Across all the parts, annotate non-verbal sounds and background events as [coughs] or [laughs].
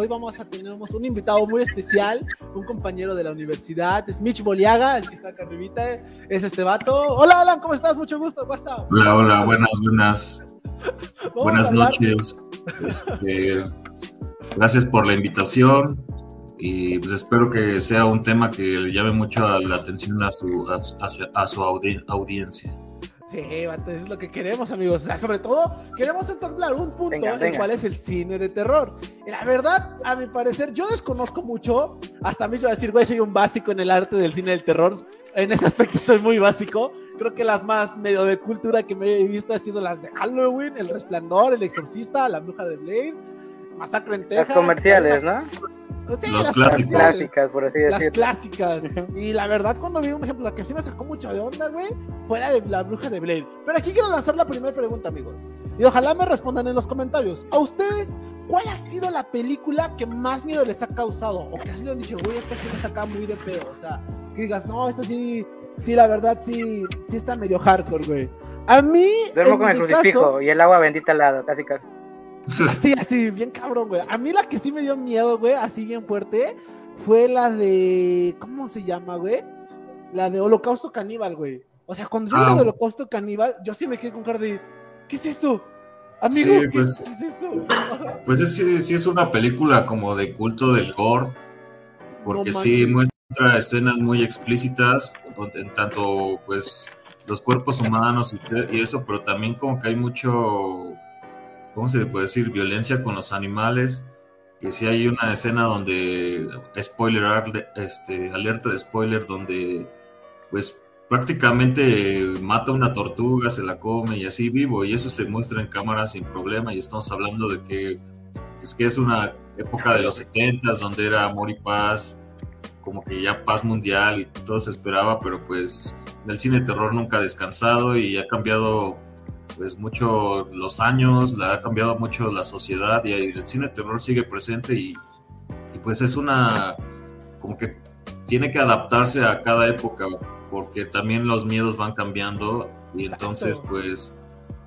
hoy. Vamos a tener un invitado muy especial, un compañero de la universidad, es Mitch Boliaga, el que está acá arribita, es este vato. Hola Alan, ¿cómo estás? Mucho gusto, Hola, hola, buenas, buenas. [laughs] Buenas noches. Este, gracias por la invitación y pues espero que sea un tema que le llame mucho la atención a su, a, su audiencia. Sí, eso es lo que queremos, amigos. O sea, sobre todo, queremos entablar un punto en cuál es el cine de terror. Y la verdad, a mi parecer, yo desconozco mucho. Hasta a mí yo voy a decir, güey, soy un básico en el arte del cine del terror. En ese aspecto soy muy básico. Creo que las más medio de cultura que me he visto han sido las de Halloween, El Resplandor, El Exorcista, La Bruja de Blade, Masacre en Texas. Las comerciales, ¿no? Sí, las clásicas. clásicas, por así decirlo. Las clásicas. Y la verdad, cuando vi un ejemplo, la que sí me sacó mucho de onda, güey, fue la de la bruja de Blade. Pero aquí quiero lanzar la primera pregunta, amigos. Y ojalá me respondan en los comentarios. ¿A ustedes cuál ha sido la película que más miedo les ha causado? O que así lo han dicho, güey, esta sí me saca muy de pedo. O sea, que digas, no, esta sí, sí, la verdad, sí, sí está medio hardcore, güey. A mí. Duermo con el crucifijo y el agua bendita al lado, casi casi. Así, así, bien cabrón, güey. A mí la que sí me dio miedo, güey, así bien fuerte, fue la de. ¿Cómo se llama, güey? La de Holocausto Caníbal, güey. O sea, cuando yo vi la de ah. Holocausto Caníbal, yo sí me quedé con cara de. ¿Qué es esto? Amigo, pues, ¿qué, es esto? Pues es, sí, es una película como de culto del gore, porque sí muestra escenas muy explícitas, en tanto, pues, los cuerpos humanos y, y eso, pero también como que hay mucho ¿cómo se puede decir? Violencia con los animales. Que si hay una escena donde, spoiler, este, alerta de spoiler, donde pues prácticamente mata una tortuga, se la come y así vivo, y eso se muestra en cámara sin problema, y estamos hablando de que, es que es una época de los 70 donde era amor y paz, como que ya paz mundial y todo se esperaba, pero pues el cine de terror nunca ha descansado y ha cambiado pues mucho los años, la ha cambiado mucho la sociedad y el cine de terror sigue presente y, pues es una, como que tiene que adaptarse a cada época porque también los miedos van cambiando y entonces pues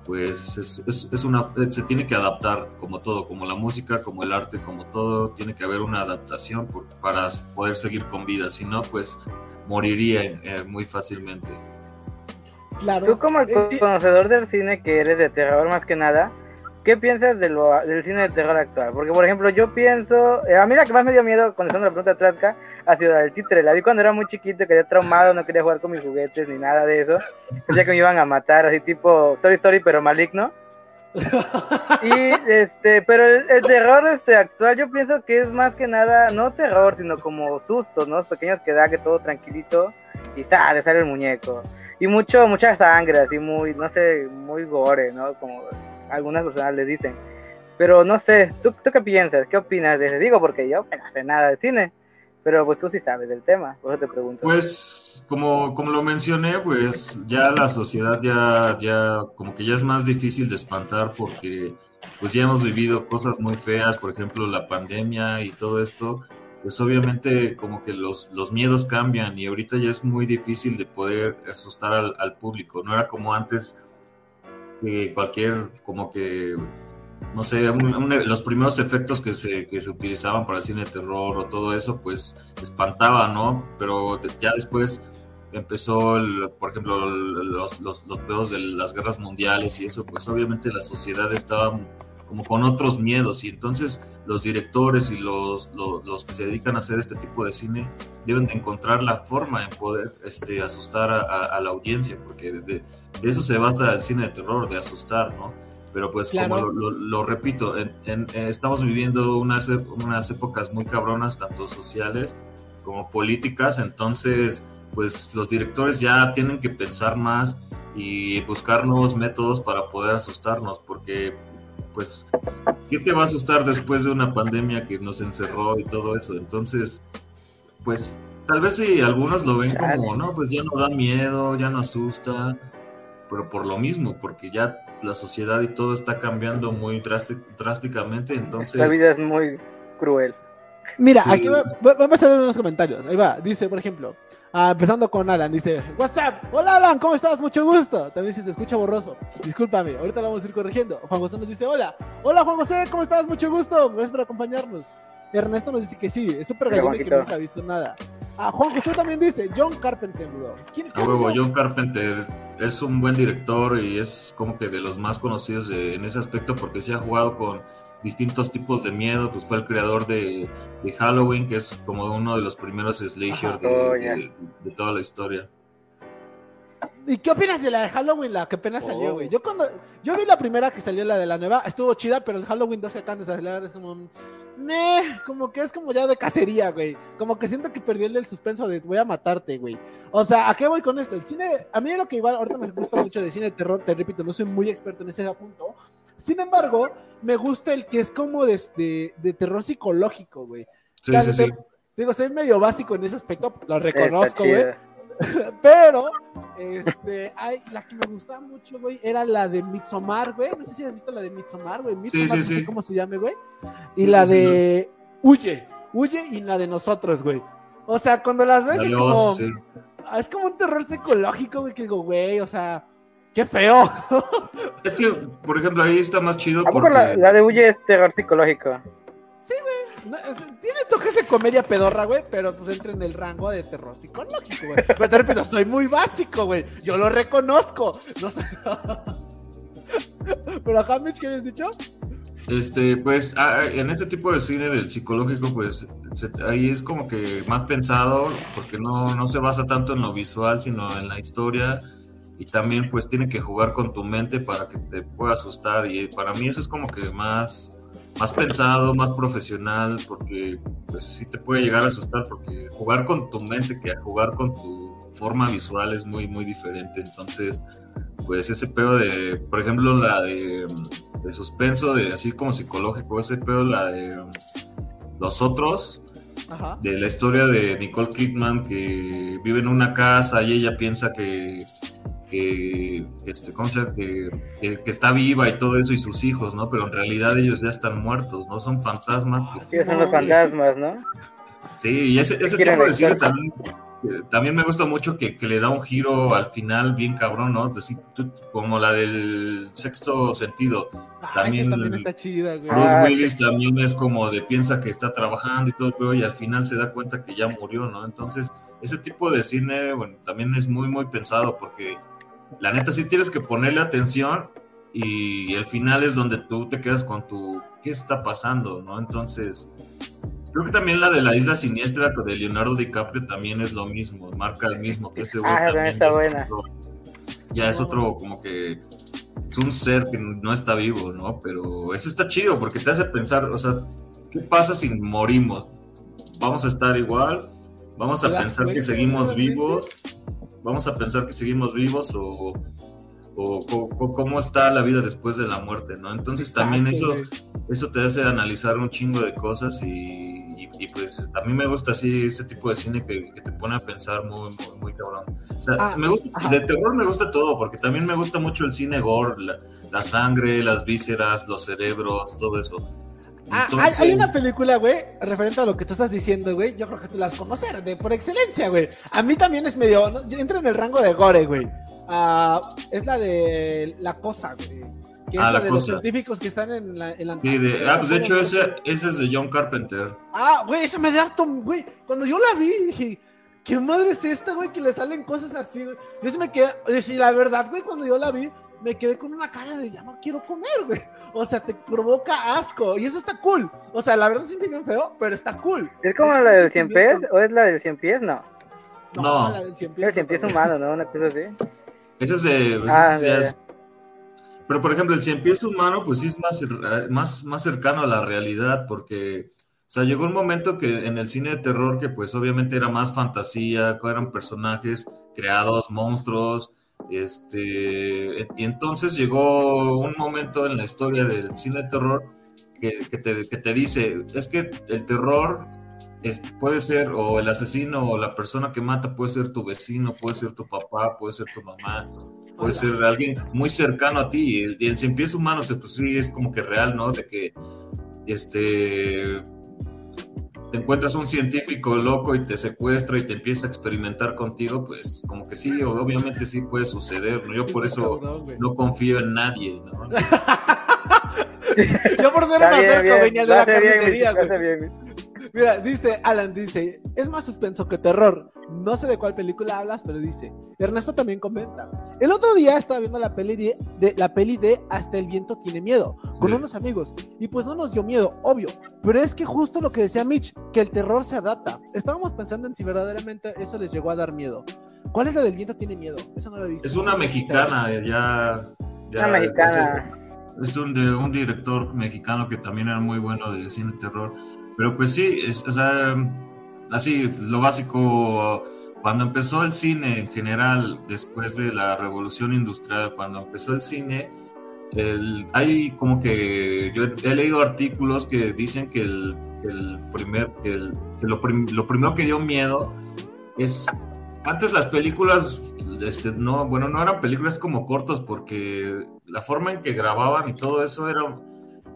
pues es, es, una se tiene que adaptar como todo como la música como el arte como todo tiene que haber una adaptación para poder seguir con vida si no pues moriría eh, muy fácilmente Tú como el conocedor del cine que eres de terror más que nada, ¿qué piensas de lo, del cine de terror actual? Porque, por ejemplo, yo pienso... Eh, a mí la que más me dio miedo, contestando la pregunta de Trasca, ha sido la del títere. La vi cuando era muy chiquito, quedé traumado, no quería jugar con mis juguetes ni nada de eso. Pensé que me iban a matar, así tipo Toy Story, pero maligno. y este, pero el, terror este actual yo pienso que es más que nada, no terror, sino como sustos, ¿no? Pequeños que da que todo tranquilito y ¡sa! de sale el muñeco y mucho, mucha sangre, así muy, no sé, muy gore, ¿no? Como algunas personas le dicen. Pero no sé, ¿tú, ¿tú qué piensas? ¿Qué opinas eso? Digo, porque yo no sé nada de cine, pero pues tú sí sabes del tema, por eso te pregunto. Pues, como, como lo mencioné, pues ya la sociedad ya, ya, como que ya es más difícil de espantar porque pues ya hemos vivido cosas muy feas, por ejemplo, la pandemia y todo esto, pues obviamente como que los, los miedos cambian y ahorita ya es muy difícil de poder asustar al, público. No era como antes que cualquier, como que, no sé, los primeros efectos que se, que se utilizaban para el cine de terror o todo eso, pues espantaba, ¿no? Pero ya después empezó, por ejemplo, los, los, los de las guerras mundiales y eso, pues obviamente la sociedad estaba como con otros miedos. Y entonces los directores y los, los, que se dedican a hacer este tipo de cine deben de encontrar la forma en poder este, asustar a, la audiencia, porque de, eso se basa el cine de terror, de asustar, ¿no? Pero pues como lo, repito, estamos viviendo unas, unas épocas muy cabronas, tanto sociales como políticas, entonces pues los directores ya tienen que pensar más y buscar nuevos métodos para poder asustarnos, porque pues, ¿qué te va a asustar después de una pandemia que nos encerró y todo eso? Entonces, pues, tal vez si algunos lo ven como, no, pues ya no da miedo, ya no asusta, pero por lo mismo, porque ya la sociedad y todo está cambiando muy drásticamente, entonces... La vida es muy cruel. Mira, aquí va, a empezar en los comentarios. Ahí va, dice, por ejemplo, ah, empezando con Alan, dice, WhatsApp, hola Alan, ¿cómo estás? Mucho gusto. También dice, se escucha borroso. Discúlpame, ahorita lo vamos a ir corrigiendo. Juan José nos dice, hola, hola Juan José, ¿cómo estás? Mucho gusto, gracias por acompañarnos. Ernesto nos dice que sí, es súper gallina que nunca ha visto nada. Ah, Juan José también dice, John Carpenter, bro. ¿Quién, John Carpenter es un buen director y es como que de los más conocidos en ese aspecto porque se ha jugado con distintos tipos de miedo, pues fue el creador de, Halloween, que es como uno de los primeros slashers de, toda la historia. ¿Y qué opinas de la de Halloween, la que apenas salió, güey? Yo cuando yo vi la primera que salió, la de la nueva, estuvo chida, pero el Halloween 2 que acaban de salir es como meh, como que es como ya de cacería, güey. Como que siento que perdí el suspenso de voy a matarte, güey. O sea, ¿a qué voy con esto? El cine, a mí lo que igual ahorita me gusta mucho de cine de terror, te repito, no soy muy experto en ese punto. Sin embargo, me gusta el que es como de, de, terror psicológico, güey. Sí, sí, sí. Digo, soy medio básico en ese aspecto, lo reconozco, güey. [laughs] Pero, este, la que me gustaba mucho, güey, era la de Midsommar, güey. No sé si has visto la de Midsommar, güey. Midsommar, sí, sí, no sé cómo se llame, güey. Y la de Huye, Huye y la de nosotros, güey. O sea, cuando las ves es como, es como un terror psicológico, güey, que digo, güey, o sea, qué feo. es que, por ejemplo, ahí está más chido. porque... la, la de Huye es terror psicológico? Sí, güey. tiene toques de comedia pedorra, güey, pero pues entra en el rango de terror psicológico, güey. Pero te repito, soy muy básico, güey. Yo lo reconozco. No sé. [laughs] pero acá, Mitch, ¿qué habías dicho? Este, pues, ah, en este tipo de cine del psicológico, pues, ahí es como que más pensado, porque no, no se basa tanto en lo visual, sino en la historia, y también, pues, tiene que jugar con tu mente para que te pueda asustar, y para mí eso es como que más, más pensado, más profesional, porque pues sí te puede llegar a asustar, porque jugar con tu mente que jugar con tu forma visual es muy, muy diferente. Entonces, pues ese pedo de, por ejemplo, la de, de suspenso, de así como psicológico, ese pedo, la de los otros, de la historia de Nicole Kidman que vive en una casa y ella piensa que que, este, ¿cómo se que, que, está viva y todo eso y sus hijos, ¿no? Pero en realidad ellos ya están muertos, ¿no? Son fantasmas. sí, son los fantasmas, ¿no? Sí, y ese, ese tipo de cine también, también me gusta mucho que, que, le da un giro al final bien cabrón, ¿no? decir, como la del sexto sentido. Ah, también, también está chida, güey. Bruce ah, Willis también es como de piensa que está trabajando y todo, pero y al final se da cuenta que ya murió, ¿no? Entonces, ese tipo de cine, bueno, también es muy, muy pensado porque la neta sí tienes que ponerle atención y el final es donde tú te quedas con tu, ¿qué está pasando? ¿no? Entonces, creo que también la de la isla siniestra de Leonardo DiCaprio también es lo mismo, marca el mismo, que ese ah, está buena. ya es otro como que es un ser que no está vivo, ¿no? Pero eso está chido porque te hace pensar, o sea, ¿qué pasa si morimos? ¿Vamos a estar igual? ¿Vamos a pensar que seguimos vivos? Vamos a pensar que seguimos vivos o, cómo está la vida después de la muerte, ¿no? Entonces también eso, eso te hace analizar un chingo de cosas y, pues a mí me gusta así ese tipo de cine que, te pone a pensar muy, muy, muy cabrón. O sea, ah, me gusta, de terror me gusta todo, porque también me gusta mucho el cine gore, la sangre, las vísceras, los cerebros, todo eso. Ah, hay, una película, güey, referente a lo que tú estás diciendo, güey. Yo creo que tú las conocer, de por excelencia, güey. A mí también es medio. entra en el rango de gore, güey. Ah, es la de La Cosa, güey. Que ah, es la, de los científicos que están en la. En sí, de, ah, pues de hecho, ese, ese es de John Carpenter. Ah, güey, ese me da harto, güey. Cuando yo la vi, dije. ¿Qué madre es esta, güey? Que le salen cosas así, güey. Yo se me quedé. Sí, la verdad, güey, cuando yo la vi, me quedé con una cara de ya no quiero comer, güey. O sea, te provoca asco. Y eso está cool. O sea, la verdad siente bien feo, pero está cool. ¿Es como la del 100 pies? ¿O es la del 100 pies? No. No, la del 100 pies. El 100 pies humano, ¿no? Una cosa así. Esa es de. Pues, ah, Pero por ejemplo, el 100 pies humano, pues sí es más, más, más cercano a la realidad, porque. O sea, llegó un momento que en el cine de terror, que pues obviamente era más fantasía, eran personajes creados, monstruos, este, y entonces llegó un momento en la historia del cine de terror que, te, dice, es que el terror es, puede ser, o el asesino o la persona que mata puede ser tu vecino, puede ser tu papá, puede ser tu mamá, puede ser alguien muy cercano a ti. Y el, cien pies humano, pues sí, es como que real, ¿no? De que, este, te encuentras un científico loco y te secuestra y te empieza a experimentar contigo, pues como que sí, obviamente sí puede suceder, ¿no? Yo por eso no confío en nadie, ¿no? [laughs] Yo por ser más cerca venía de la cafetería, güey. Mira, dice, Alan dice, es más suspenso que terror. No sé de cuál película hablas, pero dice. Ernesto también comenta. El otro día estaba viendo la peli de, la peli de Hasta el viento tiene miedo con unos amigos y pues no nos dio miedo, obvio. Pero es que justo lo que decía Mitch, que el terror se adapta. Estábamos pensando en si verdaderamente eso les llegó a dar miedo. ¿Cuál es la del viento tiene miedo? Esa no la he visto. Es una mexicana, ya. una mexicana. Es, un, de, un director mexicano que también era muy bueno de cine terror pero pues sí, es, o sea, así, lo básico, cuando empezó el cine en general, después de la revolución industrial, cuando empezó el cine, hay como que yo he leído artículos que dicen que el, primer que, lo, lo, primero que dio miedo es antes las películas este, no bueno no eran películas como cortos porque la forma en que grababan y todo eso era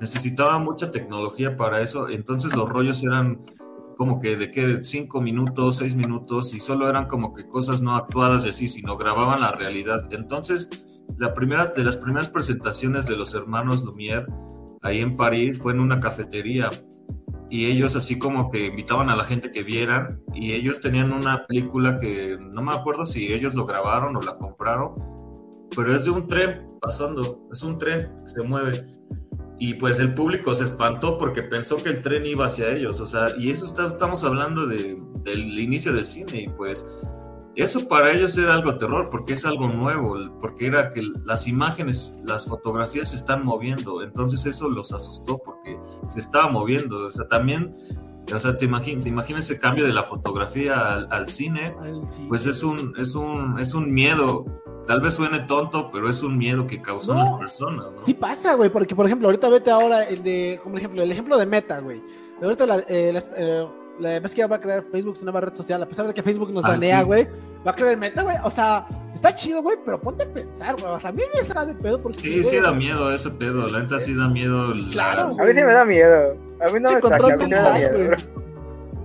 necesitaba mucha tecnología para eso, entonces los rollos eran como que de qué, cinco minutos, seis minutos, y solo eran como que cosas no actuadas y así, sino grababan la realidad. Entonces, la primera, de las primeras presentaciones de los hermanos Lumière ahí en París fue en una cafetería y ellos así como que invitaban a la gente que vieran y ellos tenían una película que no me acuerdo si ellos lo grabaron o la compraron, pero es de un tren pasando, es un tren que se mueve y pues el público se espantó porque pensó que el tren iba hacia ellos, o sea, y eso estamos hablando de, del inicio del cine y pues eso para ellos era algo terror porque es algo nuevo, porque era que las imágenes, las fotografías se están moviendo, entonces eso los asustó porque se estaba moviendo, o sea, también o sea, te imaginas, ese cambio de la fotografía al, cine, pues es un, es un, es un miedo Tal vez suene tonto, pero es un miedo que causó las personas, ¿no? Sí pasa, güey, porque por ejemplo, ahorita vete ahora el de, como ejemplo, el ejemplo de Meta, güey. Ahorita la, eh, la, eh, la vez que va a crear Facebook una nueva red social, a pesar de que Facebook nos ah, banea, güey, va a crear Meta, güey. O sea, está chido, güey, pero ponte a pensar, güey. O sea, a mí me saca de pedo porque... Sí, sí da miedo ese pedo, la neta sí da miedo. Claro. A mí sí me da miedo. A mí no me, saca, me miedo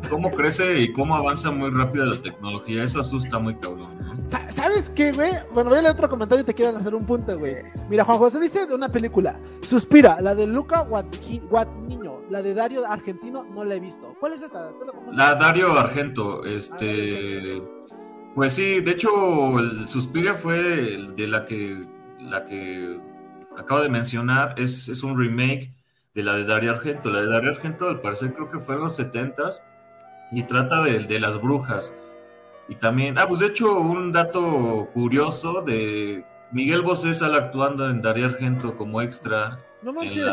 cómo crece y cómo avanza muy rápido la tecnología, eso asusta muy cabrón, ¿no? ¿Sabes qué, güey? Bueno, voy a leer otro comentario y te quiero hacer un punto, güey. Mira, Juan José dice de una película, Suspira, la de Luca Guadagnino, la de Dario Argentino, no la he visto. ¿Cuál es esta? La Dario Argento, este... Pues sí, de hecho, el Suspira fue de la que, la que acabo de mencionar, es, es un remake de la de Dario Argento. La de Dario Argento, al parecer, creo que fue en los 70s y trata de, de, las brujas. Y también, ah, pues de hecho, un dato curioso de Miguel Bosé sale actuando en Darío Argento como extra. No manches.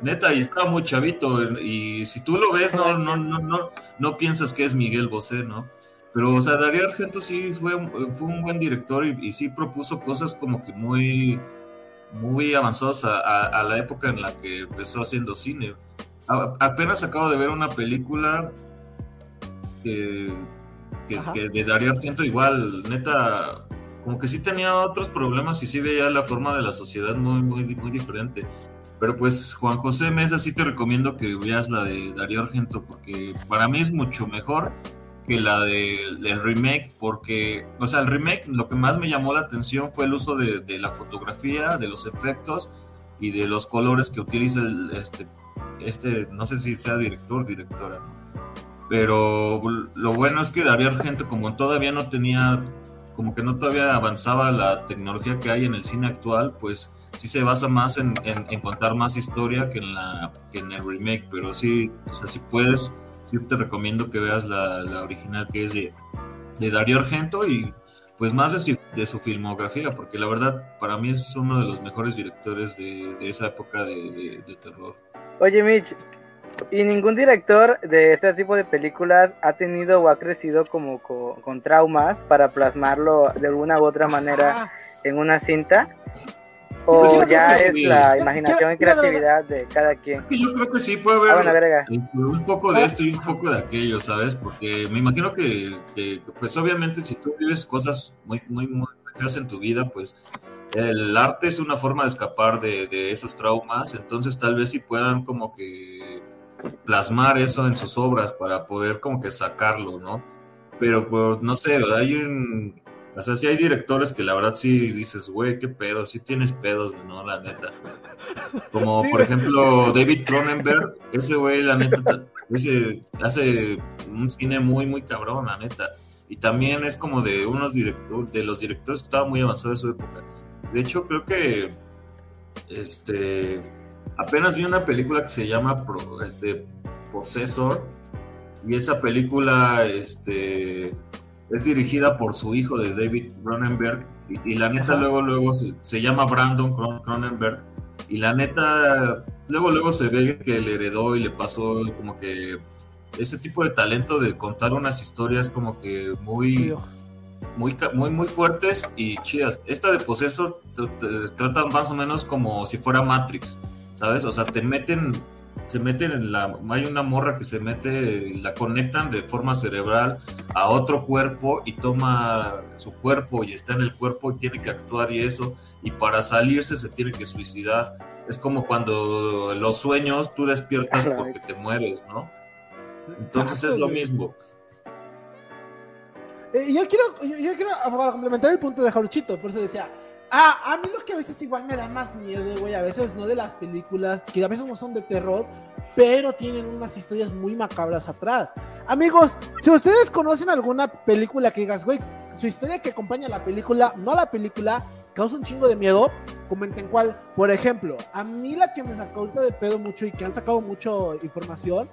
neta, y está muy chavito. Y si tú lo ves, no, no, no, no, no piensas que es Miguel Bosé, ¿no? Pero, o sea, Darío Argento sí fue, fue un buen director y, sí propuso cosas como que muy, muy avanzadas a, a, la época en la que empezó haciendo cine. apenas acabo de ver una película que, de Darío Argento igual, neta, como que sí tenía otros problemas y sí veía la forma de la sociedad muy, muy, muy diferente. Pero pues Juan José Mesa sí te recomiendo que veas la de Darío Argento porque para mí es mucho mejor que la del remake porque, o sea, el remake lo que más me llamó la atención fue el uso de, de la fotografía, de los efectos y de los colores que utiliza el, este, este, no sé si sea director, directora, pero lo bueno es que Darío Argento, como todavía no tenía, como que no todavía avanzaba la tecnología que hay en el cine actual, pues sí se basa más en, en, contar más historia que en, la, que en el remake. Pero sí, o sea, si puedes, sí te recomiendo que veas la, la original que es de, de Darío Argento y pues más de su, de su, filmografía, porque la verdad para mí es uno de los mejores directores de, de esa época de, de terror. Oye Mitch, y ningún director de este tipo de películas ha tenido o ha crecido como con, traumas para plasmarlo de alguna u otra manera en una cinta. O pues ya es la imaginación y creatividad de cada quien. Yo creo que sí puede haber ah, un poco de esto y un poco de aquello, ¿sabes? Porque me imagino que, pues obviamente si tú vives cosas muy, muy, muy feas en tu vida, pues el arte es una forma de escapar de, de esos traumas, entonces tal vez si puedan como que plasmar eso en sus obras para poder como que sacarlo, ¿no? Pero pues no sé, hay un... O sea, sí hay directores que la verdad sí dices, güey, qué pedo, sí tienes pedos, ¿no? La neta. Como por ejemplo David Cronenberg, ese güey, la neta, ese hace un cine muy, muy cabrón, la neta. Y también es como de unos directores, de los directores que estaban muy avanzados de su época. De hecho, creo que este apenas vi una película que se llama este, Possessor y esa película este, es dirigida por su hijo de David Cronenberg y, la neta luego luego se, llama Brandon Cronenberg y la neta luego luego se ve que le heredó y le pasó como que ese tipo de talento de contar unas historias como que muy muy muy muy fuertes y chidas. Esta de Possessor trata más o menos como si fuera Matrix, ¿sabes? O sea, te meten se meten en la. Hay una morra que se mete, la conectan de forma cerebral a otro cuerpo y toma su cuerpo y está en el cuerpo y tiene que actuar y eso. Y para salirse se tiene que suicidar. Es como cuando los sueños tú despiertas porque te mueres, ¿no? Entonces es lo mismo. Eh, yo quiero, yo, quiero complementar el punto de Jaruchito, por eso decía, Ah, a mí lo que a veces igual me da más miedo, güey, a veces no de las películas, que a veces no son de terror, pero tienen unas historias muy macabras atrás. Amigos, si ustedes conocen alguna película que digas, güey, su historia que acompaña a la película, no a la película, causa un chingo de miedo, comenten cuál. Por ejemplo, a mí la que me sacó ahorita de pedo mucho y que han sacado mucho información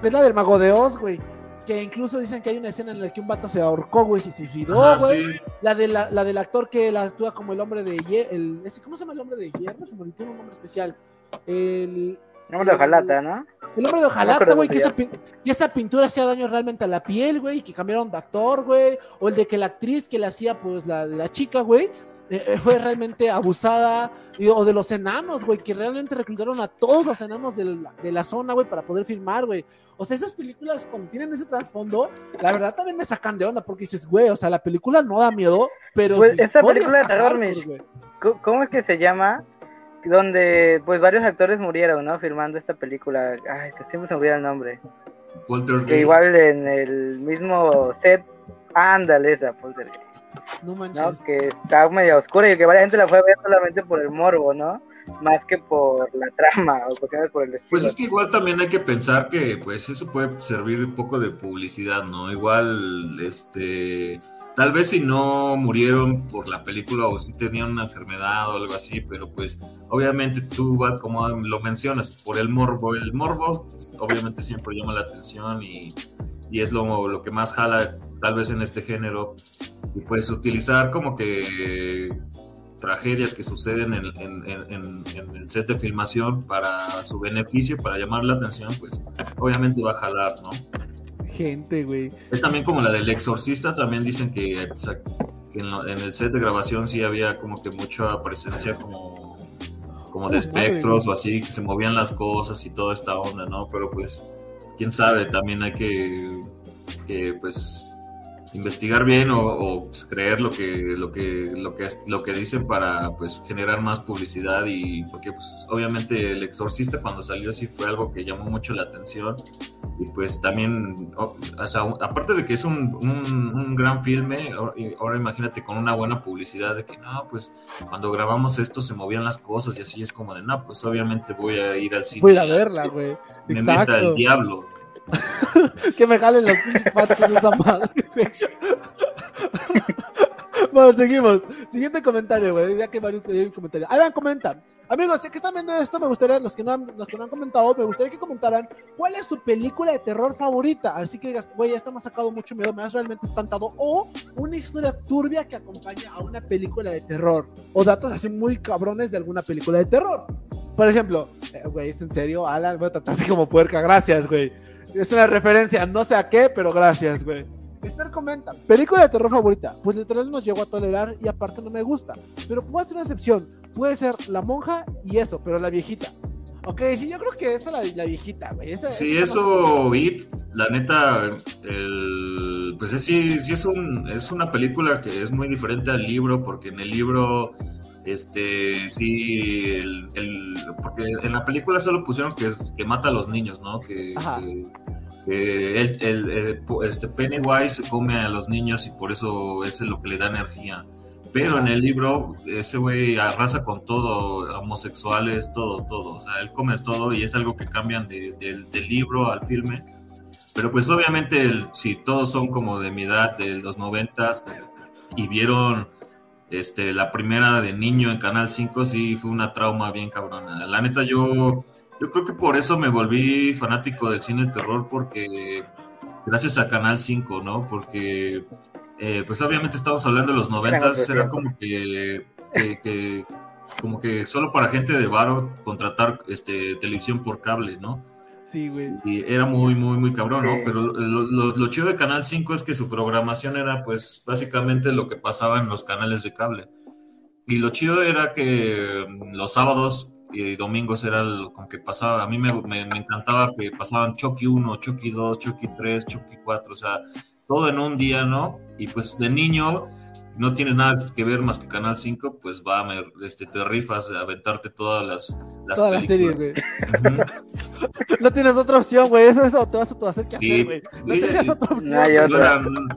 es la del Mago de Oz, güey que incluso dicen que hay una escena en la que un vato se ahorcó, güey, se suicidó, güey. La, de la, la, del actor que la actúa como el hombre de hierro, ¿cómo se llama el hombre de hierro? Se me olvidó un nombre especial. El... El hombre de hojalata, ¿no? El hombre de hojalata, güey, que esa, esa pintura hacía daño realmente a la piel, güey, que cambiaron de actor, güey. O el de que la actriz que le hacía, pues, la, la chica, güey, eh, fue realmente abusada. o de los enanos, güey, que realmente reclutaron a todos los enanos de la, de la zona, güey, para poder filmar, güey. O sea, esas películas cuando tienen ese trasfondo, la verdad también me sacan de onda porque dices, güey, o sea, la película no da miedo, pero... Pues esta película de terror, ¿cómo es que se llama? Donde pues varios actores murieron, ¿no? Filmando esta película. Ay, que siempre se me olvida el nombre. Walter que igual en el mismo set, ándale esa, Poltergeist. No manches. ¿no? Que está medio oscura y que varias gente la fue a ver solamente por el morbo, ¿no? más que por la trama o cuestiones por el estilo. Pues es que igual también hay que pensar que pues eso puede servir un poco de publicidad, ¿no? Igual, este, tal vez si no murieron por la película o si tenían una enfermedad o algo así, pero pues obviamente tú, como lo mencionas, por el morbo, el morbo obviamente siempre llama la atención y, y es lo, lo que más jala tal vez en este género y pues utilizar como que tragedias que suceden en, el set de filmación para su beneficio, para llamar la atención, pues obviamente va a jalar, ¿no? Gente, güey. Es también como la del exorcista, también dicen que, en, el set de grabación sí había como que mucha presencia como, como de espectros o así, que se movían las cosas y toda esta onda, ¿no? Pero pues, quién sabe, también hay que, que pues investigar bien o, pues, creer lo que lo que lo que lo que dicen para pues generar más publicidad y porque pues obviamente el exorcista cuando salió sí fue algo que llamó mucho la atención y pues también o, sea, aparte de que es un, un, gran filme ahora imagínate con una buena publicidad de que no pues cuando grabamos esto se movían las cosas y así es como de no pues obviamente voy a ir al cine voy a verla güey me meta el diablo [laughs] que me jalen los pinches patos de esa madre, [laughs] bueno, seguimos. Siguiente comentario, güey. Ya que varios comentarios. Alan comenta. Amigos, si que están viendo esto, me gustaría, los que, no han, los que no han comentado, me gustaría que comentaran cuál es su película de terror favorita. Así que digas, güey, esta me ha sacado mucho miedo, me has realmente espantado. O una historia turbia que acompaña a una película de terror. O datos así muy cabrones de alguna película de terror. Por ejemplo, eh, güey, es en serio, Alan, voy a tratarte como puerca. Gracias, güey. Es una referencia, no sé a qué, pero gracias, güey. Esther comenta, película de terror favorita, pues literal nos llegó a tolerar y aparte no me gusta, pero puedo hacer una excepción, puede ser la monja y eso, pero la viejita. Ok, sí, yo creo que esa la, la viejita, güey. sí, eso, It, la neta, el, pues sí, sí es, un, es una película que es muy diferente al libro, porque en el libro este, sí, el, porque en la película solo pusieron que, que mata a los niños, ¿no? Que, que, el, el, este Pennywise come a los niños y por eso es lo que le da energía. Pero en el libro, ese güey arrasa con todo, homosexuales, todo, todo. O sea, él come todo y es algo que cambian del libro al filme. Pero pues obviamente, si todos son como de mi edad, de los noventas, y vieron este, la primera de niño en Canal 5, sí fue una trauma bien cabrona. La neta, yo, yo creo que por eso me volví fanático del cine de terror, porque gracias a Canal 5, ¿no? Porque, eh, pues obviamente estamos hablando de los noventas, era como que, como que solo para gente de varo contratar este, televisión por cable, ¿no? Sí, güey. Y era muy, muy, muy cabrón, ¿no? Pero lo, lo, chido de Canal 5 es que su programación era, pues, básicamente lo que pasaba en los canales de cable. Y lo chido era que mm, los sábados y domingos era lo que pasaba. A mí me, me, encantaba que pasaban Chucky 1, Chucky 2, Chucky 3, Chucky 4, o sea, todo en un día, ¿no? Y pues de niño no tienes nada que ver más que Canal 5, pues va, me, este, te rifas a aventarte todas las, las Toda la serie, güey. [laughs] no tienes otra opción, güey. Eso, eso te vas a hacer que hacer, güey. No tenías otra opción.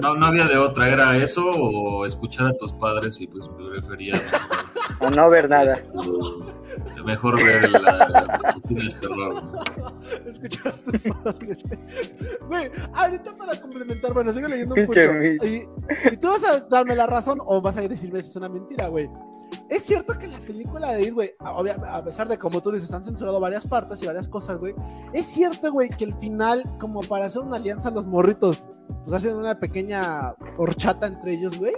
No, no, había de otra, era eso o escuchar a tus padres y pues me refería a... O no ver nada. Mejor ver el, el terror. Escuchar a tus padres, güey. Ahorita para complementar, bueno, sigo leyendo un poco. Y, y tú vas a darme la razón o vas a decirme si es una mentira, güey. Es cierto que la película de It, güey, a pesar de como tú dices, han censurado varias partes y varias cosas, güey. Es cierto, güey, que el final, como para hacer una alianza los morritos, pues hacen una pequeña horchata entre ellos, güey.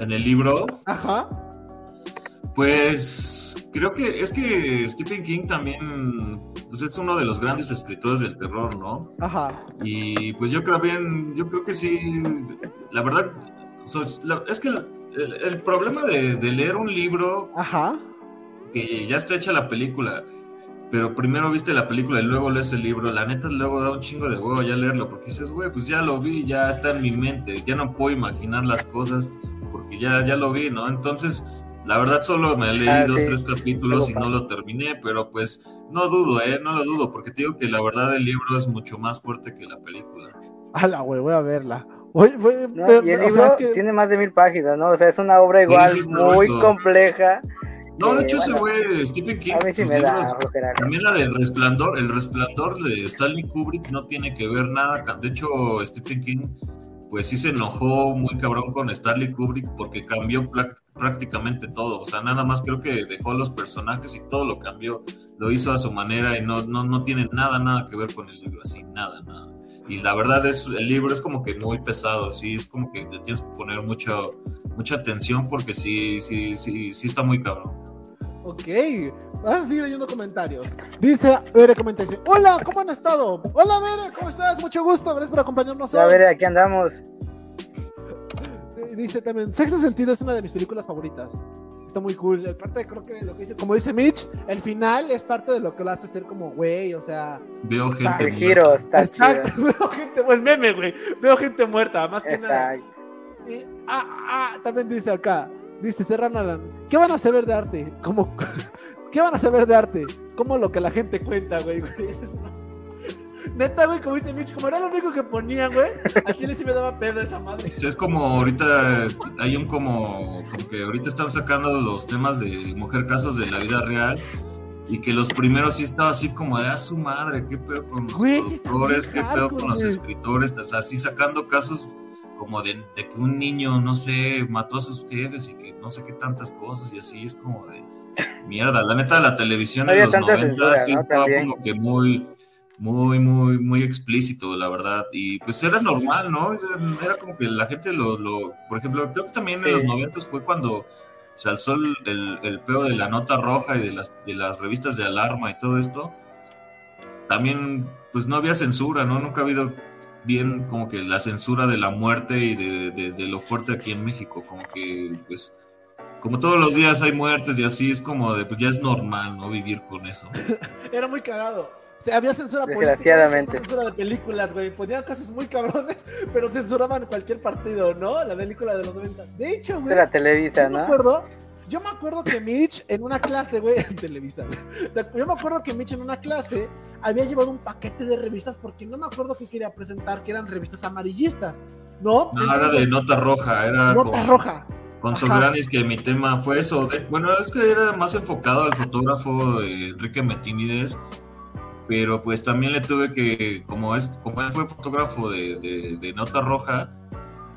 En el libro. Ajá. Pues creo que es que Stephen King también pues, es uno de los grandes escritores del terror, ¿no? Ajá. Y pues yo creo bien, yo creo que sí, la verdad, es que el, problema de, leer un libro Ajá. que ya está hecha la película, pero primero viste la película y luego lees el libro, la neta luego da un chingo de huevo ya leerlo, porque dices, güey, pues ya lo vi, ya está en mi mente, ya no puedo imaginar las cosas porque ya, ya lo vi, ¿no? Entonces, la verdad solo me leí ah, dos, tres capítulos y no lo terminé, pero pues no dudo, ¿eh? No lo dudo, porque te digo que la verdad el libro es mucho más fuerte que la película. Hala, güey, voy a verla y el libro tiene más de mil páginas, ¿no? O sea, es una obra igual muy compleja. No, de hecho ese güey, Stephen King, a mí sí me da también la del resplandor, el resplandor de Stanley Kubrick no tiene que ver nada, de hecho Stephen King pues sí se enojó muy cabrón con Stanley Kubrick porque cambió prácticamente todo, o sea, nada más creo que dejó los personajes y todo lo cambió, lo hizo a su manera y no, no, no tiene nada, nada que ver con el libro, así, nada, nada. Y la verdad es el libro es como que muy pesado, sí, es como que tienes que poner mucho, mucha atención porque sí, sí, sí, sí está muy cabrón. Ok, vas a seguir leyendo comentarios. Dice Bere comenta hola, ¿cómo han estado? Hola Bere, ¿cómo estás? Mucho gusto, gracias por acompañarnos hoy. Bere, aquí andamos. [laughs] Dice también, Sexto Sentido es una de mis películas favoritas está muy cool. Parte creo que lo que dice, como dice Mitch, el final es parte de lo que lo hace ser como, güey, o sea. Veo gente muerta. Giro, está Exacto, [laughs] veo gente, el meme, güey. Veo gente muerta, más que nada. Y, ah, ah, también dice acá, dice Serran Alan, ¿qué van a saber de arte? Como, [laughs] ¿Qué van a saber de arte? Como lo que la gente cuenta, güey. güey. [laughs] Neta, güey, como dice Mitch, como era lo único que ponían, güey, a Chile sí me daba pedo esa madre. Es como ahorita, hay un como, como que ahorita están sacando los temas de mujer casos de la vida real y que los primeros sí estaba así como de a ah, su madre, qué pedo con los productores, qué pedo con los escritores, o sea, así sacando casos como de, que un niño, no sé, mató a sus jefes y que no sé qué tantas cosas y así es como de mierda, la neta la televisión en los 90 sí estaba como que muy muy, muy, muy explícito, la verdad. Y pues era normal, ¿no? Era como que la gente lo, lo por ejemplo, creo que también en los 90 fue cuando se alzó el, el, peo de la nota roja y de las, de las revistas de alarma y todo esto. También, pues no había censura, ¿no? Nunca ha habido bien como que la censura de la muerte y de, de lo fuerte aquí en México, como que, pues, como todos los días hay muertes y así es como de, pues ya es normal, ¿no? Vivir con eso. [laughs] Era muy cagado había censura Desgraciadamente. censura de películas, güey. Ponían casos muy cabrones, [laughs] pero censuraban cualquier partido, ¿no? La película de los 90. De hecho, güey. la Televisa, ¿no? Me acuerdo. Yo me acuerdo que Mitch en una clase, güey, en [laughs] Televisa, güey. Yo me acuerdo que Mitch en una clase había llevado un paquete de revistas porque no me acuerdo que quería presentar, que eran revistas amarillistas, ¿no? No, era de nota roja, era. Nota roja. Con Sogranis, que mi tema fue eso. bueno, es que era más enfocado al fotógrafo Enrique Metinides, pero pues también le tuve que, como es como él fue fotógrafo de, de nota roja,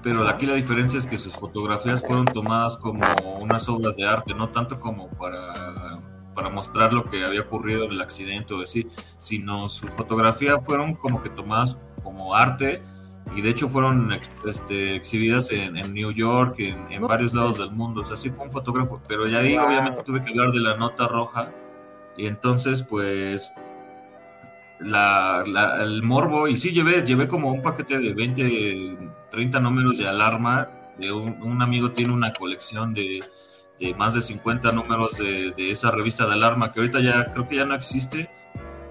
pero aquí la diferencia es que sus fotografías fueron tomadas como unas obras de arte, no tanto como para, para mostrar lo que había ocurrido en el accidente o así, sino su fotografía fueron como que tomadas como arte y de hecho fueron este, exhibidas en, New York, en, varios lados del mundo, o sea, sí fue un fotógrafo, pero ya ahí obviamente tuve que hablar de la nota roja y entonces pues la, el morbo, y sí llevé, llevé como un paquete de 20, 30 números de alarma. De un, amigo tiene una colección de, de, más de 50 números de, de, esa revista de alarma que ahorita ya creo que ya no existe.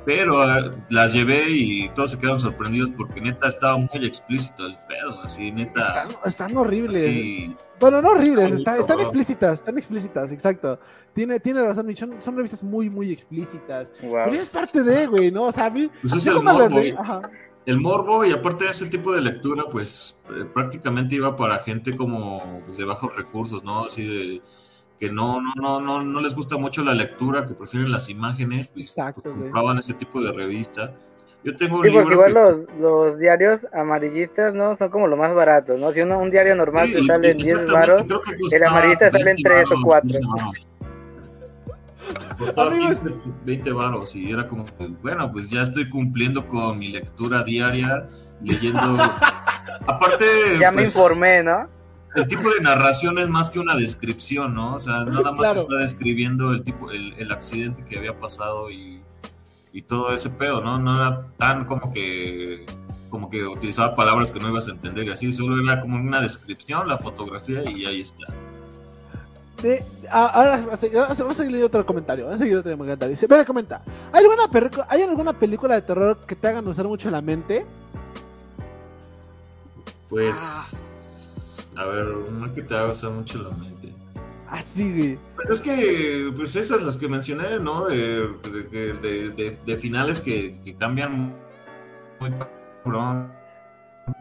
Pero eh, las llevé y todos se quedaron sorprendidos porque neta estaba muy explícito el pedo, así neta. Están, horribles. Bueno, no horribles, están explícitas, están explícitas, exacto. Tiene, tiene razón, son, son revistas muy, muy explícitas. Pero es parte de, güey, ¿no? O sea, a mí. Pues es el morbo, el morbo, y aparte de ese tipo de lectura, pues eh, prácticamente iba para gente como pues, de bajos recursos, ¿no? Así de que no, no, no, no, no les gusta mucho la lectura, que prefieren las imágenes, pues, Exacto, pues, compraban ese tipo de revista. Yo tengo un sí, porque igual los, los, diarios amarillistas, ¿no? Son como lo más barato, ¿no? Si uno, un diario normal te sale en 10 varos, el amarillista sale en 3 o 4. 20 varos y era como, bueno, pues ya estoy cumpliendo con mi lectura diaria, leyendo... [laughs] Aparte... Ya me pues, informé, ¿no? el tipo de narración es más que una descripción, ¿no? O sea, nada más está describiendo el tipo, el, accidente que había pasado y, todo ese pedo, ¿no? No era tan como que como que utilizaba palabras que no ibas a entender y así, solo era como una descripción, la fotografía y ahí está. Sí, ahora vamos a seguir otro comentario. Vamos a seguir otro comentario. Dice, pero comenta, ¿hay alguna, ¿hay alguna película de terror que te hagan usar mucho la mente? Pues ah. A ver, una que te haga usar mucho la mente. Así, güey. Es que, pues esas las que mencioné, ¿no? De, de, de, finales que, que, cambian muy cabrón.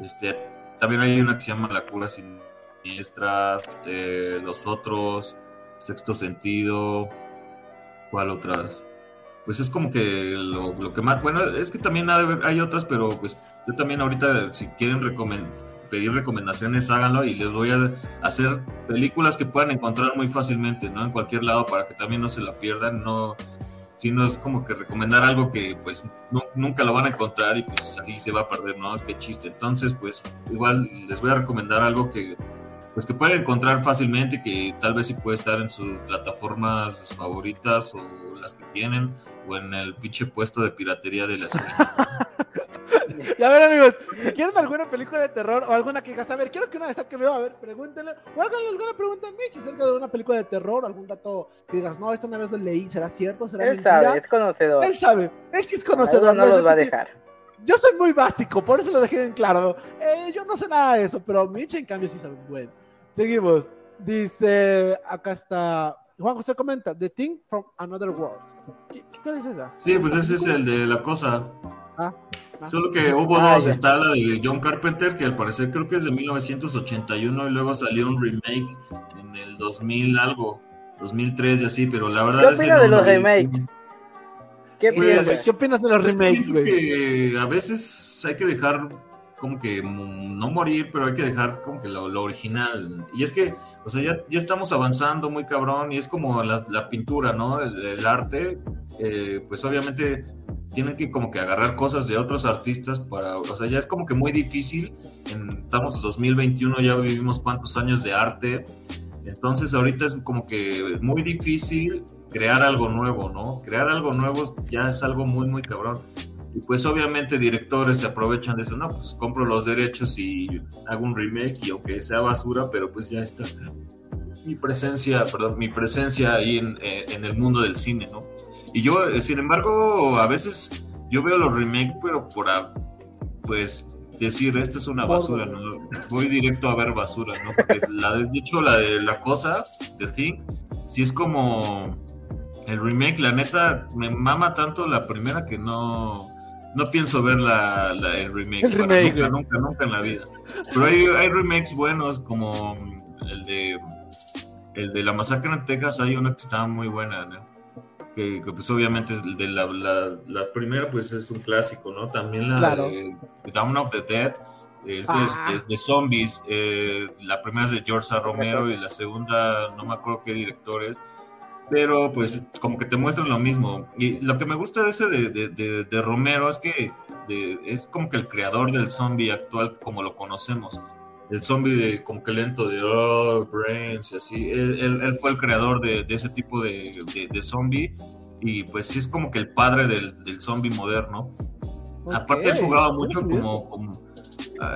Este, también hay una que se llama La cura siniestra, eh, Los otros, Sexto sentido. ¿Cuál otras? Pues es como que lo, lo que más. Bueno, es que también hay otras, pero pues yo también ahorita, si quieren recomendar pedir recomendaciones, háganlo y les voy a hacer películas que puedan encontrar muy fácilmente, ¿no? En cualquier lado para que también no se la pierdan, no sino es como que recomendar algo que pues nunca lo van a encontrar y pues así se va a perder, ¿no? Qué chiste. Entonces, pues igual les voy a recomendar algo que pues que pueden encontrar fácilmente, que tal vez sí puede estar en sus plataformas favoritas o las que tienen, o en el pinche puesto de piratería de la esquina. [laughs] y a ver, amigos, si quieren alguna película de terror o alguna que a ver, quiero que una vez que veo, a ver, pregúntenle, o háganle alguna pregunta a Mitch acerca de una película de terror, algún dato que digas, no, esto una vez lo leí, ¿será cierto? ¿Será Él sabe, es conocedor. Él sabe, él sí es conocedor. No, los va a dejar. Yo soy muy básico, por eso lo dejé en claro. Eh, yo no sé nada de eso, pero Mitch en cambio sí sabe. Bueno, seguimos. Dice, acá está Juan José comenta, The Thing from Another World. ¿Qué, qué, es esa? Sí, pues ese es el de la cosa. Ah. Solo que hubo ah, dos, está la de John Carpenter, que al parecer creo que es de 1981 y luego salió un remake en el 2000 algo, 2003 y así, pero la verdad ¿Qué opinas de los remakes? ¿Qué, pues, ¿Qué opinas de los pues, remakes, güey? que a veces hay que dejar como que no morir, pero hay que dejar como que lo, original. Y es que, o sea, ya, ya, estamos avanzando muy cabrón y es como la, pintura, ¿no? El, arte, eh, pues obviamente tienen que como que agarrar cosas de otros artistas para, o sea, ya es como que muy difícil, estamos en 2021, ya vivimos cuántos años de arte, entonces ahorita es como que muy difícil crear algo nuevo, ¿no? Crear algo nuevo ya es algo muy, muy cabrón. Y pues obviamente directores se aprovechan de eso, no, pues compro los derechos y hago un remake y aunque sea basura, pero pues ya está mi presencia, perdón, mi presencia ahí en, eh, en el mundo del cine, ¿no? Y yo, eh, sin embargo, a veces yo veo los remakes, pero por, pues, decir, esto es una basura, ¿no? Voy directo a ver basura, ¿no? Porque, la de, dicho, la de la cosa, The Thing, si es como el remake, la neta, me mama tanto la primera que no, no pienso ver la, el remake. nunca, nunca, nunca en la vida. Pero hay, hay remakes buenos como el de el de la masacre en Texas hay una que está muy buena, que, pues obviamente de la, la, primera pues es un clásico, ¿no? También la de Down of the Dead es de, ah. zombies, eh, la primera es de George A. Romero y la segunda no me acuerdo qué director es, pero pues como que te muestran lo mismo. Y lo que me gusta de ese de, de Romero es que es como que el creador del zombie actual como lo conocemos el zombie de como que lento de oh, brains y así. Él, fue el creador de, ese tipo de, de, zombie y pues sí es como que el padre del, del zombie moderno. Aparte él jugaba mucho como,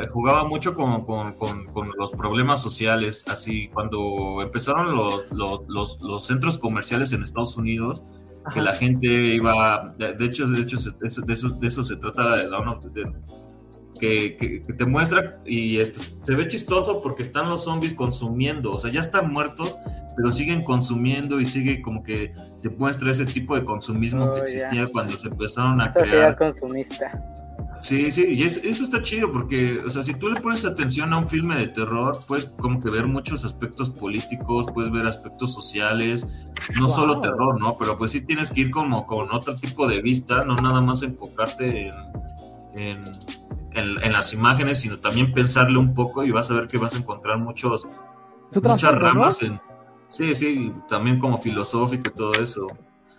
jugaba mucho con, con, con, los problemas sociales, así cuando empezaron los, los, los, centros comerciales en Estados Unidos, que la gente iba, de hecho, de hecho de eso, de eso, se trata de Dawn of the Dead que, te muestra y se ve chistoso porque están los zombies consumiendo, o sea, ya están muertos, pero siguen consumiendo y sigue como que te muestra ese tipo de consumismo que oh, existía cuando se empezaron a crear. consumista. Sí, sí, y eso está chido porque, o sea, si tú le pones atención a un filme de terror, puedes como que ver muchos aspectos políticos, puedes ver aspectos sociales, no solo terror, ¿no? Pero pues sí tienes que ir como con otro tipo de vista, no nada más enfocarte en en, las imágenes, sino también pensarle un poco y vas a ver que vas a encontrar muchos, muchas ramas en... Sí, sí, también como filosófico y todo eso.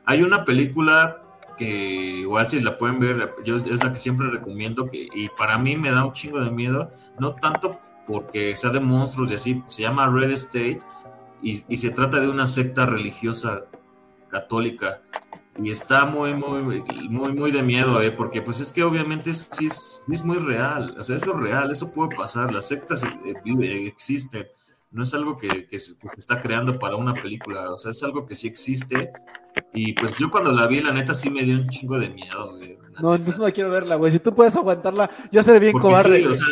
Hay una película que igual si la pueden ver, yo es la que siempre recomiendo que, y para mí me da un chingo de miedo, no tanto porque sea de monstruos y así, se llama Red State y, se trata de una secta religiosa católica y está muy, muy, muy, muy de miedo, ¿eh? porque pues es que obviamente sí es, es, muy real, o sea, eso es real, eso puede pasar, las sectas eh, existen, no es algo que, que, se, está creando para una película, o sea, es algo que sí existe, y pues yo cuando la vi, la neta sí me dio un chingo de miedo, no, entonces no quiero verla, güey. Si tú puedes aguantarla, yo seré bien cobarde. o sea,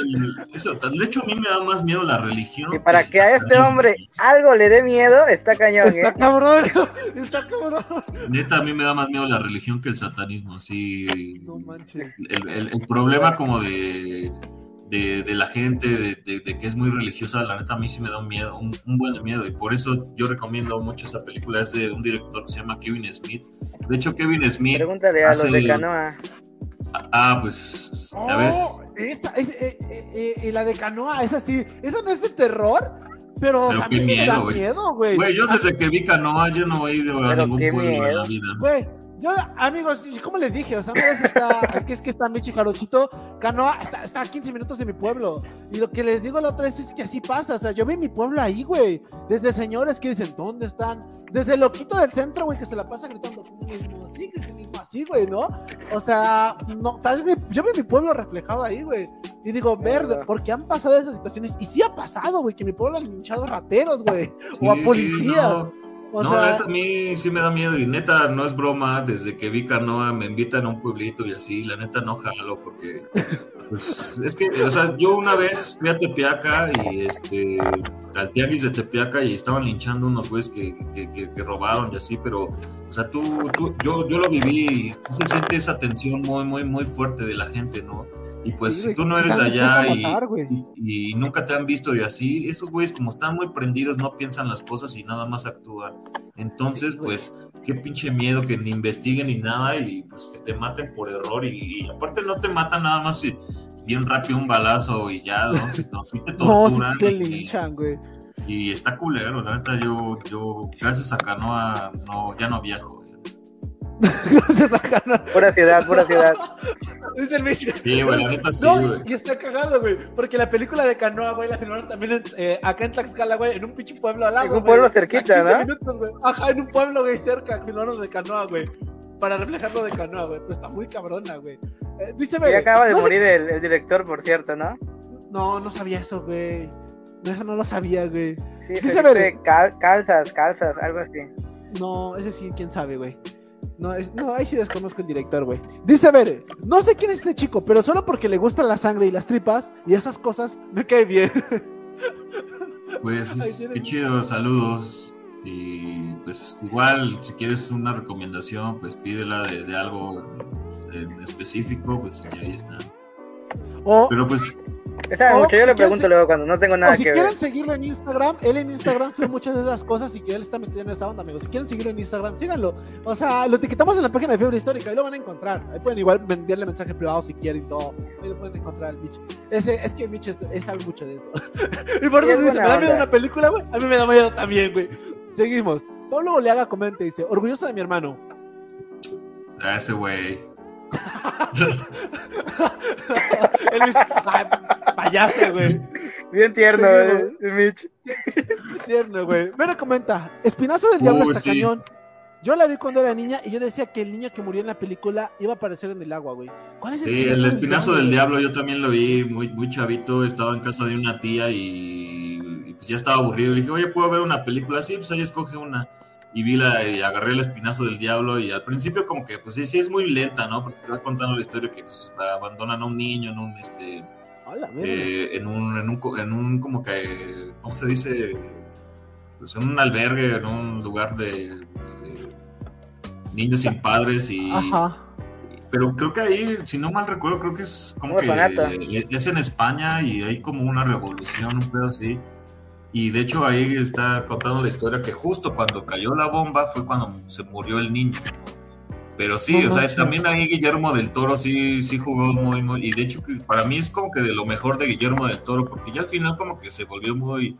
eso, de hecho, a mí me da más miedo la religión. Y para que, a este hombre algo le dé miedo, está cañón. Está ¿eh? cabrón, [laughs] está cabrón. Neta, a mí me da más miedo la religión que el satanismo. Así. No manches. El, el problema como de de, de la gente, de, de, que es muy religiosa, la neta a mí sí me da un miedo, un, buen miedo. Y por eso yo recomiendo mucho esa película. Es de un director que se llama Kevin Smith. De hecho, Kevin Smith. Pregúntale a los de Canoa. Ah, pues, ya ves. Esa, es, eh, eh, eh, la de Canoa, esa sí, esa no es de terror, pero, a mí sí me da miedo, güey. Güey, yo desde que vi Canoa, yo no he ido a ningún pueblo en la vida. Güey, yo, amigos, como les dije, o sea, una vez está, que es que está Michi Jarochito, Canoa está, está, a 15 minutos de mi pueblo. Y lo que les digo la otra vez es que así pasa, o sea, yo vi mi pueblo ahí, güey. Desde señores que dicen, ¿dónde están? Desde el loquito del centro, güey, que se la pasa gritando, mismo así, mismo así, güey, ¿no? O sea, no, tal vez yo vi mi pueblo reflejado ahí, güey. Y digo, verde, porque han pasado esas situaciones. Y sí ha pasado, güey, que mi pueblo han hinchado rateros, güey, o a policías no, neta, a mí sí me da miedo y neta, no es broma, desde que vi Canoa me invitan a un pueblito y así, la neta no jalo porque pues, es que, o sea, yo una vez fui a Tepeaca y este, al tianguis de Tepeaca y estaban linchando unos güeyes que, que, robaron y así, pero, o sea, tú, tú yo, yo lo viví y se siente esa tensión muy, muy, muy fuerte de la gente, ¿no? Y pues si tú no eres allá y, nunca te han visto y así, esos güeyes como están muy prendidos no piensan las cosas y nada más actúan. Entonces, pues, qué pinche miedo que ni investiguen ni nada y pues que te maten por error y, aparte no te matan nada más y, bien rápido un balazo y ya, ¿no? no sí te [laughs] torturan. te linchan, güey. Y, está culero, la neta yo, yo gracias a Canoa no, ya no viajo. Pura ciudad, pura ciudad. Es el bicho. Sí, güey, la neta sí, güey. y está cagado, güey. Porque la película de Canoa, güey, la filmaron también eh, acá en Tlaxcala, güey, en un pinche pueblo al lado. En un pueblo cerquita, ¿no? Minutos, Ajá, en un pueblo, güey, cerca, filmaron de Canoa, güey. Para reflejarlo de Canoa, güey. Pero está muy cabrona, güey. Eh, dice, güey. Y acaba de morir el, director, por cierto, ¿no? No, no sabía eso, güey. Eso no lo sabía, güey. Sí, dice, güey. calzas, calzas, algo así. No, ese sí, quién sabe, güey. No, no, ahí sí desconozco el director, güey. Dice, a ver, no sé quién es este chico, pero solo porque le gusta la sangre y las tripas y esas cosas, me cae bien. [laughs] Pues, qué chido, saludos. Y pues igual, si quieres una recomendación, pues pídela de, algo en específico, pues y ahí está. Pero pues mucho, yo le pregunto luego cuando no tengo nada o si quieren seguirlo en Instagram, él en Instagram sube muchas de esas cosas y que él está metido en esa onda, amigos. Si quieren seguirlo en Instagram, síganlo. O sea, lo etiquetamos en la página de Fiebre Histórica, ahí lo van a encontrar. Ahí pueden igual enviarle mensaje privado si quieren y todo. Ahí lo pueden encontrar al Mitch. Ese, es que Mitch sabe mucho de eso. [laughs] y por eso dice, ¿me da miedo una película, güey? A mí me da miedo también, güey. Seguimos. Pablo Oleaga comenta y dice, orgulloso de mi hermano. A ese güey. El payaso, güey. Bien tierno, el Mitch. tierno, güey. Mira, comenta. Espinazo del diablo hasta cañón. Yo la vi cuando era niña y yo decía que el niño que murió en la película iba a aparecer en el agua, güey. ¿Cuál es el Sí, el espinazo del diablo? yo también lo vi muy, muy chavito. Estaba en casa de una tía y, pues ya estaba aburrido. Le dije, oye, ¿puedo ver una película? Sí, pues ahí escoge una y vi la, y agarré el espinazo del diablo y al principio como que pues sí, sí es muy lenta, ¿no? Porque te va contando la historia que pues, abandonan a un niño en un este eh, en un en un en un como que ¿cómo se dice? Pues en un albergue, en un lugar de, niños sin padres y pero creo que ahí, si no mal recuerdo, creo que es como que es en España y hay como una revolución, un pedo así. Y de hecho ahí está contando la historia que justo cuando cayó la bomba fue cuando se murió el niño. Pero sí, o sea, también ahí Guillermo del Toro sí, sí jugó muy, muy, y de hecho para mí es como que de lo mejor de Guillermo del Toro, porque ya al final como que se volvió muy,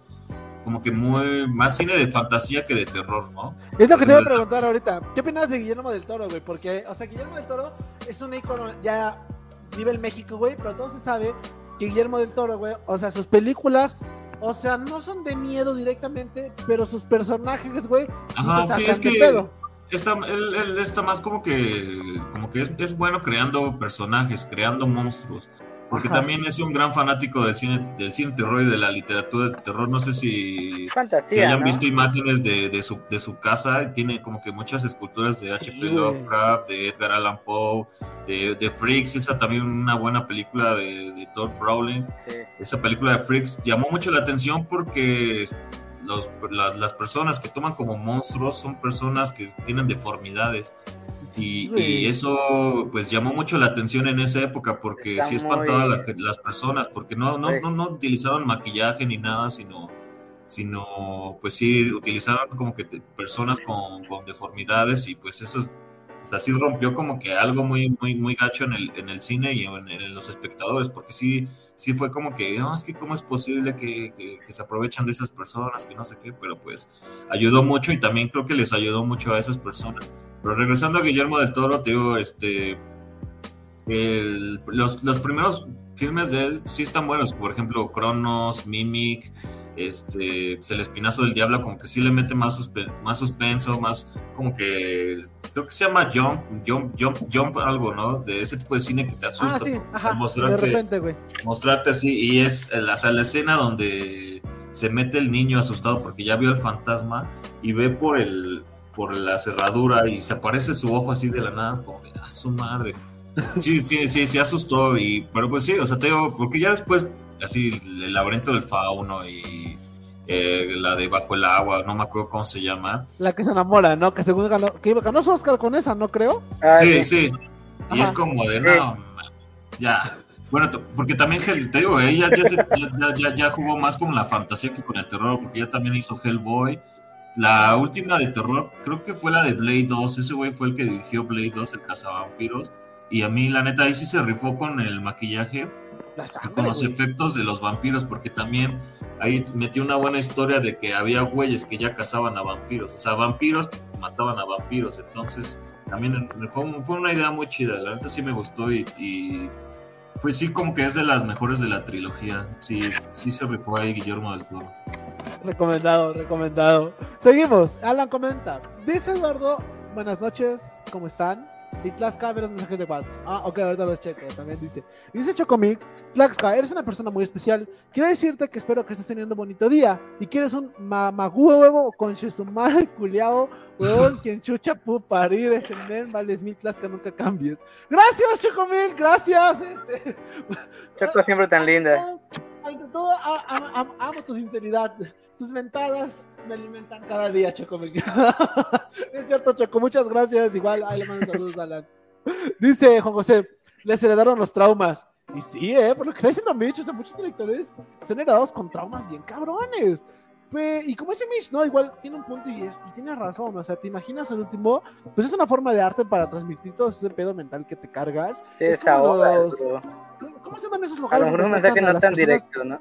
como que muy, más cine de fantasía que de terror, ¿no? Es lo que te voy a preguntar ahorita, ¿qué opinas de Guillermo del Toro, güey? Porque, o sea, Guillermo del Toro es un icono ya nivel México, güey, pero todo se sabe que Guillermo del Toro, güey, o sea, sus películas o sea, no son de miedo directamente, pero sus personajes, güey. Ajá, sí, es que pedo. Está, él, está más como que, como que es, es bueno creando personajes, creando monstruos. Porque también es un gran fanático del cine, del cine terror y de la literatura de terror. No sé si, Fantasía, hayan visto imágenes de, de, su, de su casa. Tiene como que muchas esculturas de H.P. Lovecraft, de Edgar Allan Poe, de, de, Freaks. Esa también una buena película de, de Todd Browning. Esa película de Freaks llamó mucho la atención porque los, las personas que toman como monstruos son personas que tienen deformidades. Y, eso pues llamó mucho la atención en esa época porque sí espantaba a las personas, porque no, no, no, no, utilizaban maquillaje ni nada, sino, sino pues sí utilizaban como que personas con, con, deformidades y pues eso o sea, sí rompió como que algo muy, muy, muy gacho en el, en el cine y en, los espectadores, porque sí, sí fue como que, no, es que cómo es posible que, que, se aprovechan de esas personas, que no sé qué, pero pues ayudó mucho y también creo que les ayudó mucho a esas personas. Pero regresando a Guillermo del Toro, te digo, este, los, los, primeros filmes de él sí están buenos, por ejemplo, Cronos, Mimic, este, pues, el espinazo del diablo, como que sí le mete más, más suspenso, más como que, creo que se llama Jump, Jump, Jump, Jump, algo, ¿no? De ese tipo de cine que te asusta. Ah, sí, ajá, mostrarte, de repente, güey. Mostrarte así, y es la, la escena donde se mete el niño asustado porque ya vio el fantasma y ve por el por la cerradura y se aparece su ojo así de la nada, como a ah, su madre. [laughs] Sí, sí, sí, se asustó, y, pero pues sí, o sea, te digo, porque ya después, así, el laberinto del fauno y eh, la de Bajo el Agua, no me acuerdo cómo se llama. La que se enamora, ¿no? Que según ganó, que ganó su Oscar con esa, ¿no creo? Ah, sí, sí. Y es como de, no, ya. Bueno, porque también, te digo, ella ya, ya, ya, jugó más con la fantasía que con el terror, porque ella también hizo Hellboy la última de terror, creo que fue la de Blade 2. Ese güey fue el que dirigió Blade 2, el cazavampiros. Y a mí, la neta, ahí sí se rifó con el maquillaje con los efectos de los vampiros, porque también ahí metió una buena historia de que había güeyes que ya cazaban a vampiros. O sea, vampiros mataban a vampiros. Entonces, también fue, fue una idea muy chida. La neta sí me gustó y, y pues sí, como que es de las mejores de la trilogía. Sí, sí se rifó ahí Guillermo del Toro. Recomendado, recomendado. Seguimos. Alan comenta. Dice Eduardo, buenas noches, ¿cómo están? Y Tlaxca, ver los mensajes de WhatsApp. Ah, ok, ahorita los checo. También dice. Dice Chocomic, Tlaxca, eres una persona muy especial. Quiero decirte que espero que estés teniendo un bonito día. Y quieres un mamagú huevo con Shizumare culiao, huevón, [laughs] quien chucha pu parir, ese men, vales mil Tlaxca, nunca cambies. Gracias, Chocomic, gracias. Este... Choco siempre tan linda ante todo, amo tu sinceridad. tus mentadas me alimentan cada día, Choco. [laughs] es cierto, Choco, muchas gracias. Igual, ahí le mando saludos a Alan. Dice Juan José, les heredaron los traumas. Y sí, ¿eh? Por lo que está diciendo Mitch, o sea, muchos directores son heredados con traumas bien cabrones. Y como ese Mitch, ¿no? Igual tiene un punto y, es, y tiene razón. O sea, te imaginas el último, pues es una forma de arte para transmitir todo ese pedo mental que te cargas. es como los, ¿cómo, se llaman esos lugares? A lo mejor un mensaje no tan directo, ¿no?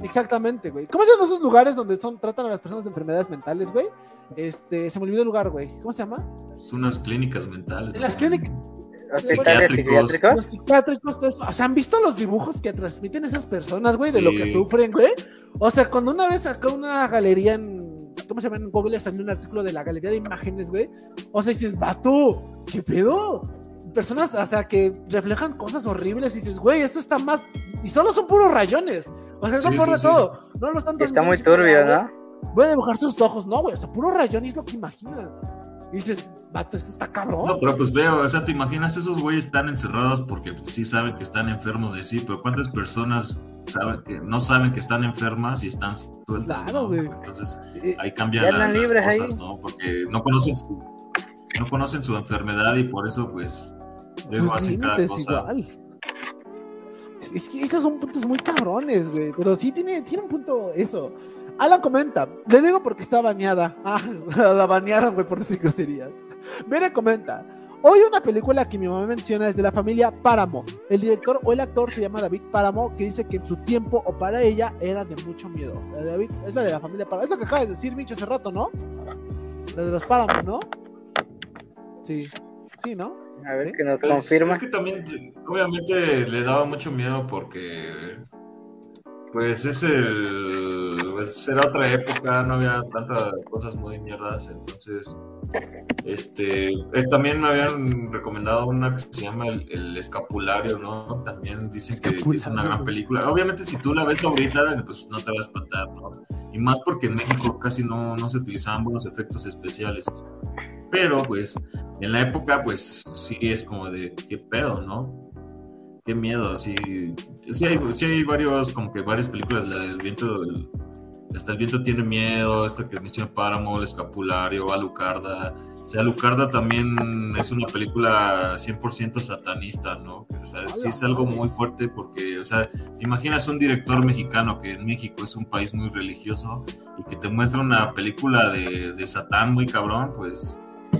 Exactamente, güey. ¿Cómo se llaman esos lugares donde son, tratan a las personas de enfermedades mentales, güey? Este, se me olvidó el lugar, güey. ¿Cómo se llama? Son unas clínicas mentales. En las clínicas. Psiquiátricos. Los psiquiátricos, todo eso. O sea, ¿han visto los dibujos que transmiten esas personas, güey, de lo que sufren, güey? O sea, cuando una vez sacó una galería en. ¿Cómo se llama? En Google salió un artículo de la galería de imágenes, güey. O sea, dices, vato, ¿qué pedo? Personas, o sea, que reflejan cosas horribles y dices, güey, esto está más. Y solo son puros rayones. O sea, son por de todo. No lo están Está muy turbio, ¿no? Voy a dibujar sus ojos. No, güey, o sea, puro rayón es lo que imaginas. Y dices, vato, esto está cabrón. No, pero pues veo, o sea, te imaginas, esos güeyes están encerrados porque sí saben que están enfermos de sí, pero ¿cuántas personas saben que no saben que están enfermas y están sueltas? Claro, güey. Entonces, eh, ahí cambian las cosas, ¿no? Porque no conocen su, no conocen su enfermedad y por eso, pues, luego hacen cada cosa. Igual. Es que esos son puntos muy cabrones, güey. Pero sí tiene, tiene un punto eso. Alan comenta, le digo porque está bañada. [laughs] Ah, la bañaron, güey, por decir groserías. Mire comenta, hoy una película que mi mamá menciona es de la familia Páramo. El director o el actor se llama David Páramo, que dice que en su tiempo o para ella era de mucho miedo. La de David es la de la familia Páramo. Es lo que acabas de decir, Mitch, hace rato, ¿no? La de los Páramo, ¿no? Sí, sí, ¿no? A ver, que nos pues, confirma. Es que también, obviamente, le daba mucho miedo porque, pues, es el. Pues, era otra época, no había tantas cosas muy mierdas, entonces. Este. Eh, también me habían recomendado una que se llama El, Escapulario, ¿no? También dicen que, es una gran película. Obviamente, si tú la ves ahorita, pues no te vas a espantar, ¿no? Y más porque en México casi no, no se utilizaban buenos efectos especiales. Pero pues en la época pues sí es como de qué pedo, ¿no? Qué miedo, sí, sí hay, sí hay varios, como que varias películas, la del viento, hasta el viento tiene miedo, esta que menciona Páramo, el escapulario, Alucarda, o sea, Alucarda también es una película 100% satanista, ¿no? O sea, sí es algo muy fuerte porque, o sea, te imaginas un director mexicano que en México es un país muy religioso y que te muestra una película de, de Satán muy cabrón, pues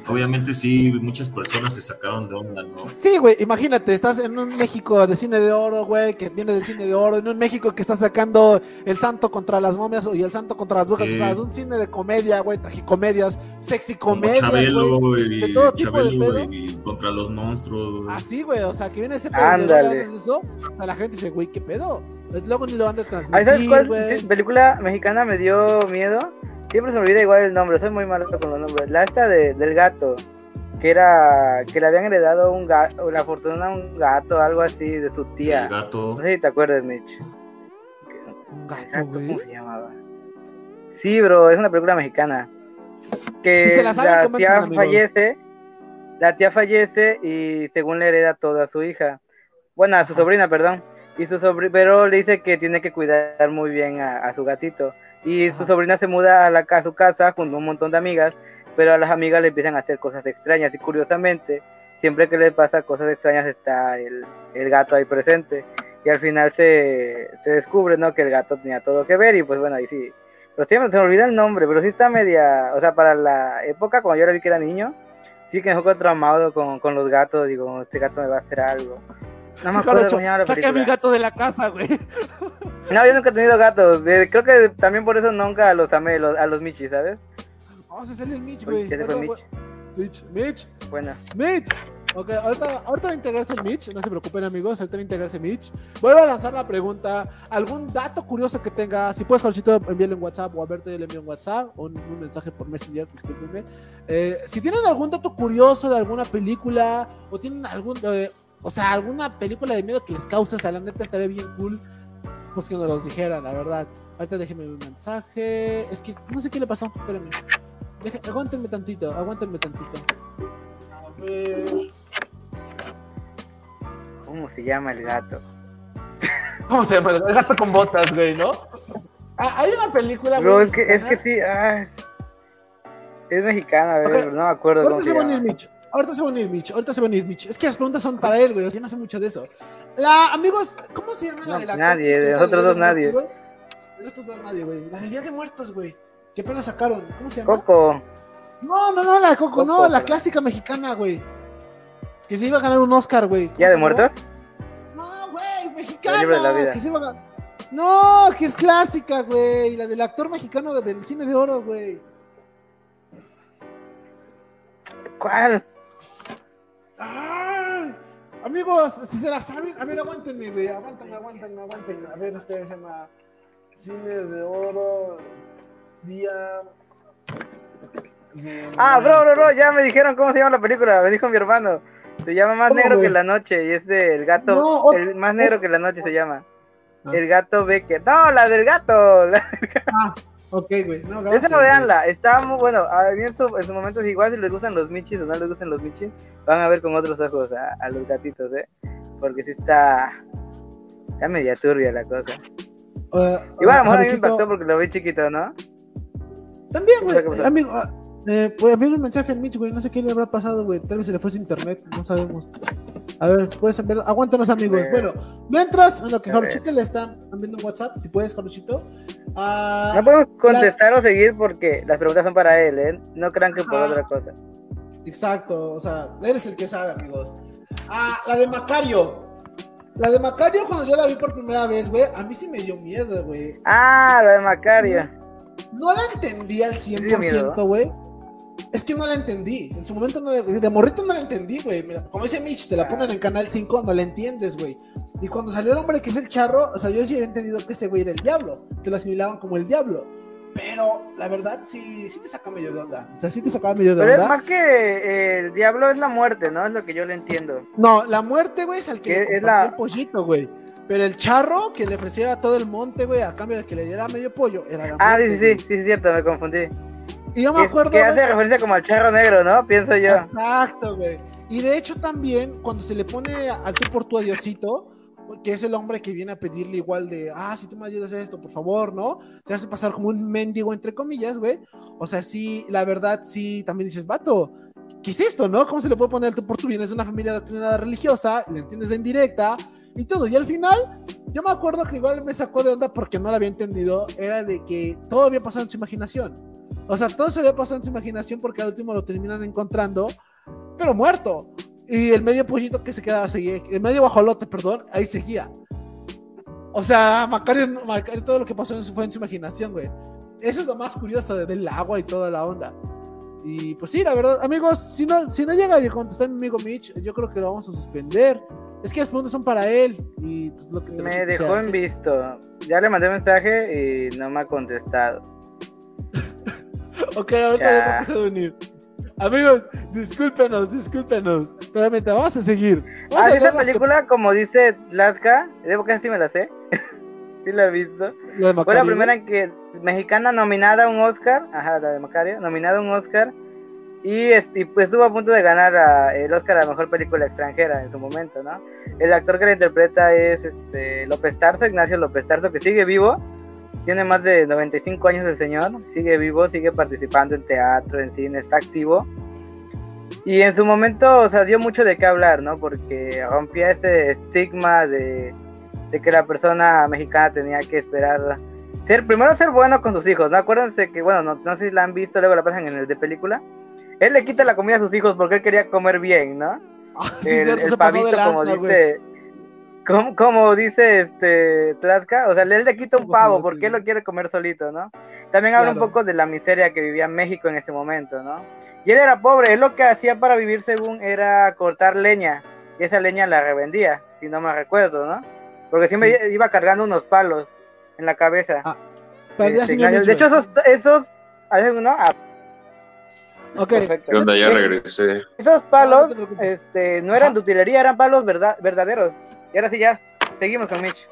obviamente sí, muchas personas se sacaron de onda, ¿no? Sí, güey, imagínate, estás en un México de cine de oro, güey, que viene del cine de oro, en un México que está sacando El Santo contra las momias y El Santo contra las brujas, o sea, de un cine de comedia, güey, tragicomedias, sexy comedia, Chabelo, güey, de todo tipo de pedo. Y contra los monstruos, güey. Así, güey, o sea, que viene ese pedo, Ándale. eso, o sea, la gente dice, güey, ¿qué pedo? Pues luego ni lo van a transmitir, ¿Sabes cuál película mexicana me dio miedo? Siempre se me olvida igual el nombre, soy muy malo con los nombres. La esta de, del gato, que era que le habían heredado un gato, la fortuna a un gato, algo así, de su tía. El gato. No sé si te acuerdas, Mitch. Un gato, ¿Cómo se llamaba? Sí, bro, es una película mexicana. Que la, tía fallece, la tía fallece y según le hereda todo a su hija. Bueno, a su sobrina, perdón. Y su sobrina, pero le dice que tiene que cuidar muy bien a su gatito y su sobrina se muda a, la, a su casa junto a un montón de amigas, pero a las amigas le empiezan a hacer cosas extrañas y curiosamente, siempre que le pasa cosas extrañas está el, el gato ahí presente y al final se, se, descubre, ¿no? Que el gato tenía todo que ver y pues bueno, ahí sí. Pero siempre se me olvida el nombre, pero sí está media, o sea, para la época cuando yo la vi que era niño, sí que me dejó traumado con, con los gatos, digo, este gato me va a hacer algo. No me acuerdo cómo Saca a mi gato de la casa, güey. No, yo nunca he tenido gatos. creo que también por eso nunca los amé a los Michi, ¿sabes? Vamos a hacerle el Mitch, güey. ¿Qué se fue Mitch? Mitch, Mitch. Buena. Mitch. Ok, ahorita, ahorita va a integrarse el Mitch, no se preocupen amigos, ahorita va a integrarse Mitch. Vuelvo a lanzar la pregunta, algún dato curioso que tenga, si puedes Jorgito envíale en WhatsApp o a verte le envío en WhatsApp o un, un, mensaje por Messenger, discúlpenme. Eh, si tienen algún dato curioso de alguna película o tienen algún, eh, o sea, alguna película de miedo que les cause, o sea, la neta estaría bien cool. Pues que nos los dijeran, la verdad. Ahorita déjenme un mensaje. Es que no sé qué le pasó, espérenme. aguántenme tantito, aguántenme tantito. A ver. ¿Cómo se llama el gato? ¿Cómo se llama? El gato con botas, güey, ¿no? Ah, hay una película. Bro, es que, es que sí. Ah, es mexicana, a ver, no me acuerdo. Ahorita se, va a unir Mitch. Ahorita se va a unir Mitch. Ahorita se va a unir Mitch. Es que las preguntas son para él, güey. O sea, no sé mucho de eso. La, amigos, ¿cómo se llama la de la Nadie, de nosotros dos nadie. De estos dos nadie, güey. La de Día de Muertos, güey. ¿Qué pena sacaron? ¿Cómo se llama? Coco. No, no, no, la de Coco, no, la clásica mexicana, güey. Que se iba a ganar un Oscar, güey. ¿Ya de muertos? No, güey, mexicana. La que se iba a ganar. No, que es clásica, güey. La del actor mexicano del cine de oro, güey. ¿Cuál? ¡Ah! Amigos, si se la saben, a ver, aguántenme, güey. Aguántenme, aguántenme, aguántenme. A ver, espera, se llama Cine de Oro, Día. Ah, bro, bro, bro, ya me dijeron cómo se llama la película. Me dijo mi hermano. Se llama Más Negro que la Noche y es del gato. el Más Negro que la Noche se llama. Ah. El gato Becker. No, la del gato. La del gato. Ah. Ok, güey. No, Esa veanla, está muy bueno. A mí en su, en su momento es igual si les gustan los michis o no les gustan los michis, van a ver con otros ojos a, los gatitos, ¿eh? Porque sí está, está media turbia la cosa. Uh, igual a lo mejor a mí me impactó porque lo vi chiquito, ¿no? También, güey. Amigo, ah, eh, pues había un mensaje en Mitch, güey. No sé qué le habrá pasado, güey. Tal vez se le fue su internet, no sabemos. A ver, puedes ver. Aguántanos, amigos. Bueno, mientras, en lo que Jaruchito le está viendo en WhatsApp, si puedes, Jaruchito. Uh, no podemos contestar o seguir porque las preguntas son para él, ¿eh? No crean que por otra cosa. Exacto, o sea, eres el que sabe, amigos. Ah, la de Macario. La de Macario, cuando yo la vi por primera vez, güey, a mí sí me dio miedo, güey. Ah, la de Macario. No la entendí al 100%, güey. Es que no la entendí. En su momento no, de morrito no la entendí, güey. Como dice Mitch, te la ponen en Canal 5, no la entiendes, güey. Y cuando salió el hombre que es el charro, o sea, yo sí había entendido que ese güey era el diablo, que lo asimilaban como el diablo. Pero la verdad sí, sí te saca medio de onda. O sea, sí te sacaba medio de onda. Pero es más que eh, el diablo es la muerte, ¿no? Es lo que yo le entiendo. No, la muerte, güey, es al que es la... el pollito, güey. Pero el charro que le ofrecía a todo el monte, güey, a cambio de que le diera medio pollo, era la Ah, sí, sí, sí, sí, es cierto, me confundí. Y yo me acuerdo. Que hace referencia como al charro negro, ¿no? Pienso yo. Exacto, güey. Y de hecho también, cuando se le pone al tú por tu adiosito, que es el hombre que viene a pedirle igual de, ah, si tú me ayudas a esto, por favor, ¿no? Te hace pasar como un mendigo, entre comillas, güey. O sea, sí, la verdad, sí, también dices, vato, ¿qué es esto, no? ¿Cómo se le puede poner al tú por tu bien? Es una familia doctrinada religiosa, le entiendes de indirecta y todo. Y al final, yo me acuerdo que igual me sacó de onda porque no lo había entendido, era de que todo había pasado en su imaginación. O sea, todo se había pasado en su imaginación porque al último lo terminan encontrando, pero muerto. Y el medio pollito que se quedaba, seguía, el medio guajolote, perdón, ahí seguía. O sea, Macario, Macario, todo lo que pasó fue en su imaginación, güey. Eso es lo más curioso del agua y toda la onda. Y pues sí, la verdad, amigos, si no, si no llega a contestar mi amigo Mitch, yo creo que lo vamos a suspender. Es que las preguntas son para él. Y pues, lo que me dejó en visto. Ya le mandé mensaje y no me ha contestado. ok, ahorita vamos a unir. Amigos, discúlpenos, discúlpenos. Pero mientras vamos a seguir. ah, esa película, como dice Laska, debo que sí me la sé. [laughs] sí la he visto. Fue la primera en que mexicana nominada a un Oscar. Ajá, la de Macario, nominada a un Oscar. Y este, pues estuvo a punto de ganar el Oscar a mejor película extranjera en su momento, ¿no? El actor que la interpreta es este López Tarso, Ignacio López Tarso, que sigue vivo tiene más de 95 años el señor, sigue vivo, sigue participando en teatro, en cine, está activo. Y en su momento, o sea, dio mucho de qué hablar, ¿no? Porque rompía ese estigma de, que la persona mexicana tenía que esperar ser primero ser bueno con sus hijos, ¿no? Acuérdense que, bueno, no, sé si la han visto, luego la pasan en el de película. Él le quita la comida a sus hijos porque él quería comer bien, ¿no? Ah, el, pavito, como dice, como, dice este Tlaxca, o sea, él le quita un pavo porque él lo quiere comer solito, ¿no? También habla un poco de la miseria que vivía México en ese momento, ¿no? Y él era pobre, él lo que hacía para vivir según era cortar leña, y esa leña la revendía, si no me recuerdo, ¿no? Porque siempre iba cargando unos palos en la cabeza. Ah, este, de hecho, esos, esos, ¿no? Ah, ok, perfecto. Ya regresé. Esos palos, este, no eran de utilería, eran palos verdad, verdaderos. Y ahora sí ya, seguimos con Mitch.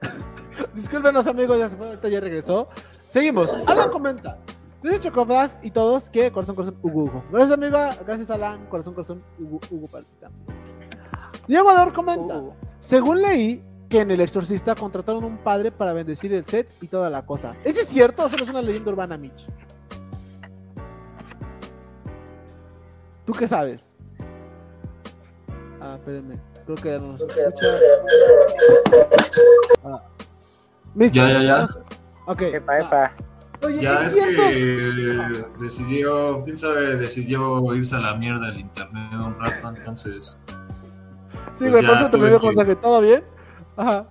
[laughs] Discúlpenos amigos, ya se fue, ahorita ya regresó. Seguimos. Alan comenta. Dice Chocoflag y todos que corazón, corazón, Hugo, Hugo. Gracias amiga, gracias Alan, corazón, corazón, Hugo, Hugo Palpita. Diego Valor comenta. Según leí, que en El Exorcista contrataron un padre para bendecir el set y toda la cosa. ¿Ese es cierto o solo es una leyenda urbana, Mitch? ¿Tú qué sabes? Ah, espérenme. Creo que ya no nos escucha. Ah. Mitch, ya, ya, ya. Ok. Epa, epa. Oye, ya es, que decidió, quién sabe, decidió irse a la mierda del internet un rato, entonces. Sí, pues güey, por eso te me dio mensaje, ¿todo bien? Ajá.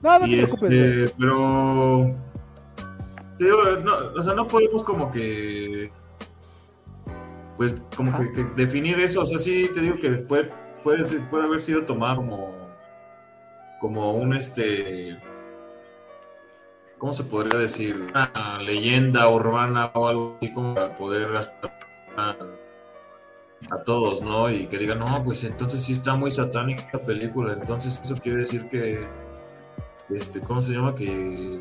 No, no te preocupes. Este, pero. Te digo, no, o sea, no podemos como que. Pues como que, definir eso. O sea, sí te digo que puede, puede, puede haber sido tomado como. Como un este ¿cómo se podría decir? Una leyenda urbana o algo así como para poder a, a, todos, ¿no? Y que digan, no, pues entonces sí está muy satánica la película, entonces eso quiere decir que, este, ¿cómo se llama? Que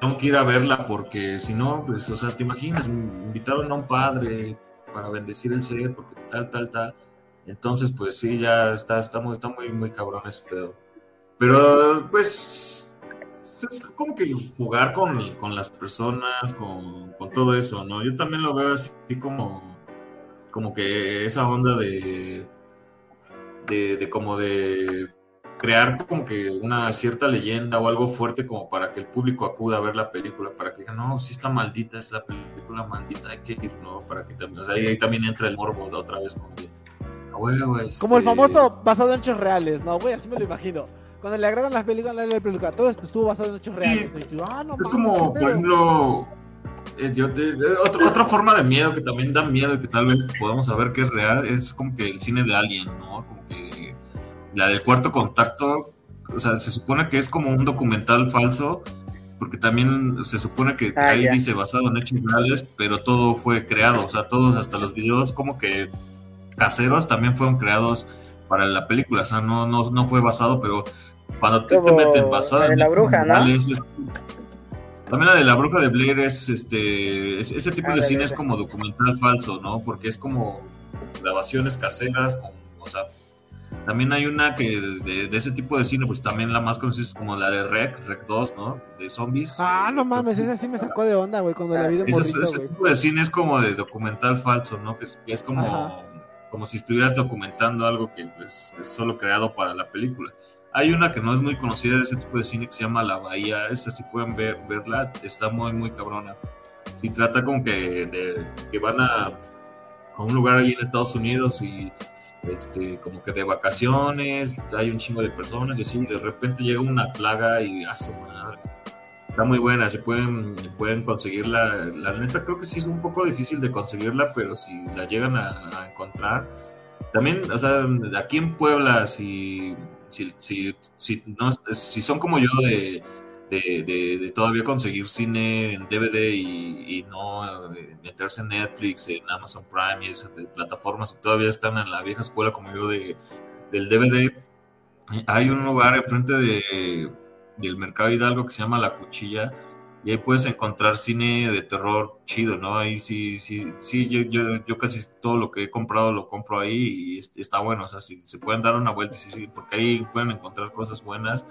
tengo que ir a verla porque si no, pues, o sea, te imaginas, invitaron a un padre para bendecir el ser, porque tal, tal, tal. Entonces, pues sí, ya está, está muy, muy, muy cabrón ese pedo. Pero, pues, es como que jugar con, con las personas, con, todo eso, ¿no? Yo también lo veo así como, como que esa onda de, de, como de crear como que una cierta leyenda o algo fuerte como para que el público acuda a ver la película, para que digan, no, si está maldita, es la película maldita, hay que ir, ¿no? Para que también, o sea, ahí, también entra el morbo de otra vez, como Como el este famoso basado en hechos reales, ¿no, güey? Así me lo imagino cuando le agregan las películas, la película, todo esto estuvo basado en hechos reales. Ah, es como, por ejemplo, eh, otra, forma de miedo que también da miedo y que tal vez podamos saber que es real, es como que el cine de Alien, ¿no? Como que la del cuarto contacto, o sea, se supone que es como un documental falso, porque también se supone que ah, ahí dice basado en hechos reales, pero todo fue creado, o sea, todos, hasta los videos como que caseros también fueron creados para la película, o sea, no, no, no fue basado, pero cuando te, te meten basada en la bruja, ¿no? también la de la bruja de Blair es este ese tipo de cine es como documental falso, ¿no? Porque es como grabaciones caseras, o sea, también hay una que de, ese tipo de cine, pues también la más conocida es como la de Rec, Rec 2, ¿no? De zombies. Ah, no mames, esa sí me sacó de onda, güey, cuando la vi de Ese, ese tipo de cine es como de documental falso, ¿no? Que es, como, como si estuvieras documentando algo que pues, es solo creado para la película. Hay una que no es muy conocida de ese tipo de cine que se llama La Bahía. Esa si pueden ver, verla, está muy, muy cabrona. Si trata como que, de, que van a, a un lugar allí en Estados Unidos y este, como que de vacaciones, hay un chingo de personas y así, de repente llega una plaga y a su madre. Está muy buena, si pueden, pueden conseguirla. La neta creo que sí es un poco difícil de conseguirla, pero si la llegan a, a encontrar. También, o sea, aquí en Puebla, si si, si, si, no, si son como yo de, de, todavía conseguir cine en DVD y, no eh, meterse en Netflix, en Amazon Prime y esas plataformas y todavía están en la vieja escuela como yo de, del DVD, hay un lugar enfrente de, del Mercado Hidalgo que se llama La Cuchilla y ahí puedes encontrar cine de terror chido, ¿no? Ahí sí, sí, sí, yo, yo, yo, casi todo lo que he comprado lo compro ahí y está bueno, o sea, si se pueden dar una vuelta, sí, sí, porque ahí pueden encontrar cosas buenas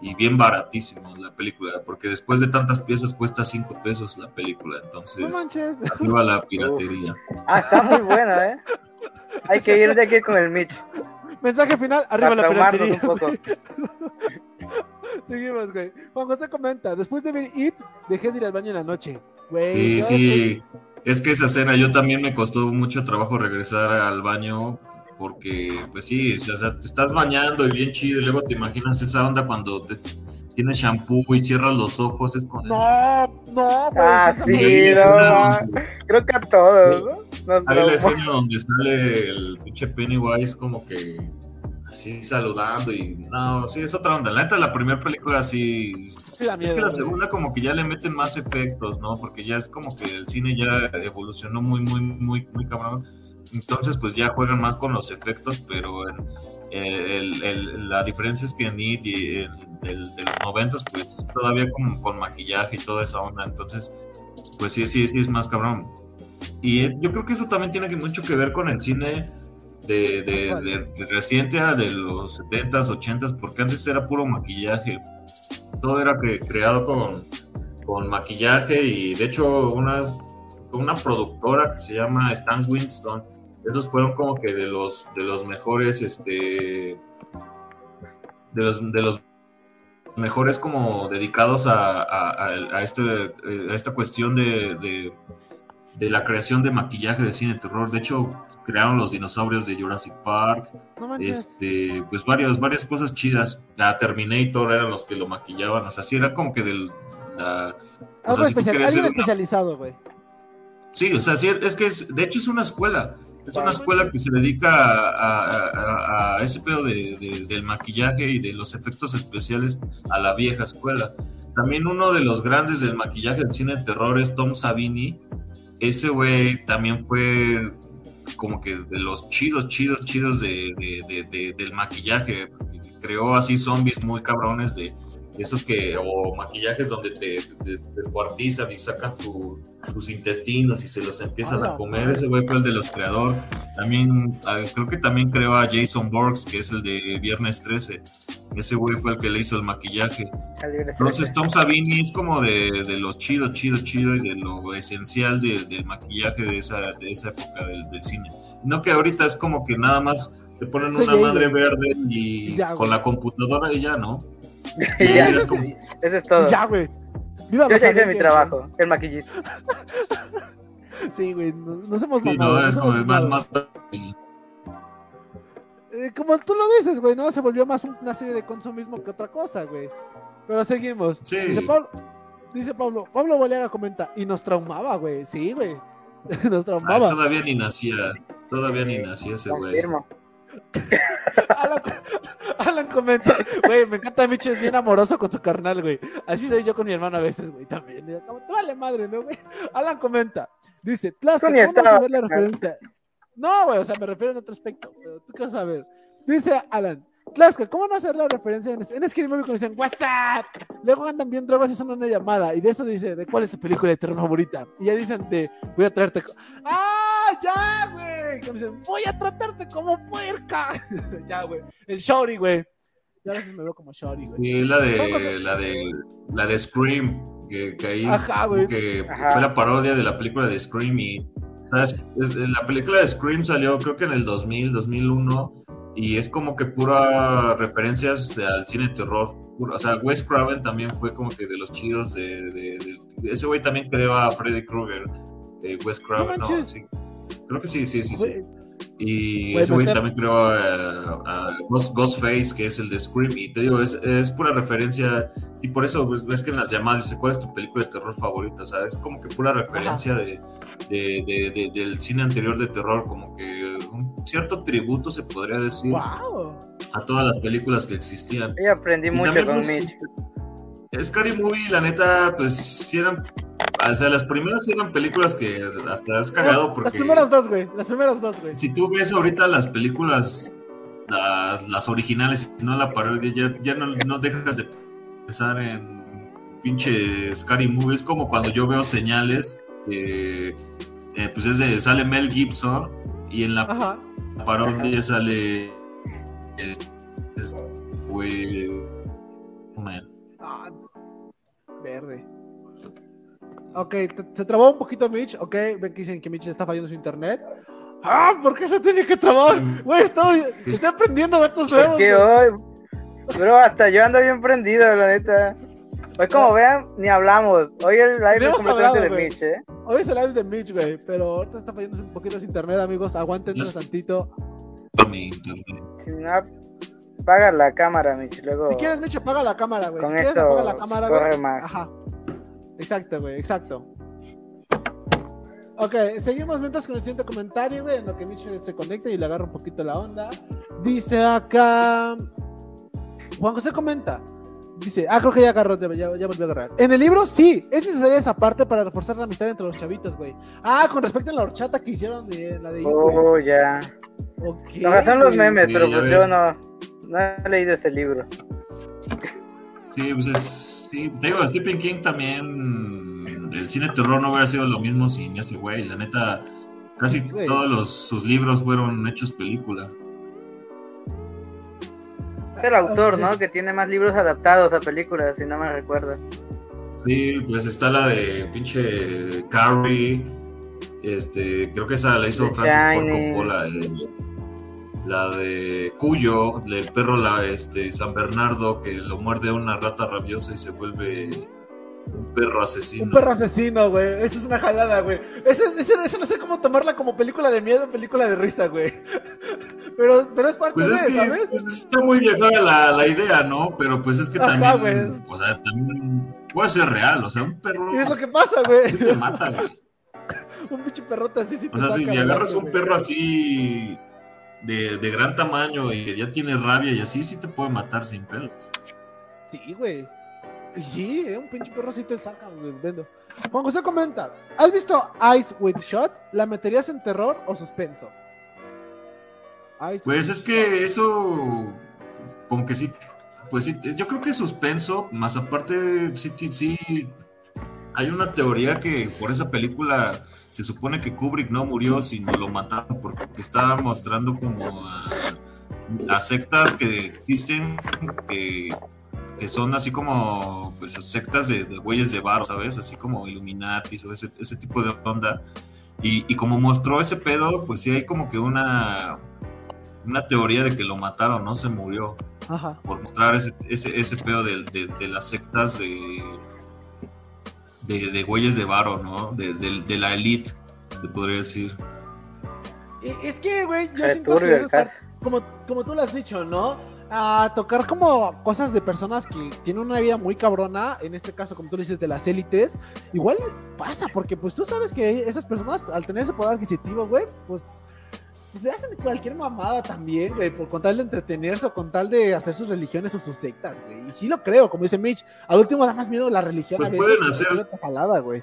y bien baratísimo la película, porque después de tantas piezas cuesta cinco pesos la película, entonces no manches. arriba la piratería. Ah, está muy buena, ¿eh? Hay que ir de aquí con el Mitch. Mensaje final, arriba la piratería. Un poco. Seguimos, güey. Juan José comenta, después de ver It, dejé de ir al baño en la noche. Güey, sí, sí. Es que esa escena yo también me costó mucho trabajo regresar al baño porque, pues sí, o sea, te estás bañando y bien chido y luego te imaginas esa onda cuando te, tienes shampoo y cierras los ojos. Es. No, no, pues, ah, sí, no, Creo que a todos, ¿no? Hay la escena donde sale el pinche Pennywise como que así saludando y no, sí, es otra onda. La neta, la primera película sí, es que la segunda como que ya le meten más efectos, ¿no? Porque ya es como que el cine ya evolucionó muy, muy, muy, muy cabrón. Entonces, pues ya juegan más con los efectos, pero la diferencia es que en IT y de los noventas, pues todavía como con maquillaje y toda esa onda. Entonces, pues sí, sí, sí es más cabrón. Y yo creo que eso también tiene mucho que ver con el cine de, de, reciente de los 70s, 80s, porque antes era puro maquillaje. Todo era creado con, con maquillaje y de hecho unas, una productora que se llama Stan Winston, esos fueron como que de los, de los mejores, este, de los, de los mejores como dedicados a, a, este, a esta cuestión de, de, la creación de maquillaje de cine de terror. De hecho, crearon los dinosaurios de Jurassic Park. este, pues varias, varias cosas chidas. La Terminator eran los que lo maquillaban. O sea, sí era como que del. La, especializado, güey. Sí, o sea, sí, es que es, de hecho es una escuela. Es una escuela que se dedica a, ese pedo de, del maquillaje y de los efectos especiales a la vieja escuela. También uno de los grandes del maquillaje del cine de terror es Tom Savini. Ese güey también fue como que de los chidos, chidos, chidos de, del maquillaje. Creó así zombies muy cabrones de, esos que, o maquillajes donde te, descuartizan y sacan tus intestinos y se los empiezan a comer. Ese güey fue el de los creadores. También, ah, creo que también creó a Jason Borgs, que es el de Viernes 13. Ese güey fue el que le hizo el maquillaje. Entonces, Tom Savini es como de, los chidos, chidos, chidos y de lo esencial del maquillaje de esa, de esa época del, cine. No que ahorita es como que nada más te ponen una madre verde y con la computadora y ya, ¿no? Ya, eso, es todo. Ya, güey. Yo ya hice mi trabajo, el maquillito. [laughs] sí, güey, nos, hemos sí, No, es como más, más... Eh, como tú lo dices, güey, ¿no? Se volvió más una serie de consumismo que otra cosa, güey. Pero seguimos. Sí. Dice Pablo, dice Pablo, Pablo Boleaga comenta, y nos traumaba, güey. Sí, güey. [laughs] nos traumaba. todavía ni nacía, todavía ni nacía ese güey. [laughs] Alan, Alan, comenta, güey, me encanta Micho, es bien amoroso con su carnal, güey. Así soy yo con mi hermano a veces, güey, también. vale madre, ¿no, güey? Alan comenta, dice, Tlaska, ¿cómo vas a ver la referencia? No, güey, o sea, me refiero en otro aspecto, pero tú qué vas a ver. Dice Alan, Tlaska, ¿cómo no hacer la referencia en, en Scary Movie cuando dicen WhatsApp? Luego andan bien drogas y son una llamada. Y de eso dice, ¿de cuál es tu película de terror favorita? Y ya dicen de, voy a traerte. ¡Ah, ya, güey! Que dicen, voy a tratarte como puerca. [laughs] ya, güey. El Shorty, güey. Ya a veces me veo como Shorty, güey. Sí, la de, la de, la de Scream. Que, que ahí Ajá, güey. que fue la parodia de la película de Scream y ¿sabes? La película de Scream salió creo que en el 2000, 2001 y es como que pura referencias al cine de terror. o sea, Wes Craven también fue como que de los chidos de... ese güey también creó a Freddy Krueger, Wes Craven, no, sí. Creo que sí, sí, sí. sí. Y ese güey también creó a, Ghostface, que es el de Scream. Y te digo, es, es pura referencia. Y por eso pues, ves que en las llamadas dice: ¿Cuál es tu película de terror favorita? O sea, es como que pura referencia de, de, del cine anterior de terror. Como que un cierto tributo, se podría decir, a todas las películas que existían. Y aprendí mucho con pues, Mitch. Scary Movie, la neta, pues sí eran o sea, las primeras eran películas que hasta has cagado porque... Las primeras dos, güey. Las primeras dos, güey. Si tú ves ahorita las películas, las, originales, no la parodia, ya, ya no, no, dejas de pensar en pinche Scary Movie. Es como cuando yo veo señales, eh, pues es de, sale Mel Gibson y en la parodia sale... güey... Ah, verde. Ok, se trabó un poquito Mitch. Ok, ven que dicen que Mitch está fallando su internet. ¡Ah! ¿Por qué se tiene que trabar? Güey, estoy, estoy aprendiendo datos nuevos. ¿Qué hoy? Bro, hasta yo ando bien prendido, la neta. Hoy, como vean, ni hablamos. Hoy el live es completamente de Mitch, ¿eh? Hoy es el live de Mitch, güey. Pero ahorita está fallando un poquito su internet, amigos. Aguántenos tantito. Si no, apaga la cámara, Mitch. Luego... Si quieres, Mitch, apaga la cámara, güey. Si quieres, apaga la cámara, güey. Ajá. Exacto, güey, exacto. Ok, seguimos mientras con el siguiente comentario, güey, en lo que Mitchell se conecta y le agarra un poquito la onda. Dice acá. Juan José comenta. Dice, ah, creo que ya agarró, ya, ya volvió a agarrar. En el libro, sí, es necesaria esa parte para reforzar la amistad entre los chavitos, güey. Ah, con respecto a la horchata que hicieron de la de. Oh, ya. Okay, no, son los memes, pero pues yo no, no he leído ese libro. Sí, pues es Sí, digo, Stephen King también. El cine terror no hubiera sido lo mismo sin ese güey. La neta, Casi todos los, sus libros fueron hechos película. Es el autor, ¿no? Que tiene más libros adaptados a películas, si no me recuerdo. Sí, pues está la de pinche Carrie. Este, creo que esa la hizo Francis Ford Coppola. Eh, la de Cuyo, el perro la, este, San Bernardo, que lo muerde una rata rabiosa y se vuelve un perro asesino. Un perro asesino, güey. Esa es una jalada, güey. Esa, no sé cómo tomarla como película de miedo película de risa, güey. [laughs] Pero, pero es parte pues de, es que, ¿sabes? Pues está muy vieja la, la, idea, ¿no? Pero pues es que también, o sea, también puede ser real, o sea, un perro... ¿Qué es lo que pasa, güey? Te mata, güey. [laughs] un pinche perrote así, sí te O sea, si agarras un perro así de, de gran tamaño y ya tiene rabia y así, sí te puede matar sin pedos. Sí, güey. Y sí, eh, un pinche perro sí te saca, güey. Juan José comenta: ¿Has visto Ice with Shot? ¿La meterías en terror o suspenso? pues es que eso, como que sí, pues sí, yo creo que suspenso, más aparte, sí, sí, hay una teoría que por esa película se supone que Kubrick no murió, sino lo mataron porque estaba mostrando como las sectas que existen, que, son así como pues sectas de, de güeyes de bar, ¿sabes? Así como Illuminati o ese, ese tipo de onda. Y, y, como mostró ese pedo, pues sí hay como que una, una teoría de que lo mataron, no se murió. Por mostrar ese, ese, ese pedo de, de, las sectas de, de, de güeyes de varo, ¿no? De, de, la elite, se podría decir. Es que, güey, yo siento que como, como tú lo has dicho, ¿no? A tocar como cosas de personas que tienen una vida muy cabrona, en este caso, como tú dices, de las élites, igual pasa, porque pues tú sabes que esas personas, al tener ese poder adquisitivo, güey, pues pues se hacen cualquier mamada también, güey, por con tal de entretenerse o con tal de hacer sus religiones o sus sectas, güey. Y sí lo creo, como dice Mitch, al último da más miedo la religión pues a veces. Pueden hacer... güey.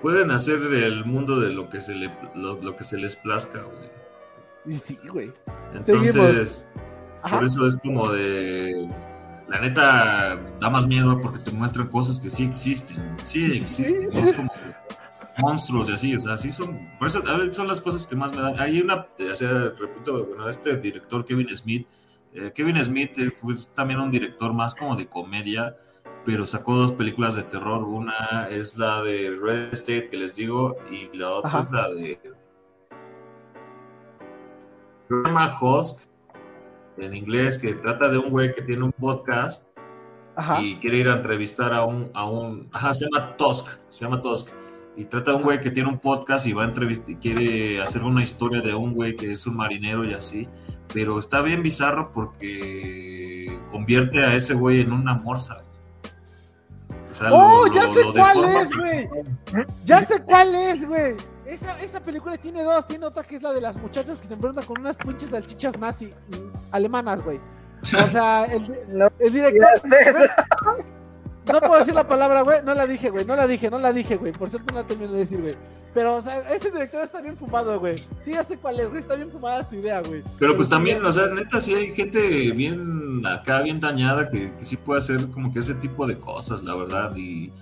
Pueden hacer el mundo de lo que se, le, lo, que se les plazca, güey. Y sí, güey. Entonces, por eso es como de... La neta da más miedo porque te muestran cosas que sí existen. Sí existen. Es como monstruos y así, o sea, sí son, por eso son las cosas que más me dan. Hay una, o sea, repito, bueno, este director Kevin Smith, eh, Kevin Smith eh, fue también un director más como de comedia, pero sacó dos películas de terror, una es la de Red State que les digo y la otra es la de Grandma Husk en inglés que trata de un güey que tiene un podcast y quiere ir a entrevistar a un, a un, ajá, se llama Tusk, se llama Tusk y trata de un güey que tiene un podcast y va a entrevistar y quiere hacer una historia de un güey que es un marinero y así. Pero está bien bizarro porque convierte a ese güey en una morsa. ¡Oh! ya sé cuál es, güey. Ya sé cuál es, güey. Esa, esa, película tiene dos. Tiene otra que es la de las muchachas que se enfrentan con unas pinches salchichas nazi alemanas, güey. O sea, el, el director. [laughs] No puedo decir la palabra, güey. No la dije, güey. No la dije, no la dije, güey. Por cierto, no la terminé de decir, güey. Pero, o sea, ese director está bien fumado, güey. Sí, ya sé cuál es, güey. Está bien fumada su idea, güey. Pero pues también, o sea, neta, sí hay gente bien acá, bien dañada, que, sí puede hacer como que ese tipo de cosas, la verdad. Y,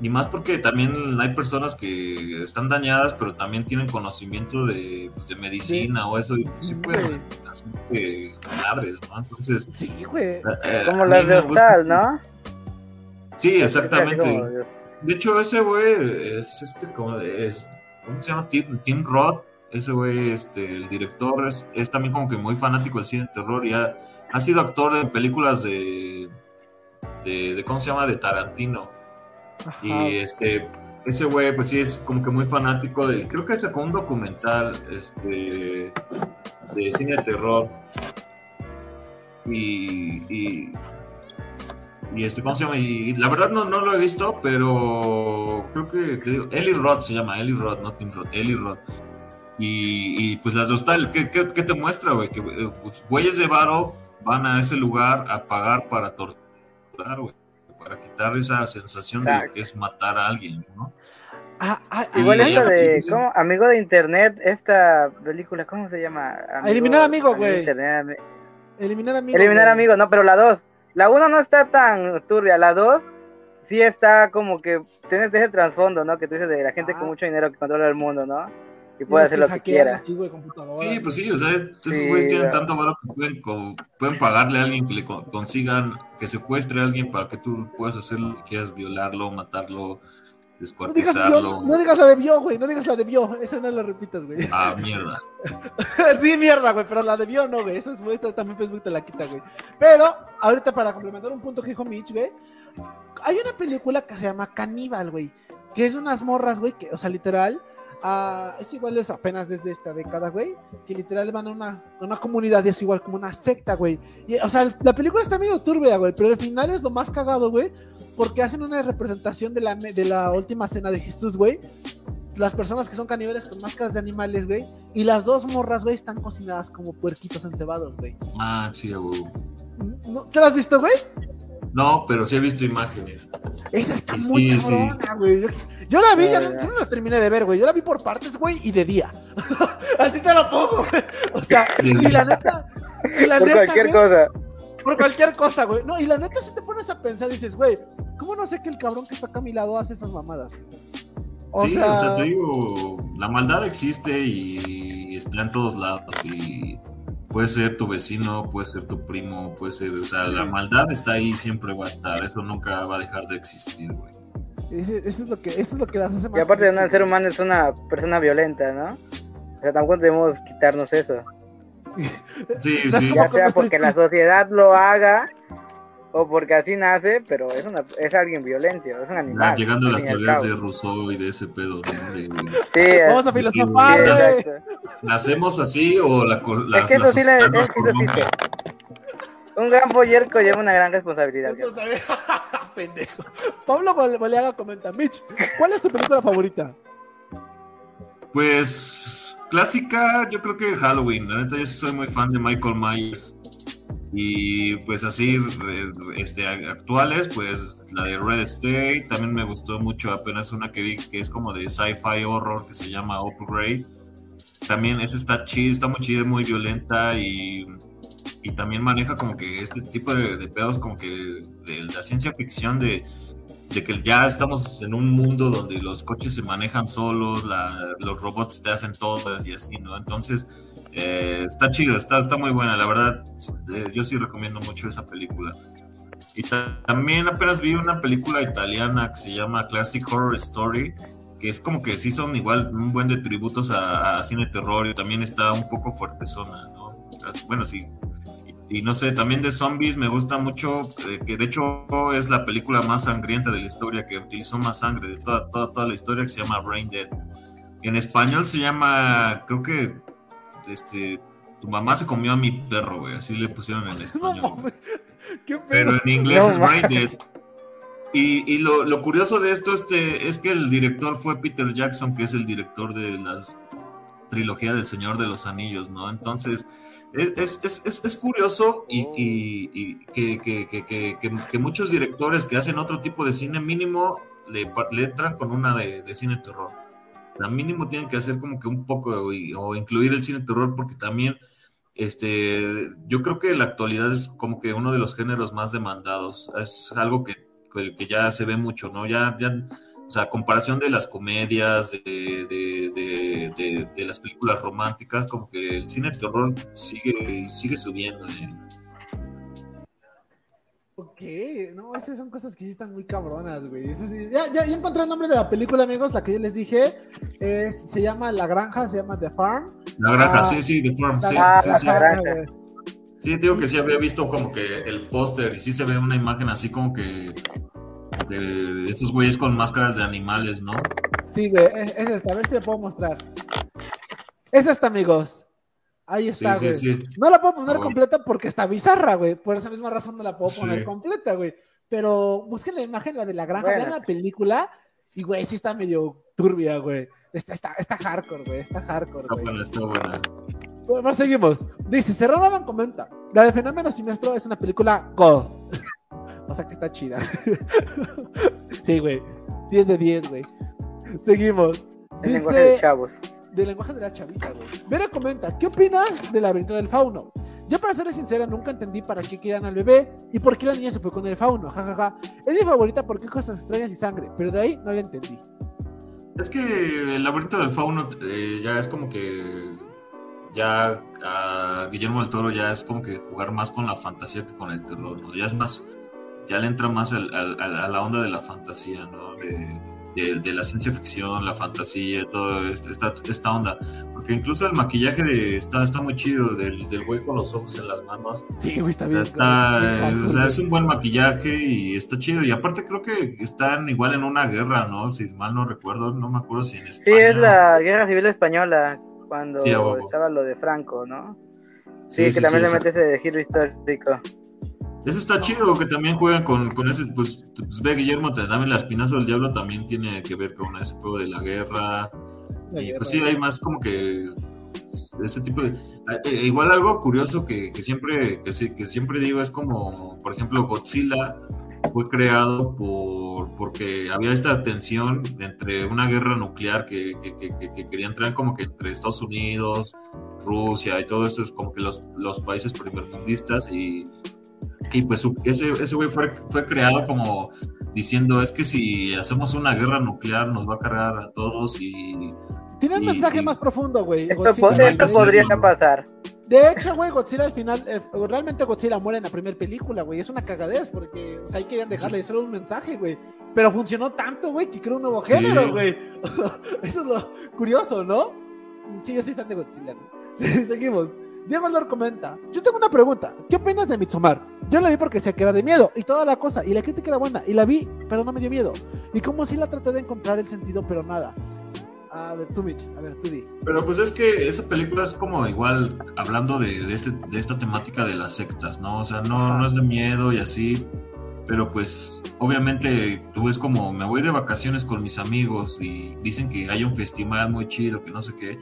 y más porque también hay personas que están dañadas, pero también tienen conocimiento de, pues, de medicina o eso. Y pues, sí pueden hacer que madres, ¿no? Entonces. Sí, güey. Eh, como las de hostal, ¿no? Sí, exactamente. De hecho, ese güey es este como es ¿cómo se llama? Tim, Roth. Ese güey, este, el director es, es, también como que muy fanático del cine de terror y ha, ha sido actor en películas de, de, ¿cómo se llama? De Tarantino. Y este, ese güey, pues sí, es como que muy fanático de, creo que sacó un documental, este, de cine de terror. y, y este, ¿cómo se llama? Y, la verdad no, no lo he visto, pero creo que, que digo, Eli Roth se llama, Eli Roth, no Tim Roth, Eli Roth. Y, y pues las de hostal, ¿qué, qué, qué te muestra, güey? Que eh, pues, güeyes de varo van a ese lugar a pagar para torturar, güey. Para quitar esa sensación de que es matar a alguien, ¿no? Ah, ah, Igual esto de, ¿cómo? Amigo de Internet, esta película, ¿cómo se llama? Eliminar amigo, güey. Eliminar amigo. Eliminar amigo, no, pero la dos. La 1 no está tan turbia, la 2 sí está como que tienes ese trasfondo, ¿no? Que tú dices de la gente con mucho dinero que controla el mundo, ¿no? Y puede hacer lo que quiera. sí, pues sí, o sea, esos güeyes tienen tanto valor que pueden, pueden pagarle a alguien que le consigan, que secuestre a alguien para que tú puedas hacer lo que quieras, violarlo, matarlo, descuartizarlo. No digas, la de Bio, güey, no digas la de Bio, esa no la repitas, güey. Ah, mierda. [laughs] sí, mierda, güey, pero la de Bio no, güey, esa es esta también Facebook te la quita, güey. Pero, ahorita para complementar un punto que dijo Mitch, güey, hay una película que se llama Caníbal, güey, que es unas morras, güey, que, o sea, literal, es igual es apenas desde esta década, güey, que literal van a una, una comunidad y es igual como una secta, güey. o sea, la película está medio turbia, güey, pero al final es lo más cagado, güey, porque hacen una representación de la, de la última cena de Jesús, güey. Las personas que son caníbales con máscaras de animales, güey. Y las dos morras, güey, están cocinadas como puerquitos encebados, güey. Ah, sí, güey. ¿Te las has visto, güey? No, pero sí he visto imágenes. Esa está muy cabrona, güey. Yo, la vi, ya no, yo no la terminé de ver, güey. Yo la vi por partes, güey, y de día. [laughs] Así te lo pongo, güey. O sea, y la neta. Y la por cualquier cosa. Por cualquier cosa, güey. No, y la neta, si te pones a pensar, dices, güey, ¿cómo no sé que el cabrón que está acá a mi lado hace esas mamadas? sí, o sea, te digo, la maldad existe y está en todos lados. Y puede ser tu vecino, puede ser tu primo, puede ser, o sea, la maldad está ahí, siempre va a estar, eso nunca va a dejar de existir, güey. Eso, es lo que, eso es lo que las hace más. Y aparte de un ser humano es una persona violenta, ¿no? O sea, tampoco debemos quitarnos eso. Sí, [laughs] sí. Ya sea porque la sociedad lo haga o porque así nace, pero es, una, es alguien violento, es un animal. llegando a las teorías de Rousseau y de ese pedo, ¿no? sí, Vamos a filosofar, ¿Nacemos así o la, la Es que eso sí, le, es que eso sí Un gran follerco lleva una gran responsabilidad. [laughs] Pendejo. Pablo Baleaga comenta, Mitch, ¿cuál es tu película favorita? Pues clásica, yo creo que Halloween. La neta, yo soy muy fan de Michael Myers. Y pues así, este, actuales, pues la de Red State, también me gustó mucho, apenas una que vi que es como de sci-fi horror que se llama Upgrade. También esa está chida, está muy chida, muy violenta y, y también maneja como que este tipo de, pedos como que de la ciencia ficción de, de, que ya estamos en un mundo donde los coches se manejan solos, los robots te hacen todo y así, ¿no? Entonces eh, está chido, está, está muy buena, la verdad. Eh, yo sí recomiendo mucho esa película. Y también apenas vi una película italiana que se llama Classic Horror Story, que es como que sí son igual un buen de tributos a, cine terror y también está un poco fuertezona, ¿no? Bueno, sí. Y, no sé, también de zombies me gusta mucho, eh, que de hecho es la película más sangrienta de la historia, que utilizó más sangre de toda, toda, toda la historia, que se llama Brain Dead. En español se llama, creo que este, tu mamá se comió a mi perro, güey, así le pusieron en [laughs] español. Pero en inglés es Brain Y, y lo, lo, curioso de esto este, es que el director fue Peter Jackson, que es el director de las trilogía del Señor de los Anillos, ¿no? Entonces, es, es, es, es curioso y, y, que, que, que, que, muchos directores que hacen otro tipo de cine mínimo le, le entran con una de, de cine terror. Sea, mínimo tienen que hacer como que un poco o, incluir el cine terror porque también este yo creo que la actualidad es como que uno de los géneros más demandados. Es algo que, que ya se ve mucho no ya ya o sea comparación de las comedias de, de, de, las películas románticas como que el cine terror sigue sigue subiendo ¿eh? Ok, no, esas son cosas que sí están muy cabronas, güey. ya, ya, encontré el nombre de la película, amigos, la que yo les dije. se llama La Granja, se llama The Farm. La Granja, ah, sí, sí, The Farm, sí, sí, sí. Sí, digo que sí había visto como que el póster y sí se ve una imagen así como que de esos güeyes con máscaras de animales, ¿no? Sí, güey, es, es esta, a ver si le puedo mostrar. Es esta, amigos. Ahí está, güey. No la puedo poner ah, completa porque está bizarra, güey. Por esa misma razón no la puedo poner completa, güey. Pero busquen la imagen, la de la granja, vean la película. Y, güey, sí está medio turbia, güey. Está, está, está hardcore, güey. Está hardcore, güey. Bueno, está buena. Bueno, seguimos. Dice, Serrano comenta. La de Fenómeno Siniestro es una película God. O sea que está chida. [laughs] sí, güey. 10 de 10, güey. Seguimos. Dice... El de chavos del lenguaje de la chaviza, güey. Vera comenta, ¿qué opinas del laberinto del fauno? Yo para ser sincera nunca entendí para qué querían al bebé y por qué la niña se fue con el fauno, jajaja. Es mi favorita porque cosas extrañas y sangre, pero de ahí no la entendí. Es que el laberinto del fauno eh, ya es como que ya a Guillermo del Toro ya es como que jugar más con la fantasía que con el terror, ¿no? Ya es más, ya le entra más a la onda de la fantasía, ¿no? De, de, la ciencia ficción, la fantasía, toda esta, esta onda. Porque incluso el maquillaje está, está muy chido, del, del güey con los ojos en las manos. Sí, güey, está bien. o sea, es un buen maquillaje y está chido. Y aparte creo que están igual en una guerra, ¿no? Si mal no recuerdo, no me acuerdo si en España. Sí, es la guerra civil española, cuando estaba lo de Franco, ¿no? Sí, que también le mete ese giro histórico. Eso está chido, que también juegan con, con ese, pues, pues ve Guillermo, dame la espinazo del diablo, también tiene que ver con ese juego de la guerra. y pues sí, hay más como que ese tipo de... Eh, eh, igual algo curioso que, que siempre, que, que siempre digo es como, por ejemplo, Godzilla fue creado por porque había esta tensión entre una guerra nuclear que, que, que, que quería entrar como que entre Estados Unidos, Rusia y todo esto es como que los, los países primermundistas y y pues ese, ese güey fue, fue creado como diciendo, es que si hacemos una guerra nuclear nos va a cargar a todos y... Tiene un mensaje más profundo, güey. Esto, podría pasar. De hecho, güey, Godzilla al final, eh, realmente Godzilla muere en la primera película, güey. Es una cagadez porque ahí querían dejarle solo un mensaje, güey. Pero funcionó tanto, güey, que creó un nuevo género, güey. [laughs] Eso es lo curioso, ¿no? Sí, yo soy fan de Godzilla, güey. [laughs] seguimos. Diego Lor comenta, yo tengo una pregunta, ¿qué opinas de Mitsumar? Yo la vi porque se queda de miedo y toda la cosa, y la crítica era buena, y la vi, pero no me dio miedo. Y como si la traté de encontrar el sentido, pero nada. A ver, tú, Mitch, a ver, tú di. Pero pues es que esa película es como igual, hablando de, este, de esta temática de las sectas, ¿no? O sea, no, no es de miedo y así, pero pues obviamente tú ves como me voy de vacaciones con mis amigos y dicen que hay un festival muy chido, que no sé qué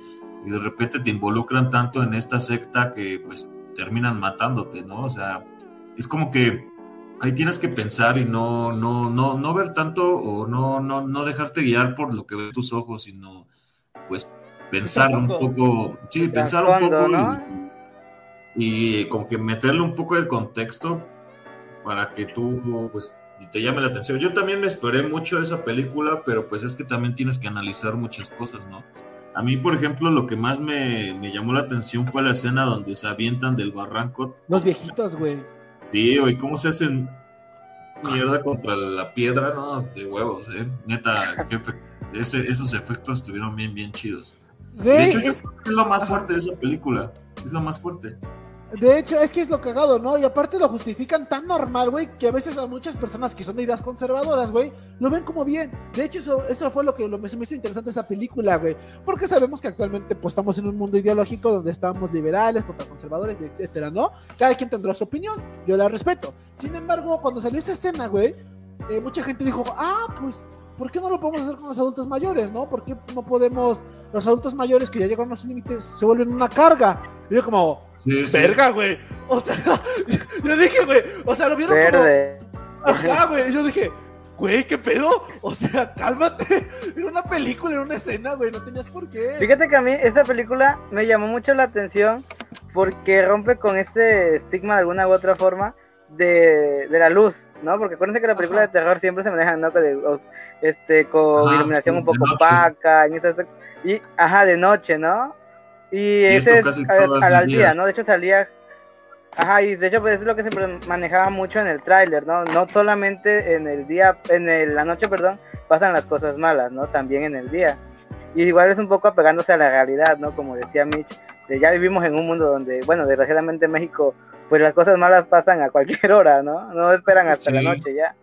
y de repente te involucran tanto en esta secta que pues terminan matándote, ¿no? O sea, es como que ahí tienes que pensar y no, no, no, no ver tanto o no, no, no dejarte guiar por lo que ven tus ojos, sino pues pensar un poco, sí, pensar un poco y, y, como que meterle un poco de contexto para que tú pues te llame la atención. Yo también me esperé mucho de esa película, pero pues es que también tienes que analizar muchas cosas, ¿no? A mí, por ejemplo, lo que más me, llamó la atención fue la escena donde se avientan del barranco. Los viejitos, güey. Sí, güey, cómo se hacen mierda contra la piedra, ¿no? De huevos, ¿eh? Neta, esos efectos estuvieron bien, bien chidos. de hecho, es... es lo más fuerte de esa película. Es lo más fuerte. De hecho, es que es lo cagado, ¿no? Y aparte lo justifican tan normal, güey, que a veces a muchas personas que son de ideas conservadoras, güey, lo ven como bien. De hecho, eso, eso fue lo que lo, me hizo interesante esa película, güey. Porque sabemos que actualmente pues, estamos en un mundo ideológico donde estamos liberales contra conservadores, etcétera, ¿no? Cada quien tendrá su opinión, yo la respeto. Sin embargo, cuando salió esa escena, güey, eh, mucha gente dijo, ah, pues ¿por qué no lo podemos hacer con los adultos mayores, no? ¿Por qué no podemos, los adultos mayores que ya llegaron a los límites, se vuelven una carga? Y yo como, verga, güey. O sea, [laughs] yo dije, güey, o sea, lo vieron Verde. como... Ajá, güey, yo dije, güey, ¿qué pedo? O sea, [laughs] cálmate. Era una película, era una escena, güey, no tenías por qué. Fíjate que a mí esa película me llamó mucho la atención porque rompe con este estigma de alguna u otra forma de, de la luz, ¿no? Porque acuérdense que la película de terror siempre se maneja, ¿no? De, este, con iluminación un poco opaca, en ese aspecto. Y, ajá, de noche, ¿no? Y, ese es al, día, ¿no? De hecho salía... Ajá, y de hecho pues es lo que se manejaba mucho en el tráiler, ¿no? No solamente en el día, en la noche, perdón, pasan las cosas malas, ¿no? También en el día. Y igual es un poco apegándose a la realidad, ¿no? Como decía Mitch, de ya vivimos en un mundo donde, bueno, desgraciadamente en México, pues las cosas malas pasan a cualquier hora, ¿no? No esperan hasta la noche ya.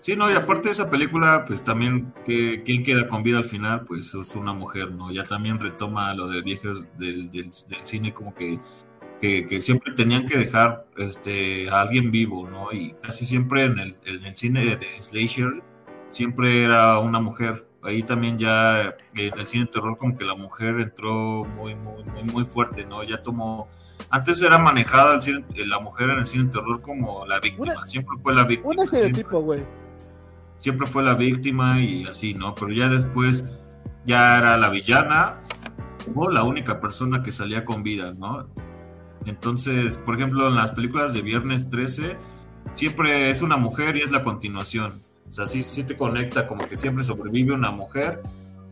Sí, no, y aparte de esa película, pues también, que, ¿quién queda con vida al final? Pues es una mujer, ¿no? Ya también retoma lo de viejos del, del, cine, como que, que, siempre tenían que dejar este, a alguien vivo, ¿no? Y casi siempre en el, en el cine de Slasher, siempre era una mujer. Ahí también ya en el cine de terror, como que la mujer entró muy, muy, muy, muy fuerte, ¿no? Ya tomó antes era manejada el cine, la mujer en el cine de terror como la víctima, siempre fue la víctima. Un estereotipo, güey siempre fue la víctima y así, ¿no? Pero ya después ya era la villana o la única persona que salía con vida, ¿no? Entonces, por ejemplo, en las películas de Viernes 13, siempre es una mujer y es la continuación. O sea, sí, sí te conecta como que siempre sobrevive una mujer,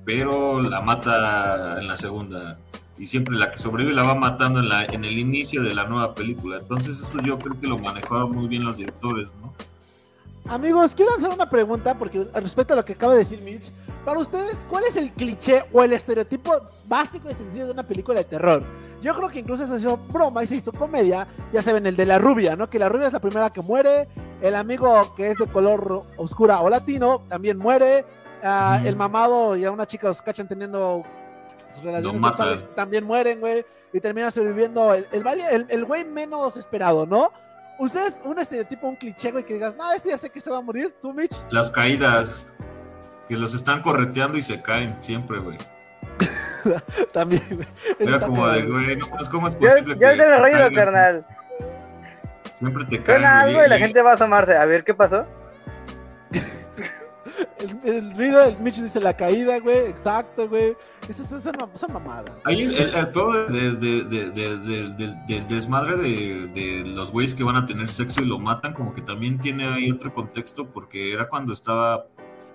pero la mata en la segunda. Y siempre la que sobrevive la va matando en, la, en el inicio de la nueva película. Entonces eso yo creo que lo manejaban muy bien los directores, ¿no? Amigos, quiero hacer una pregunta porque respecto a lo que acaba de decir Mitch, para ustedes, ¿cuál es el cliché o el estereotipo básico y sencillo de una película de terror? Yo creo que incluso se hizo broma y se hizo comedia. Ya saben, el de la rubia, ¿no? Que la rubia es la primera que muere. El amigo que es de color oscura o latino también muere. Ah, el mamado y a una chica los cachan teniendo relaciones sexuales también mueren, güey. Y termina sobreviviendo el, el, el, güey menos esperado, ¿no? ¿Ustedes un estereotipo, un cliché, güey, que digas, no, este ya sé que se va a morir? ¿Tú, Mitch? Las caídas. Que los están correteando y se caen siempre, güey. [laughs] También, güey. Era como de, güey, no, ¿cómo es posible yo, que... Yo te lo ruido, carnal. Siempre te caen, Suena algo y la gente va a asomarse. A ver, ¿qué pasó? El, ruido del Mitch dice la caída, güey. Exacto, güey. Esas son, son, mamadas. Ahí el, el, peor de, del desmadre de, los güeyes que van a tener sexo y lo matan, como que también tiene ahí otro contexto, porque era cuando estaba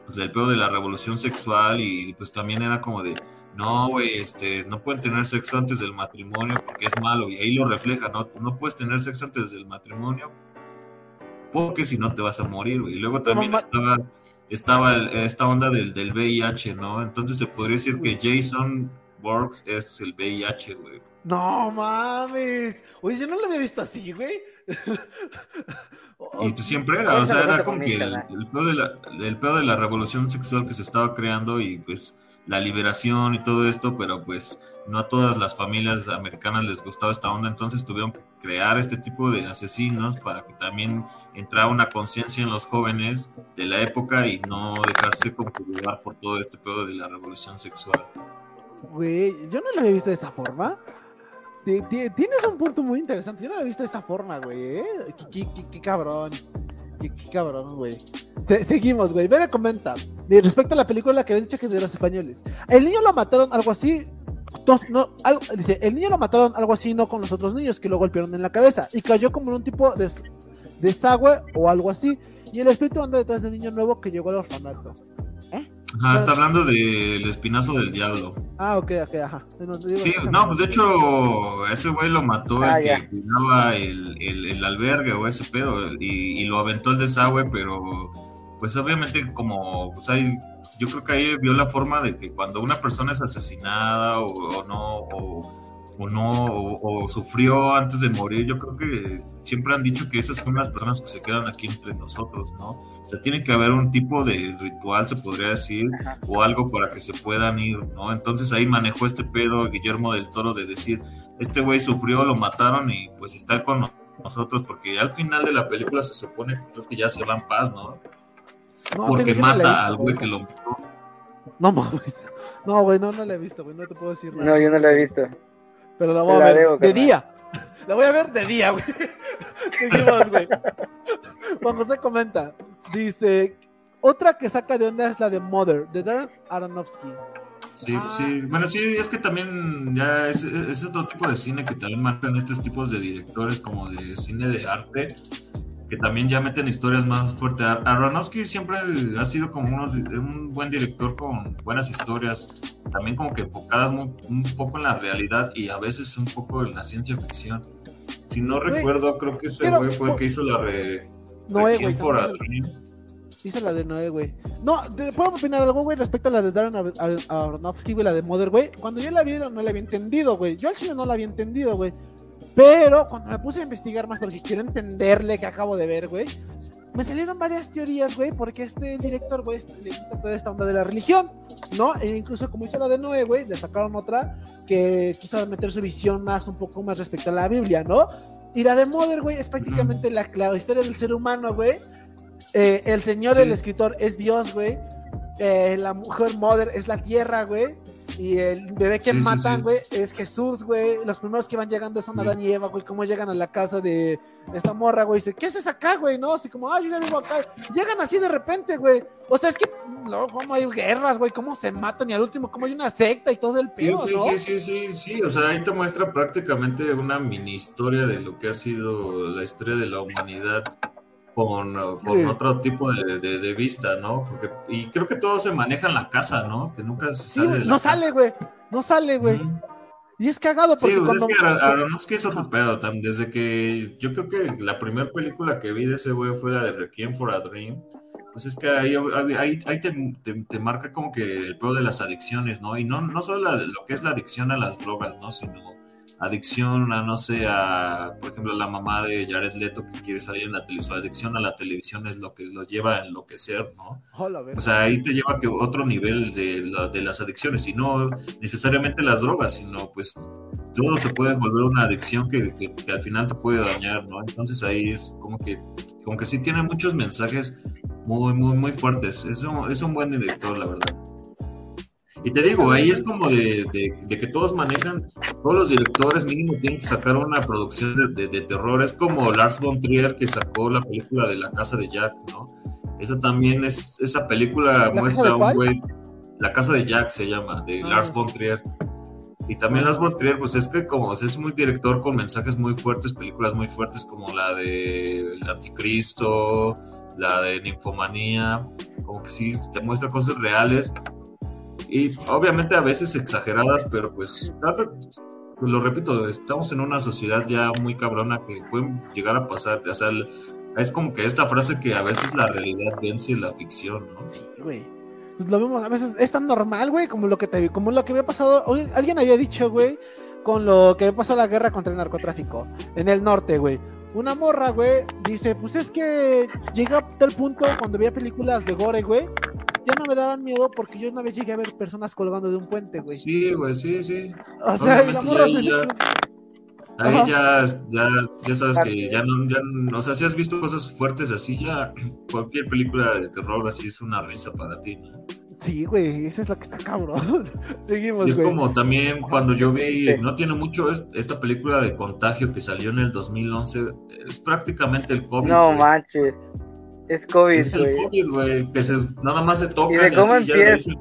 pues, el peor de la revolución sexual y pues también era como de. No, güey, este, no pueden tener sexo antes del matrimonio porque es malo, y ahí lo refleja, ¿no? No puedes tener sexo antes del matrimonio porque si no te vas a morir, güey. Y luego también estaba estaba esta onda del, del VIH, ¿no? Entonces se podría decir que Jason Borgs es el VIH, güey. No mames. Oye, yo no lo había visto así, güey. y [laughs] pues siempre era, o sea, era como que el, el, pedo de la, el pedo de la revolución sexual que se estaba creando y pues la liberación y todo esto, pero pues no a todas las familias americanas les gustaba esta onda, entonces tuvieron que crear este tipo de asesinos para que también entrara una conciencia en los jóvenes de la época y no dejarse conjugar por todo este pedo de la revolución sexual. Güey, yo no lo había visto de esa forma. Tienes un punto muy interesante. Yo no lo he visto de esa forma, güey. ¿eh? ¿Qué, cabrón. Qué, cabrón, güey. seguimos, güey. Ven a comentar. Respecto a la película que habéis dicho que es de los españoles. El niño lo mataron, algo así no, dice, el niño lo mataron algo así, no con los otros niños que lo golpearon en la cabeza y cayó como en un tipo de desagüe o algo así. Y el espíritu anda detrás del niño nuevo que llegó al orfanato. ¿Eh? Ajá, está hablando del espinazo del diablo. Ah, ok, ok, ajá. sí, no, pues de hecho, ese güey lo mató el ah, que cuidaba el, el, albergue o ese pedo y, y, lo aventó al desagüe, pero pues obviamente como pues hay yo creo que ahí vio la forma de que cuando una persona es asesinada o, no, o, no, o, sufrió antes de morir, yo creo que siempre han dicho que esas son las personas que se quedan aquí entre nosotros, ¿no? O sea, tiene que haber un tipo de ritual, se podría decir, o algo para que se puedan ir, ¿no? Entonces ahí manejó este pedo Guillermo del Toro de decir, este güey sufrió, lo mataron y pues está con nosotros, porque al final de la película se supone que creo que ya se va en paz, ¿no? Porque mata al güey que lo No mames. [laughs] No, güey, no, no la he visto, güey. No te puedo decir nada. No, yo no la he visto. Pero la voy a ver de día. [laughs] La voy a ver de día, güey. [laughs] Seguimos, güey. Juan José comenta. Dice: Otra que saca de onda es la de Mother, de Darren Aronofsky. Sí, ah. sí. Bueno, sí, es que también ya es, es, otro tipo de cine que también marcan estos tipos de directores como de cine de arte que también ya meten historias más fuertes. Aronofsky siempre ha sido como un buen director con buenas historias, también como que enfocadas un poco en la realidad y a veces un poco en la ciencia ficción. Si no recuerdo, creo que ese güey fue el que hizo la re... Noé, güey. Hizo la de Noé, güey. No, ¿puedo opinar algo, güey, respecto a la de Darren Aronofsky, güey, la de Mother, güey? Cuando yo la vi, no la había entendido, güey. Yo al chile no la había entendido, güey. Pero cuando me puse a investigar más, porque quiero entenderle que acabo de ver, güey, me salieron varias teorías, güey, porque este director, güey, le gusta toda esta onda de la religión, ¿no? E incluso como hizo la de Noé, güey, le sacaron otra que quiso meter su visión más, un poco más respecto a la Biblia, ¿no? Y la de Mother, güey, es prácticamente la, historia del ser humano, güey. Eh, el señor, el escritor, es Dios, güey. Eh, la mujer Mother es la tierra, güey. Y el bebé que matan, güey, es Jesús, güey. Los primeros que van llegando son Adán y Eva, güey. Cómo llegan a la casa de esta morra, güey. Dice, ¿qué haces acá, güey? No, así como, ah, yo ya vivo acá. Llegan así de repente, güey. O sea, es que, no, cómo hay guerras, güey. Cómo se matan. Y al último, cómo hay una secta y todo el pedo, sí, sí, sí, sí, sí. O sea, ahí te muestra prácticamente una mini historia de lo que ha sido la historia de la humanidad con, otro tipo de, vista, ¿no? Porque, y creo que todo se maneja en la casa, ¿no? Que nunca sale. Sí, no sale, güey. No sale, güey. Y es cagado porque sí, cuando... es que Aronofsky es otro pedo también. Desde que yo creo que la primera película que vi de ese güey fue la de Requiem for a Dream. Pues es que ahí, ahí, te, marca como que el pedo de las adicciones, ¿no? Y no, no solo lo que es la adicción a las drogas, ¿no? Sino adicción a, no sé, a, por ejemplo, la mamá de Jared Leto que quiere salir en la televisión, adicción a la televisión es lo que lo lleva a enloquecer, ¿no? o sea, ahí te lleva a que otro nivel de, de las adicciones, y no necesariamente las drogas, sino pues todo se puede volver una adicción que, que, al final te puede dañar, ¿no? Entonces ahí es como que, como que sí tiene muchos mensajes muy, muy, muy fuertes. Es un, es un buen director, la verdad. Y te digo, ahí es como de, que todos manejan, todos los directores mínimo tienen que sacar una producción de, terror. Es como Lars von Trier que sacó la película de La Casa de Jack, ¿no? Esa también es, esa película muestra un güey, La Casa de Jack se llama, de ah. Lars von Trier. Y también Lars von Trier, pues es que como es muy director con mensajes muy fuertes, películas muy fuertes como la de El Anticristo, la de Ninfomanía, como que sí te muestra cosas reales y obviamente a veces exageradas, pero pues, lo repito, estamos en una sociedad ya muy cabrona que pueden llegar a pasar, o sea, es como que esta frase que a veces la realidad vence la ficción, ¿no? Sí, güey. Pues lo vemos, a veces es tan normal, güey, como lo que te como lo que había pasado, alguien había dicho, güey, con lo que pasó la guerra contra el narcotráfico en el norte, güey. Una morra, güey, dice, pues es que llega a tal punto cuando veía películas de gore, güey, ya no me daban miedo porque yo una vez llegué a ver personas colgando de un puente, güey. Sí, güey, sí, sí. O sea, y la morra se... Ahí ya, ya, ya sabes que ya no, ya, o sea, si has visto cosas fuertes así, ya [clears throat] cualquier película de terror así es una risa para ti, ¿no? Sí, güey, esa es la que está cabrón. [laughs] Seguimos, y es como también cuando yo vi, no tiene mucho, esta película de contagio que salió en el 2011, es prácticamente el COVID. No manches. Es COVID, Es el COVID, güey, que se, nada más se toca. ¿Y de cómo empieza?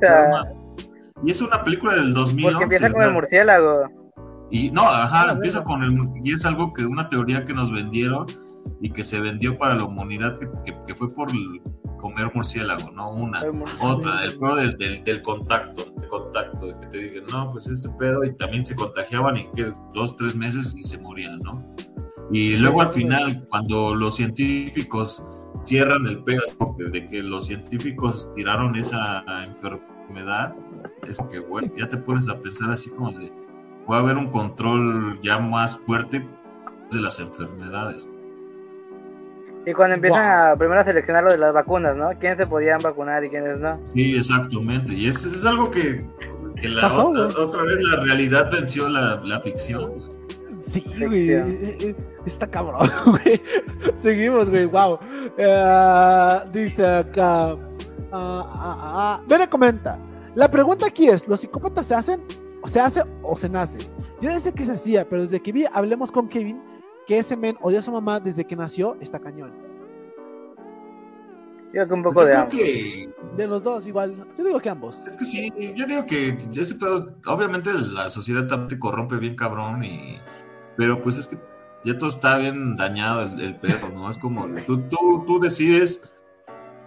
Y es una película del 2011. Porque empieza con el murciélago. Y no, ajá, ah, empieza con el y es algo que una teoría que nos vendieron y que se vendió para la humanidad que, que, fue por comer murciélago, ¿no? Una, otra, el pedo del, del, contacto, de contacto, de que te digan, no, pues este pedo, y también se contagiaban y que dos, tres meses y se morían, ¿no? Y luego al final, cuando los científicos cierran el pedo de que los científicos tiraron esa enfermedad, es que, güey, ya te pones a pensar así como de, puede haber un control ya más fuerte de las enfermedades. Y cuando empiezan a primero a seleccionar lo de las vacunas, ¿no? ¿Quiénes se podían vacunar y quiénes no? Sí, exactamente. Y es, es algo que, la otra, vez la realidad venció la, la ficción. Sí, güey. Eh, eh, eh, está cabrón, [laughs] güey. Seguimos, güey. Wow. dice acá. Uh, uh, uh, comenta. La pregunta aquí es: ¿los psicópatas se hacen? ¿O se hace o se nace? Yo desde que se hacía, pero desde que vi Hablemos con Kevin, que ese men odió a su mamá desde que nació, está cañón. Yo que un poco de ambos. De los dos, igual. Yo digo que ambos. Es que sí, yo digo que ese pedo, obviamente la sociedad también te corrompe bien cabrón y pero pues es que ya todo está bien dañado el, perro, ¿no? Es como tú, tú, tú decides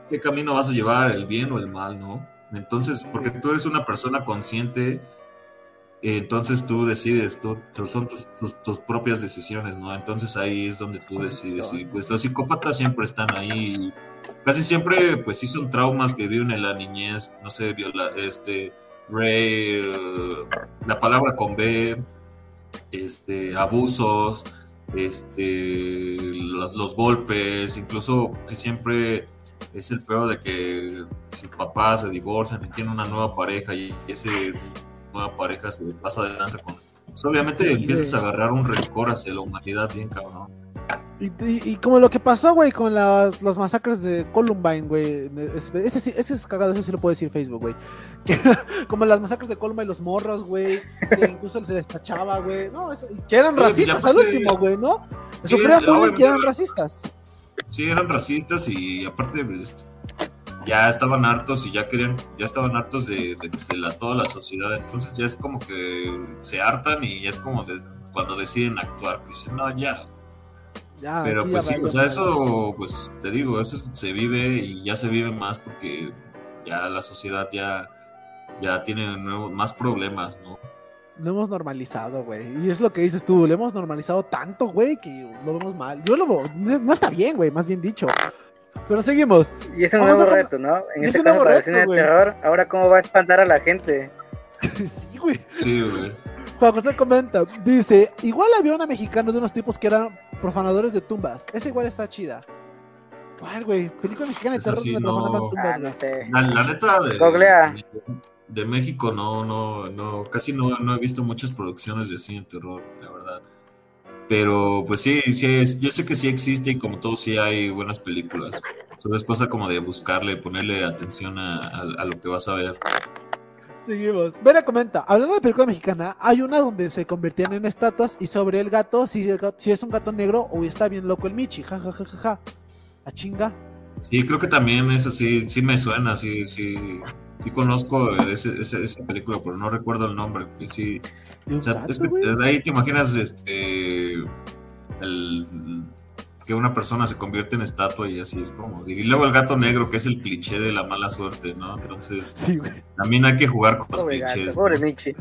qué camino vas a llevar, el bien o el mal, ¿no? Entonces, porque tú eres una persona consciente, entonces tú decides, tú, son tus, propias decisiones, ¿no? Entonces ahí es donde tú decides. Y pues los psicópatas siempre están ahí. Casi siempre, pues sí son traumas que viven en la niñez, no sé, viola, este, Ray, la palabra con B, este, abusos, este, los, golpes, incluso si siempre es el peor de que sus papás se divorcian y tienen una nueva pareja y ese nueva pareja se pasa adelante con... Pues obviamente empiezas a agarrar un rencor hacia la humanidad bien cabrón. Y, como lo que pasó, güey, con las, los masacres de Columbine, güey. Ese, ese, ese, es cagado, eso sí lo puede decir Facebook, güey. [laughs] como las masacres de Columbine, los morros, güey. Que incluso se les tachaba, güey. No, eso, que eran racistas al último, güey, ¿no? Sí, que eran racistas. Sí, eran racistas y aparte pues, ya estaban hartos y ya querían, ya estaban hartos de, la, toda la sociedad. Entonces ya es como que se hartan y ya es como cuando deciden actuar. Dicen, no, ya, pero pues sí, o sea, eso, pues te digo, eso se vive y ya se vive más porque ya la sociedad ya, ya tiene más problemas, ¿no? Lo hemos normalizado, güey. Y es lo que dices tú, lo hemos normalizado tanto, güey, que lo vemos mal. Yo lo no está bien, güey, más bien dicho. Pero seguimos. Y es un nuevo reto, ¿no? En este caso, para el terror, ahora cómo va a espantar a la gente. [laughs] sí, güey. Sí, güey. Juan José comenta, dice, igual había una mexicana de unos tipos que eran profanadores de tumbas. Esa igual está chida. ¿Cuál, güey? Película mexicana de terror donde no... tumbas, ah, no sé. la, neta de, de, México no, no, no, casi no, no he visto muchas producciones de cine de terror, la verdad. Pero pues sí, sí yo sé que sí existe y como todo sí hay buenas películas. Solo es cosa como de buscarle, ponerle atención a, a lo que vas a ver. Seguimos. Vera comenta, hablando de película mexicana, hay una donde se convertían en estatuas y sobre el gato, si, si es un gato negro, o está bien loco el Michi, ja, ja, ja, ja, ja. A chinga. Sí, creo que también eso sí, sí me suena, sí, sí, sí conozco ese, esa película, pero no recuerdo el nombre. Sí, desde ahí te imaginas este el que una persona se convierte en estatua y así es como. Y luego el gato negro, que es el cliché de la mala suerte, ¿no? Entonces, también hay que jugar con los clichés. pobre Michi.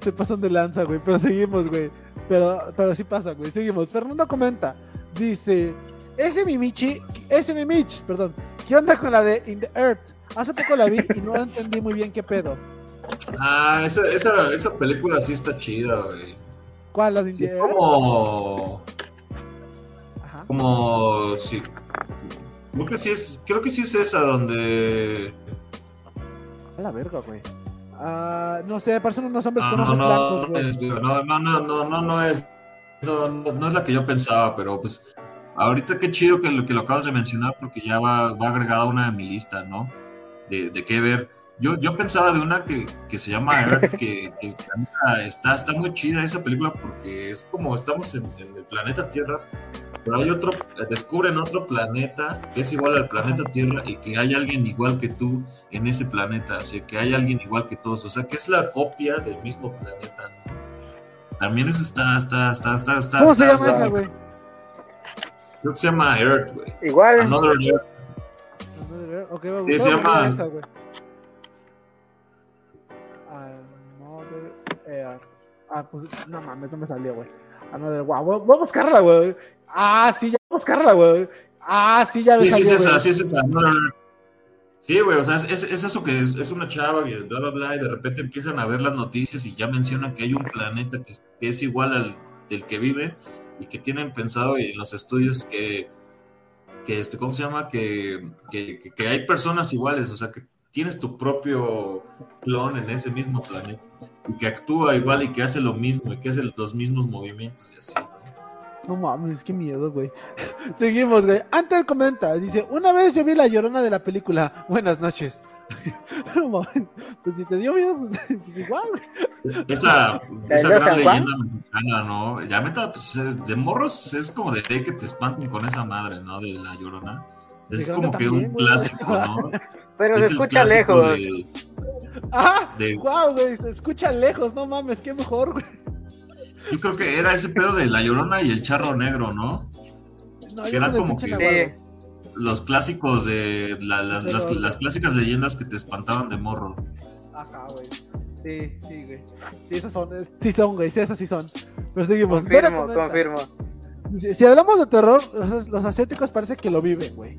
Se pasan de lanza, güey, pero seguimos, güey. Pero, pero sí pasa, güey. Seguimos. Fernando comenta, dice, ese mi Michi, ese mi Mich, perdón. ¿Qué onda con la de In the Earth? Hace poco la vi y no entendí muy bien qué pedo. Ah, esa, esa, esa película sí está chida, güey. ¿Cuál, la de In the Earth? Como como si creo que sí es creo que sí es esa donde a la verga güey. Ah, no sé parecen unos hombres con ojos blancos güey. no, no no no no no es no, no, es la que yo pensaba pero pues ahorita qué chido que lo que lo acabas de mencionar porque ya va, va agregada una de mi lista no de, de qué ver yo, yo pensaba de una que, que se llama [laughs] Earth, que, que, está, está muy chida esa película porque es como estamos en, en el planeta Tierra, pero hay otro, descubren otro planeta que es igual al planeta Tierra y que hay alguien igual que tú en ese planeta, así que hay alguien igual que todos, o sea que es la copia del mismo planeta. También eso está, está, está, está, está. ¿Cómo se llama esa, güey? Creo que se llama Earth, güey. Igual. Another Earth. Another Earth. Ok, va sí, se llama. Esa, Ah, pues no mames, no me salió, güey. Another, wow, voy a buscarla, güey. Ah, sí, ya vamos a buscarla, güey. Ah, sí, ya ves. Sí, sí, es esa, sí, es esa. Sí, güey, o sea, es, es, eso que es, es, una chava y bla, bla, bla, y de repente empiezan a ver las noticias y ya mencionan que hay un planeta que es, que es igual al del que vive y que tienen pensado en los estudios que, que este, ¿cómo se llama? Que, que, que, hay personas iguales, o sea, que tienes tu propio clon en ese mismo planeta y que actúa igual y que hace lo mismo y que hace los mismos movimientos y así. No mames, qué miedo, güey. [laughs] Seguimos, güey. Antes comenta, dice, una vez yo vi la llorona de la película. Buenas noches. [laughs] no mames, pues si te dio miedo, pues, [laughs] pues igual, güey. Esa, esa gran leyenda mexicana, ¿no? Ya meta, pues de morros es como de que te espanten con esa madre, ¿no? De la llorona. Es como que un clásico, ¿no? Pero se escucha lejos. Ah, de... wow, güey, se escucha lejos, no mames, qué mejor, güey. Yo creo que era ese pedo de la llorona y el charro negro, ¿no? no que eran como que los clásicos de las, las, clásicas leyendas que te espantaban de morro. Ajá, güey. Sí, sí, güey. Sí, esas son, sí son, güey, sí, esas sí son. Pero seguimos. Confirmo, confirmo. Si, hablamos de terror, los, asiáticos parece que lo viven, güey.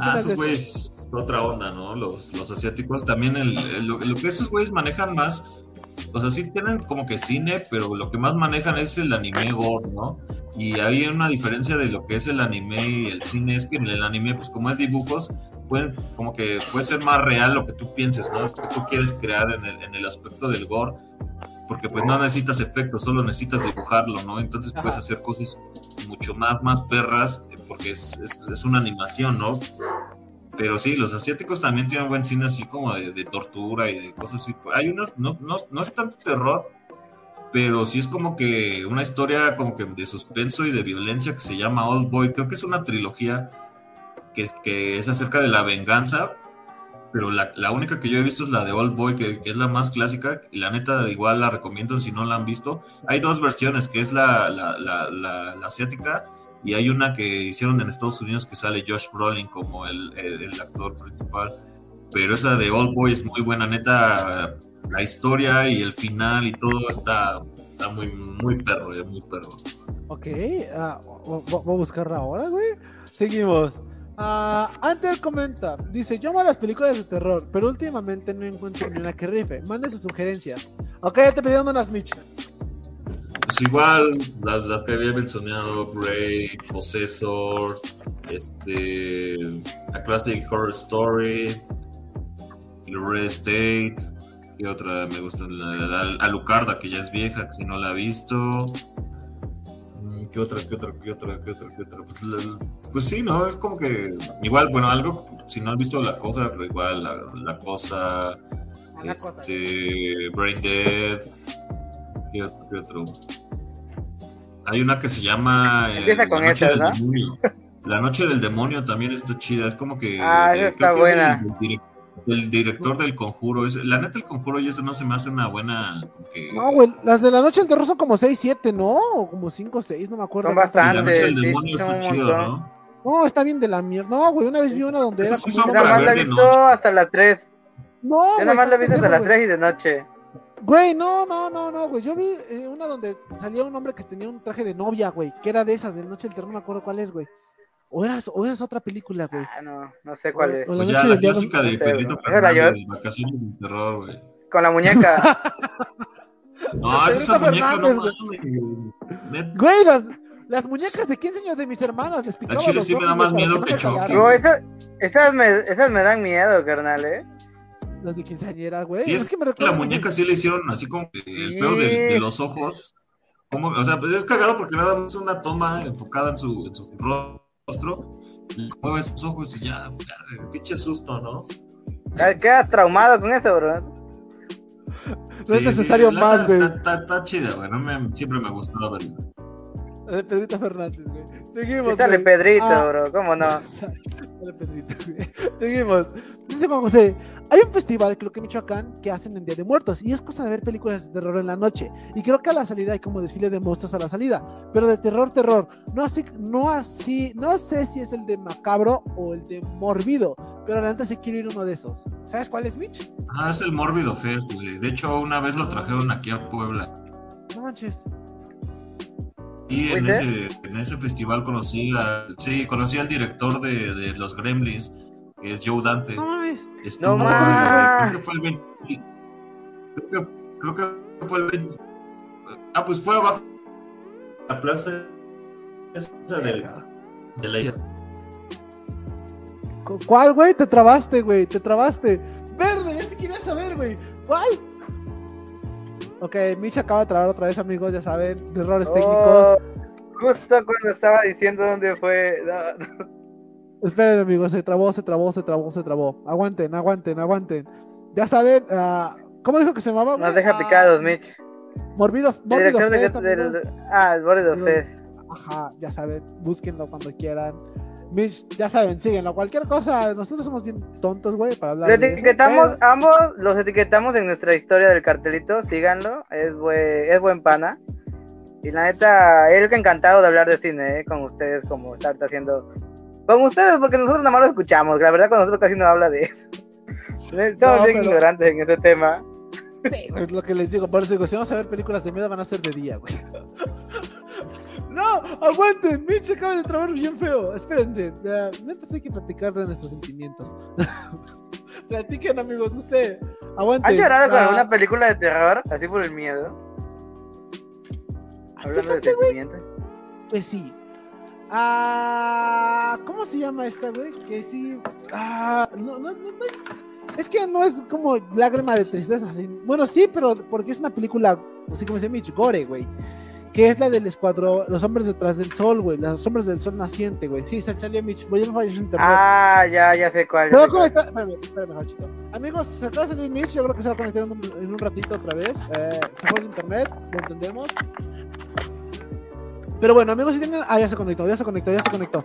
Ah, esos güeyes, otra onda, ¿no? Los, los asiáticos también, el, lo, lo, que esos güeyes manejan más o sea, sí tienen como que cine, pero lo que más manejan es el anime gore, ¿no? Y hay una diferencia de lo que es el anime y el cine, es que en el anime, pues como es dibujos, pueden, como que puede ser más real lo que tú pienses, ¿no? Lo que tú quieres crear en el, en el aspecto del gore. porque pues no necesitas efectos, solo necesitas dibujarlo, ¿no? Entonces puedes hacer cosas mucho más, más perras, porque es, es, una animación, ¿no? Pero sí, los asiáticos también tienen buen cine así como de, tortura y de cosas así. Hay unos, no, no, no es tanto terror, pero sí es como que una historia como que de suspenso y de violencia que se llama Old Boy. Creo que es una trilogía que, que es acerca de la venganza, pero la, la, única que yo he visto es la de Old Boy, que, es la más clásica, y la neta igual la recomiendo si no la han visto. Hay dos versiones, que es la, la, la asiática, y hay una que hicieron en Estados Unidos que sale Josh Brolin como el, el, actor principal. Pero esa de Old Boy es muy buena, neta, la historia y el final y todo está, está muy, muy perro, eh, muy perro. Ok, uh, voy a buscarla ahora, güey. Seguimos. Uh, antes comenta, dice, yo amo las películas de terror, pero últimamente no encuentro ni una que rife. Mande sus sugerencias. Ok, ya te pidieron unas Mitch. Pues igual, las, que había mencionado, Grey, Possessor, este, A Classic Horror Story, Red State, ¿qué otra me gusta? Alucarda, que ya es vieja, que si no la ha visto. ¿Qué otra, qué otra, qué otra, qué otra, qué otra? Pues, pues, sí, ¿no? Es como que igual, bueno, algo, si no has visto la cosa, pero igual la, cosa, este, Brain Dead, ¿qué otro, qué otro? Hay una que se llama... Eh, Empieza con esa, ¿no? La Noche del Demonio también está chida, es como que... Ah, esa está buena el director del conjuro. Es, la neta, el conjuro y eso no se me hace una buena. No, güey, las de la noche del terror son como 6, 7, ¿no? O como 5, 6, no me acuerdo. Son bastantes. La noche del demonio está chido, ¿no? No, está bien de la mierda. No, güey, una vez vi una donde era como. nada más la he visto hasta la 3. No, Yo nada más la he visto hasta la 3 y de noche. Güey, no, no, no, no, güey. Yo vi eh, una donde salía un hombre que tenía un traje de novia, güey. Que era de esas, de Noche del Terror, no me acuerdo cuál es, güey. O eras, o eras otra película, güey. Ah, no, no sé cuál es. Pues ya, la clásica de Pedrito Fernández, Vacaciones del Terror, güey. Con la muñeca. [laughs] no, esa es esa muñeca, no mames. Güey, las, las muñecas de 15 años de mis hermanas les picaba Chile sí me da más miedo que. No, esas, esas, me, esas me dan miedo, carnal, ¿eh? Las de quinceañera, güey. Sí, es, que me recuerdo. La muñeca sí le hicieron así como que el pelo de, de, los ojos. Como, o sea, pues es cagado porque nada más una toma enfocada en su, en su rostro mueve sus ojos y ya, pinche susto, ¿no? Quedas traumado con eso, bro. No es necesario más, güey. Está, está, chida, güey. No me, siempre me gustó verlo. De Pedrito Fernández, güey. Seguimos. Sí, sale Pedrito, ah. bro. ¿Cómo no? [laughs] sale Pedrito, güey. Seguimos. Dice Juan José, hay un festival, creo que en Michoacán, que hacen en Día de Muertos. Y es cosa de ver películas de terror en la noche. Y creo que a la salida hay como desfile de monstruos a la salida. Pero de terror, terror. No así, no así, no sé si es el de macabro o el de morbido. Pero adelante sí quiero ir uno de esos. ¿Sabes cuál es, Mitch? Ah, es el Mórbido Fest, güey. De hecho, una vez lo trajeron aquí a Puebla. No manches. Y en ese, en ese, festival conocí, a, sí, conocí al director de, de los Gremlins que es Joe Dante. No mames. no mames. Creo que fue el 20. Creo que, creo que fue el 20. Ah, pues fue abajo. La plaza esa de la ¿Cuál, güey? Te trabaste, güey. Te trabaste. Verde, ya se quería saber, güey. ¿Cuál? Ok, Micha acaba de trabar otra vez, amigos, ya saben, errores oh, técnicos. Justo cuando estaba diciendo dónde fue. No, Esperen, amigos, se trabó, se trabó, se trabó, se trabó. Aguanten, aguanten, aguanten. Ya saben, uh, ¿cómo dijo que se llamaba? Nos deja picados, Mitch. Morbido, Morbido Fest, de, Ah, el Morbido Fest. Ajá, ya saben, búsquenlo cuando quieran. Mitch, ya saben, síguenlo. Cualquier cosa, nosotros somos bien tontos, güey, para hablar. Lo etiquetamos, ambos los etiquetamos en nuestra historia del cartelito, síganlo, es buen, es buen pana. Y la neta, él que encantado de hablar de cine, ¿eh? con ustedes, como estar haciendo con ustedes, porque nosotros nada más lo escuchamos. La verdad, con nosotros casi no habla de eso. [laughs] Somos bien ignorantes en ese tema. es lo que les digo, por eso digo, si vamos a ver películas de miedo van a ser de día, güey. No, aguanten, Mitch acaba de trabar bien feo. Espérense, mientras hay que platicar de nuestros sentimientos. [laughs] Platiquen, amigos, no sé. Aguanten. ¿Has llorado con alguna película de terror? Así por el miedo. Hablando de sentimientos. Pues sí, Ah, ¿cómo se llama esta, güey? Que sí. Ah, no, no, no, Es que no es como lágrima de tristeza. Bueno, sí, pero porque es una película, así como dice Mitch, gore, güey que es la del escuadrón, los hombres detrás del sol, güey, los hombres del sol naciente, güey. Sí, se salió Mitch, voy a fallar internet. Ah, ya, ya sé cuál. Espérame, espérame, Jachito. Amigos, se acaba de salir Mitch, yo creo que se va a conectar en un, en un ratito otra vez. Eh, se fue internet, lo entendemos. Pero bueno, amigos, si tienen. Ah, ya se conectó, ya se conectó, ya se conectó.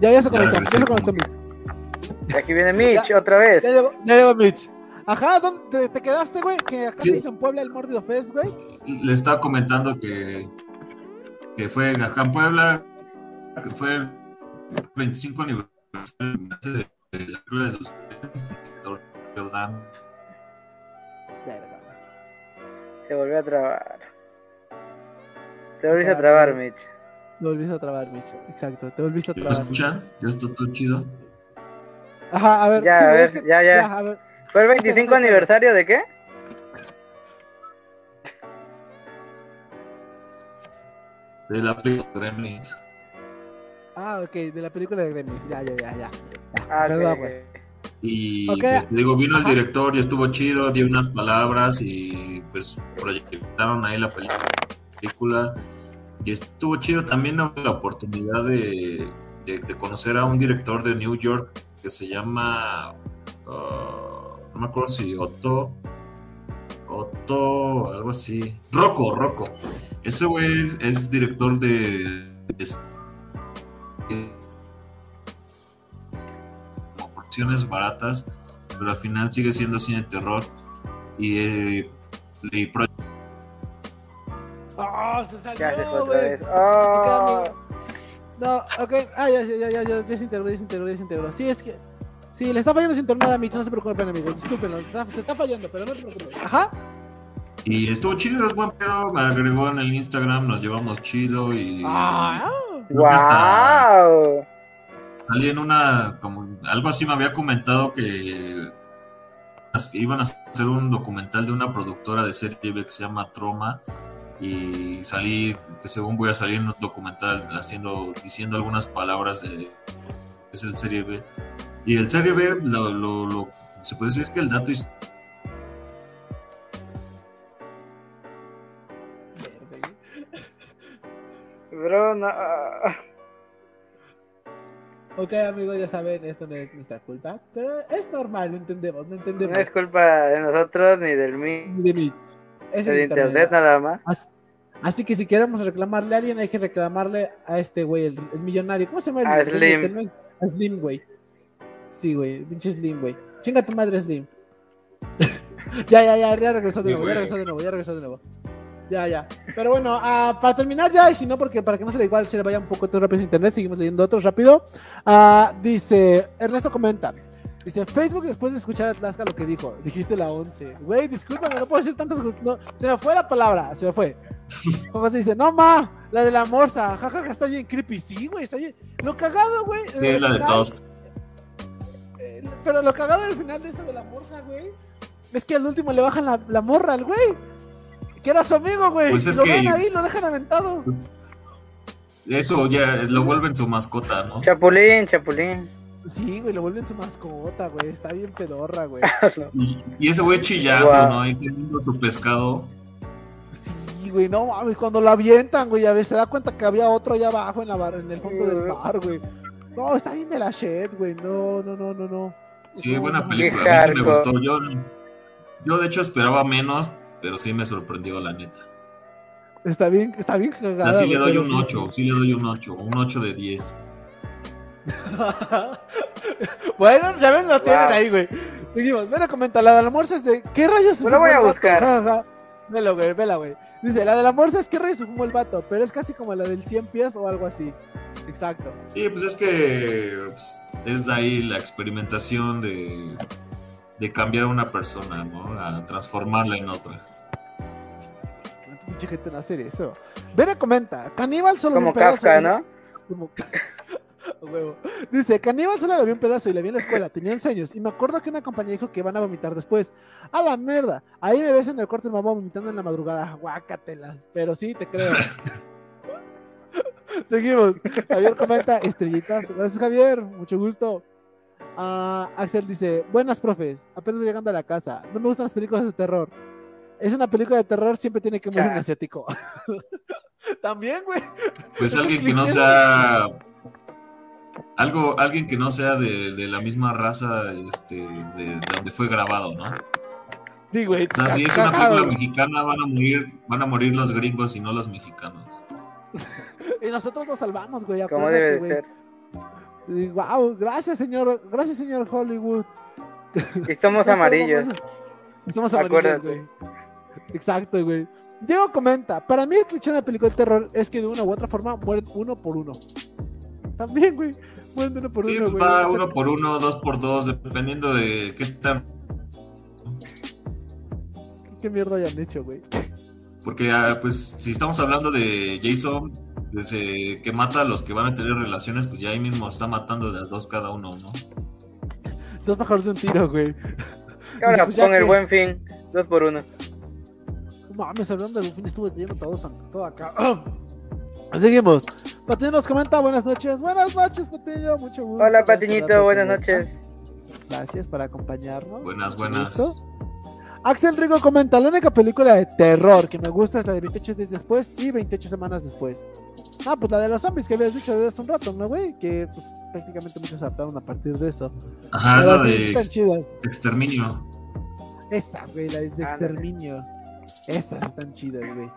Ya, ya se conectó, ya, se conectó Mitch. Aquí viene Mitch, otra vez. Ya llegó, ya llegó Mitch. Ajá, ¿dónde te, quedaste, güey? Que acá se hizo en Puebla el Mordido Fest, güey. Le estaba comentando que, que fue acá en Puebla, que fue el 25 aniversario de la Cruz de sus Se volvió a trabar. Te volviste a trabar, Mitch. Te volviste a trabar, Mitch. Exacto, te volviste a trabar. ¿Me escuchan? ¿Ya está todo chido? Ajá, a ver. Ya, a ver, ya, ya. ya a ver. ¿Fue el 25 aniversario de qué? De la película de Gremlins. Ah, ok, de la película de Gremlins. Ya, ya, ya, ya. Ah, Perdón, güey. Y pues, digo, vino el director y estuvo chido, dio unas palabras y pues proyectaron ahí la película. Y estuvo chido también la oportunidad de, de, conocer a un director de New York que se llama uh, no me acuerdo si Otto, Otto, algo así, Rocco, Rocco. Ese güey es, director de, de, opciones baratas, pero al final sigue siendo cine de terror y, eh, ¡Oh, se salió, güey! ¡Oh! No, ok, ah, ya, ya, ya, ya, ya, ya se integró, ya se integró, ya se integró. Sí, es que Sí, le está fallando sin tornada a Mitch, no se preocupen, amigos. Discúlpenlo, se está fallando, pero no se preocupen. Ajá. Y estuvo chido, es buen pedo. Me agregó en el Instagram, nos llevamos chido y. ¡Ah! ¡Wow! Salí en una. como Algo así me había comentado que. Iban a hacer un documental de una productora de serie B que se llama Troma. Y salí, que según voy a salir en un documental haciendo, diciendo algunas palabras de. es el serie B y el Serie B, lo, lo, se puede decir que el dato es... Bro, no. Ok, amigos, ya saben, esto no es nuestra culpa, pero es normal, lo entendemos, lo entendemos. No es culpa de nosotros ni del mí. Ni de mí. Es el internet, nada más. Así, que si queremos reclamarle a alguien, hay que reclamarle a este güey, el, millonario. ¿Cómo se llama? A Slim. A Slim, güey. Sí, güey, pinche Slim, güey. Chinga tu madre, Slim. [laughs] ya, ya, ya, ya regresó de nuevo, ya regresó de nuevo, ya regresó de nuevo. Ya, ya. Pero bueno, uh, para terminar ya, y si no, porque para que no se le igual, se le vaya un poco todo rápido a internet, seguimos leyendo otros rápido. Uh, dice, Ernesto comenta. Dice, Facebook después de escuchar a Tlaxca lo que dijo, dijiste la 11. Güey, discúlpame, no puedo decir tantas no, Se me fue la palabra, se me fue. [laughs] Papá se dice, no ma, la de la morsa, jajaja, está bien creepy. Sí, güey, está bien. Lo cagado, güey. Sí, es la de todos pero lo cagado al final de eso de la morsa, güey, es que al último le bajan la, la morra al güey. Que era su amigo, güey. Pues lo ven ahí, lo dejan aventado. Eso ya lo vuelven su mascota, ¿no? Chapulín, chapulín. Sí, güey, lo vuelven su mascota, güey. Está bien pedorra, güey. [laughs] y, ese güey chillando, ¿no? Ahí teniendo su pescado. Sí, güey, no mames, cuando lo avientan, güey, a veces se da cuenta que había otro allá abajo en, la bar, en el fondo del bar, güey. No, está bien de la shit, güey. No, no, no, no, no. Sí, buena película. A mí sí me gustó. Yo, yo de hecho esperaba menos, pero sí me sorprendió, la neta. Está bien, está bien cagada. sí le doy un 8, sí, le doy un 8, un 8 de 10. [laughs] bueno, ya ven, lo tienen ahí, güey. Seguimos, ven a comentar, la de almuerzo es de... ¿Qué rayos? No lo voy a buscar. Vela, güey, vela, güey. Dice, la de la morsa es que rayos fumó el vato, pero es casi como la del 100 pies o algo así. Exacto. Sí, pues es que pues, es de ahí la experimentación de, de cambiar a una persona, ¿no? A transformarla en otra. Mucha gente no hacer eso. Vene comenta, caníbal solo Como Kafka, ¿no? Como [laughs] Dice, Caníbal solo le vi un pedazo y le vi en la escuela, tenía 11 años. Y me acuerdo que una compañía dijo que van a vomitar después. A la mierda. Ahí me ves en el corte de mamá vomitando en la madrugada. Guácatelas. Pero sí, te creo. [laughs] Seguimos. Javier comenta estrellitas. Gracias, Javier. Mucho gusto. Ah, Axel dice, buenas profes, apenas llegando a la casa. No me gustan las películas de terror. Es una película de terror, siempre tiene que morir un asiático. [laughs] También, güey. Pues alguien que no sea algo, alguien que no sea de, de la misma raza este, de, donde fue grabado, ¿no? Sí, güey. O sea, si es una película mexicana, van a morir, van a morir los gringos y no los mexicanos. [laughs] y nosotros nos salvamos, güey. ¿Cómo debe de ser? wow, gracias, señor. Gracias, señor Hollywood. Y somos [laughs] amarillos. somos amarillos, güey. Exacto, güey. Diego comenta, para mí el cliché de la película de terror es que de una u otra forma mueren uno por uno. También, güey. Mueren uno por sí, uno, pues va uno por uno, dos por dos, dependiendo de qué tan... ¿Qué mierda hayan hecho, güey? Porque, ah, pues, si estamos hablando de Jason, desde que mata a los que van a tener relaciones, pues ya ahí mismo está matando de a dos cada uno, ¿no? Dos pájaros de un tiro, güey. Ahora, pues con el buen fin, dos por uno. Mames, hablando del fin, estuve leyendo todo, todo acá. [clears throat] Seguimos. Patiño nos comenta, buenas noches. Buenas noches, Patiño, mucho gusto. Hola, Patiñito, buenas noches. Gracias por acompañarnos. Buenas, buenas. Axel Rigo comenta, la única película de terror que me gusta es la de 28 días después y 28 semanas después. Ah, pues la de los zombies que habías dicho desde hace un rato, ¿no, güey? Que pues prácticamente muchos adaptaron a partir de eso. Ajá, la de exterminio. Estas, güey, la de exterminio. Esas están chidas, güey.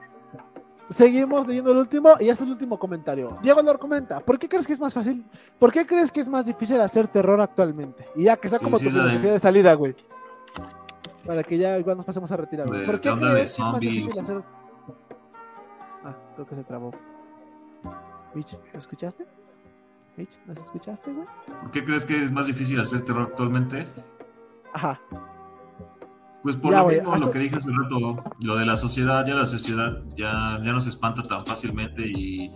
Seguimos leyendo el último y es el último comentario. Diego Lor comenta, ¿por qué crees que es más fácil? ¿Por qué crees que es más difícil hacer terror actualmente? Y ya que está como tu filosofía de... salida, güey. Para que ya igual nos pasemos a retirar. ¿Por qué crees que es más difícil hacer Ah, creo que se trabó. Mitch, ¿lo escuchaste? Mitch, ¿nos escuchaste, güey? ¿Por qué crees que es más difícil hacer terror actualmente? Ajá. Pues por lo mismo, lo que dije hace rato, lo de la sociedad, ya la sociedad ya, ya no se espanta tan fácilmente y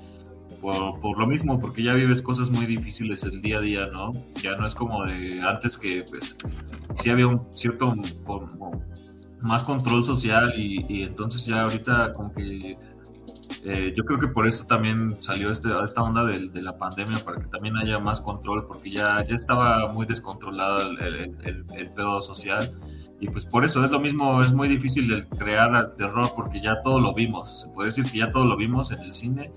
por, lo mismo, porque ya vives cosas muy difíciles el día a día, ¿no? Ya no es como de antes que pues sí había un cierto más control social y, entonces ya ahorita como que eh, yo creo que por eso también salió este, esta onda de, de, la pandemia, para que también haya más control, porque ya, ya estaba muy descontrolado el, el, el pedo social y pues por eso es lo mismo, es muy difícil el crear terror porque ya todo lo vimos. Se puede decir que ya todo lo vimos en el cine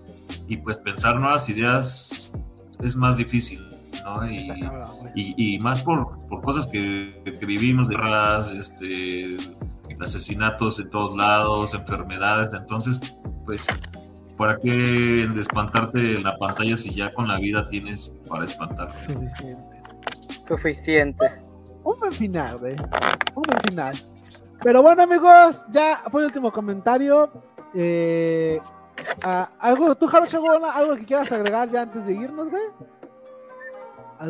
y pues pensar nuevas ideas es más difícil, ¿no? Y, y, más por, por cosas que, que, vivimos, de este, asesinatos en todos lados, enfermedades. Entonces, pues, ¿para qué espantarte en la pantalla si ya con la vida tienes para espantarte? Suficiente. Suficiente un buen final, güey. Un buen final. Pero bueno, amigos, ya fue el último comentario. Eh, ah, ¿Algo, tú, Jaro Chagona, algo que quieras agregar ya antes de irnos, güey?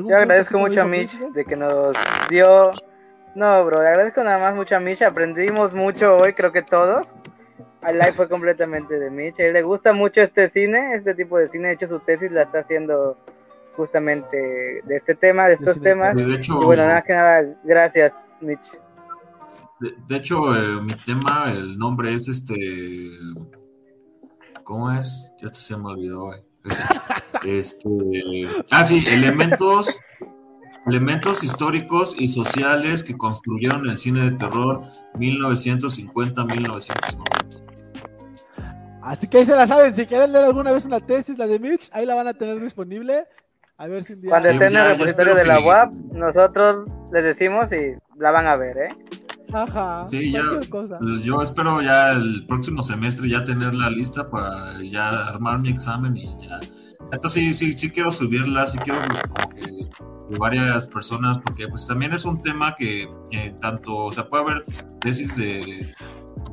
Yo agradezco mucho a Mitch de que nos dio. No, bro, le agradezco nada más mucho a Mitch. Aprendimos mucho hoy, creo que todos. El live fue completamente de Mitch. A él le gusta mucho este cine, este tipo de cine. De hecho, su tesis la está haciendo justamente de este tema, de estos temas. De hecho, y bueno, nada que nada, gracias, Mitch. De, hecho, eh, mi tema, el nombre es este. ¿Cómo es? Ya se me olvidó, este. Ah, sí, elementos. Elementos históricos y sociales que construyeron el cine de terror 1950-1990. Así que ahí se la saben, si quieren leer alguna vez una tesis, la de Mitch, ahí la van a tener disponible. A ver si un día... Cuando estén en el repositorio de la UAP, nosotros les decimos y la van a ver, ¿eh? Ajá. Sí, ya. Pues, yo espero ya el próximo semestre ya tener la lista para ya armar mi examen y ya. Entonces sí, sí, sí quiero subirla, sí quiero como que de varias personas, porque pues también es un tema que eh, tanto, o sea, puede haber tesis de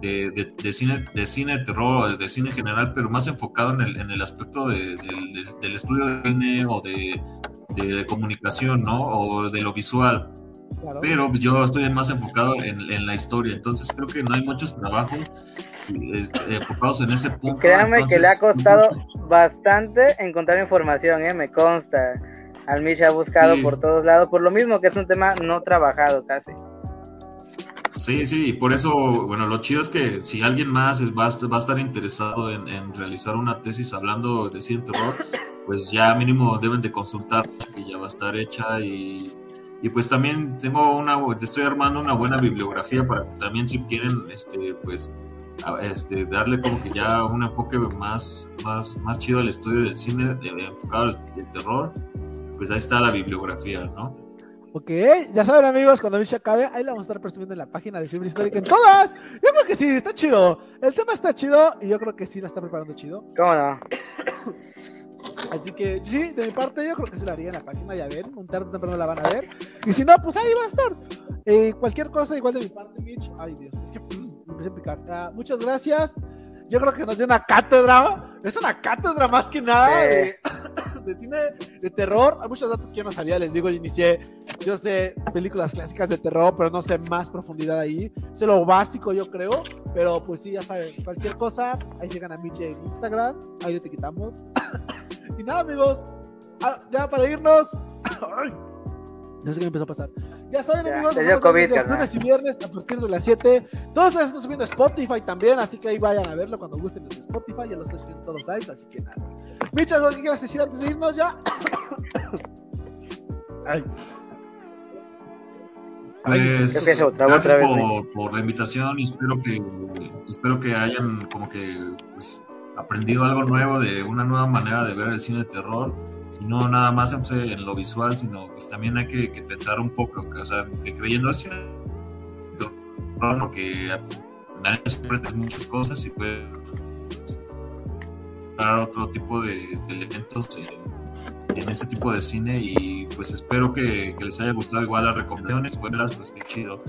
de, de, cine, de cine terror, de cine general, pero más enfocado en el, en el aspecto de, del estudio de cine o de, comunicación, ¿no? O de lo visual. Pero yo estoy más enfocado en, en, la historia, entonces creo que no hay muchos trabajos eh, enfocados en ese punto. créanme que le ha costado bastante encontrar información, ¿eh? Me consta. Almish ha buscado por todos lados, por lo mismo que es un tema no trabajado casi. Sí, sí, y por eso, bueno, lo chido es que si alguien más es, va, a estar interesado en, realizar una tesis hablando de cine terror, pues ya mínimo deben de consultar que ya va a estar hecha y, Y pues también tengo una, estoy armando una buena bibliografía para que también si quieren, este, pues, este, darle como que ya un enfoque más, más, más chido al estudio del cine, enfocado al terror, pues ahí está la bibliografía, ¿no? Ok, ya saben amigos, cuando Misha acabe, ahí la vamos a estar presumiendo en la página de Fibra Histórica en todas. Yo creo que sí, está chido. El tema está chido y yo creo que sí la está preparando chido. ¿Cómo no? Así que sí, de mi parte yo creo que se la haría en la página, ya ven, un tarde temprano la van a ver. Y si no, pues ahí va a estar. Eh, cualquier cosa igual de mi parte, Mitch. Ay Dios, es que me empecé a picar. Ah, muchas gracias yo creo que nos dio una cátedra, es una cátedra más que nada [laughs] de, cine de terror. Hay muchos datos que yo no sabía, les digo, yo inicié, yo sé películas clásicas de terror, pero no sé más profundidad ahí. Sé lo básico, yo creo, pero pues sí, ya saben, cualquier cosa, ahí llegan a Miche en Instagram, ahí lo te quitamos. [coughs] y nada, amigos, ah, ya para irnos. [coughs] No sé qué empezó a pasar. Ya saben, ya, amigos, los lunes y viernes a partir de las 7. Todos los están subiendo Spotify también, así que ahí vayan a verlo cuando gusten en Spotify. Ya lo estoy subiendo todos los lives, así que nada. Micha, ¿algo que quieras decir antes de irnos ya? [coughs] Ay. Pues, gracias por, por, la invitación y espero que, espero que hayan como que pues, aprendido algo nuevo de una nueva manera de ver el cine de terror no nada más en lo visual, sino pues también hay que, pensar un poco, o sea, creyendo así, que siempre muchas cosas y puede dar otro tipo de, elementos en, ese tipo de cine y pues espero que, les haya gustado igual las recomendaciones, pues, pues qué chido.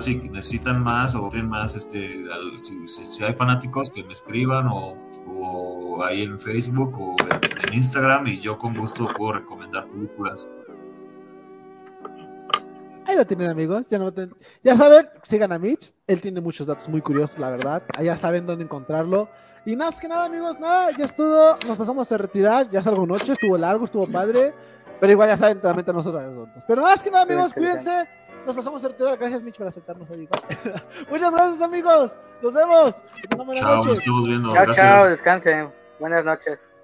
Si necesitan más o quieren más, este, si hay fanáticos que me escriban o o ahí en Facebook o en, Instagram y yo con gusto puedo recomendar películas. Ahí lo tienen amigos, ya, no ya saben, sigan a Mitch, él tiene muchos datos muy curiosos, la verdad, ya saben dónde encontrarlo. Y nada, es que nada amigos, nada, ya es todo, nos pasamos a retirar, ya salgo noche, estuvo largo, estuvo padre, pero igual ya saben, también tenemos otras Pero nada, es que nada amigos, cuídense. Nos pasamos a retirar. Gracias, Mitch, por aceptarnos. [laughs] Muchas gracias, amigos. Nos vemos. Chao, nos estamos viendo. Chao, chao. Descansen. Buenas noches.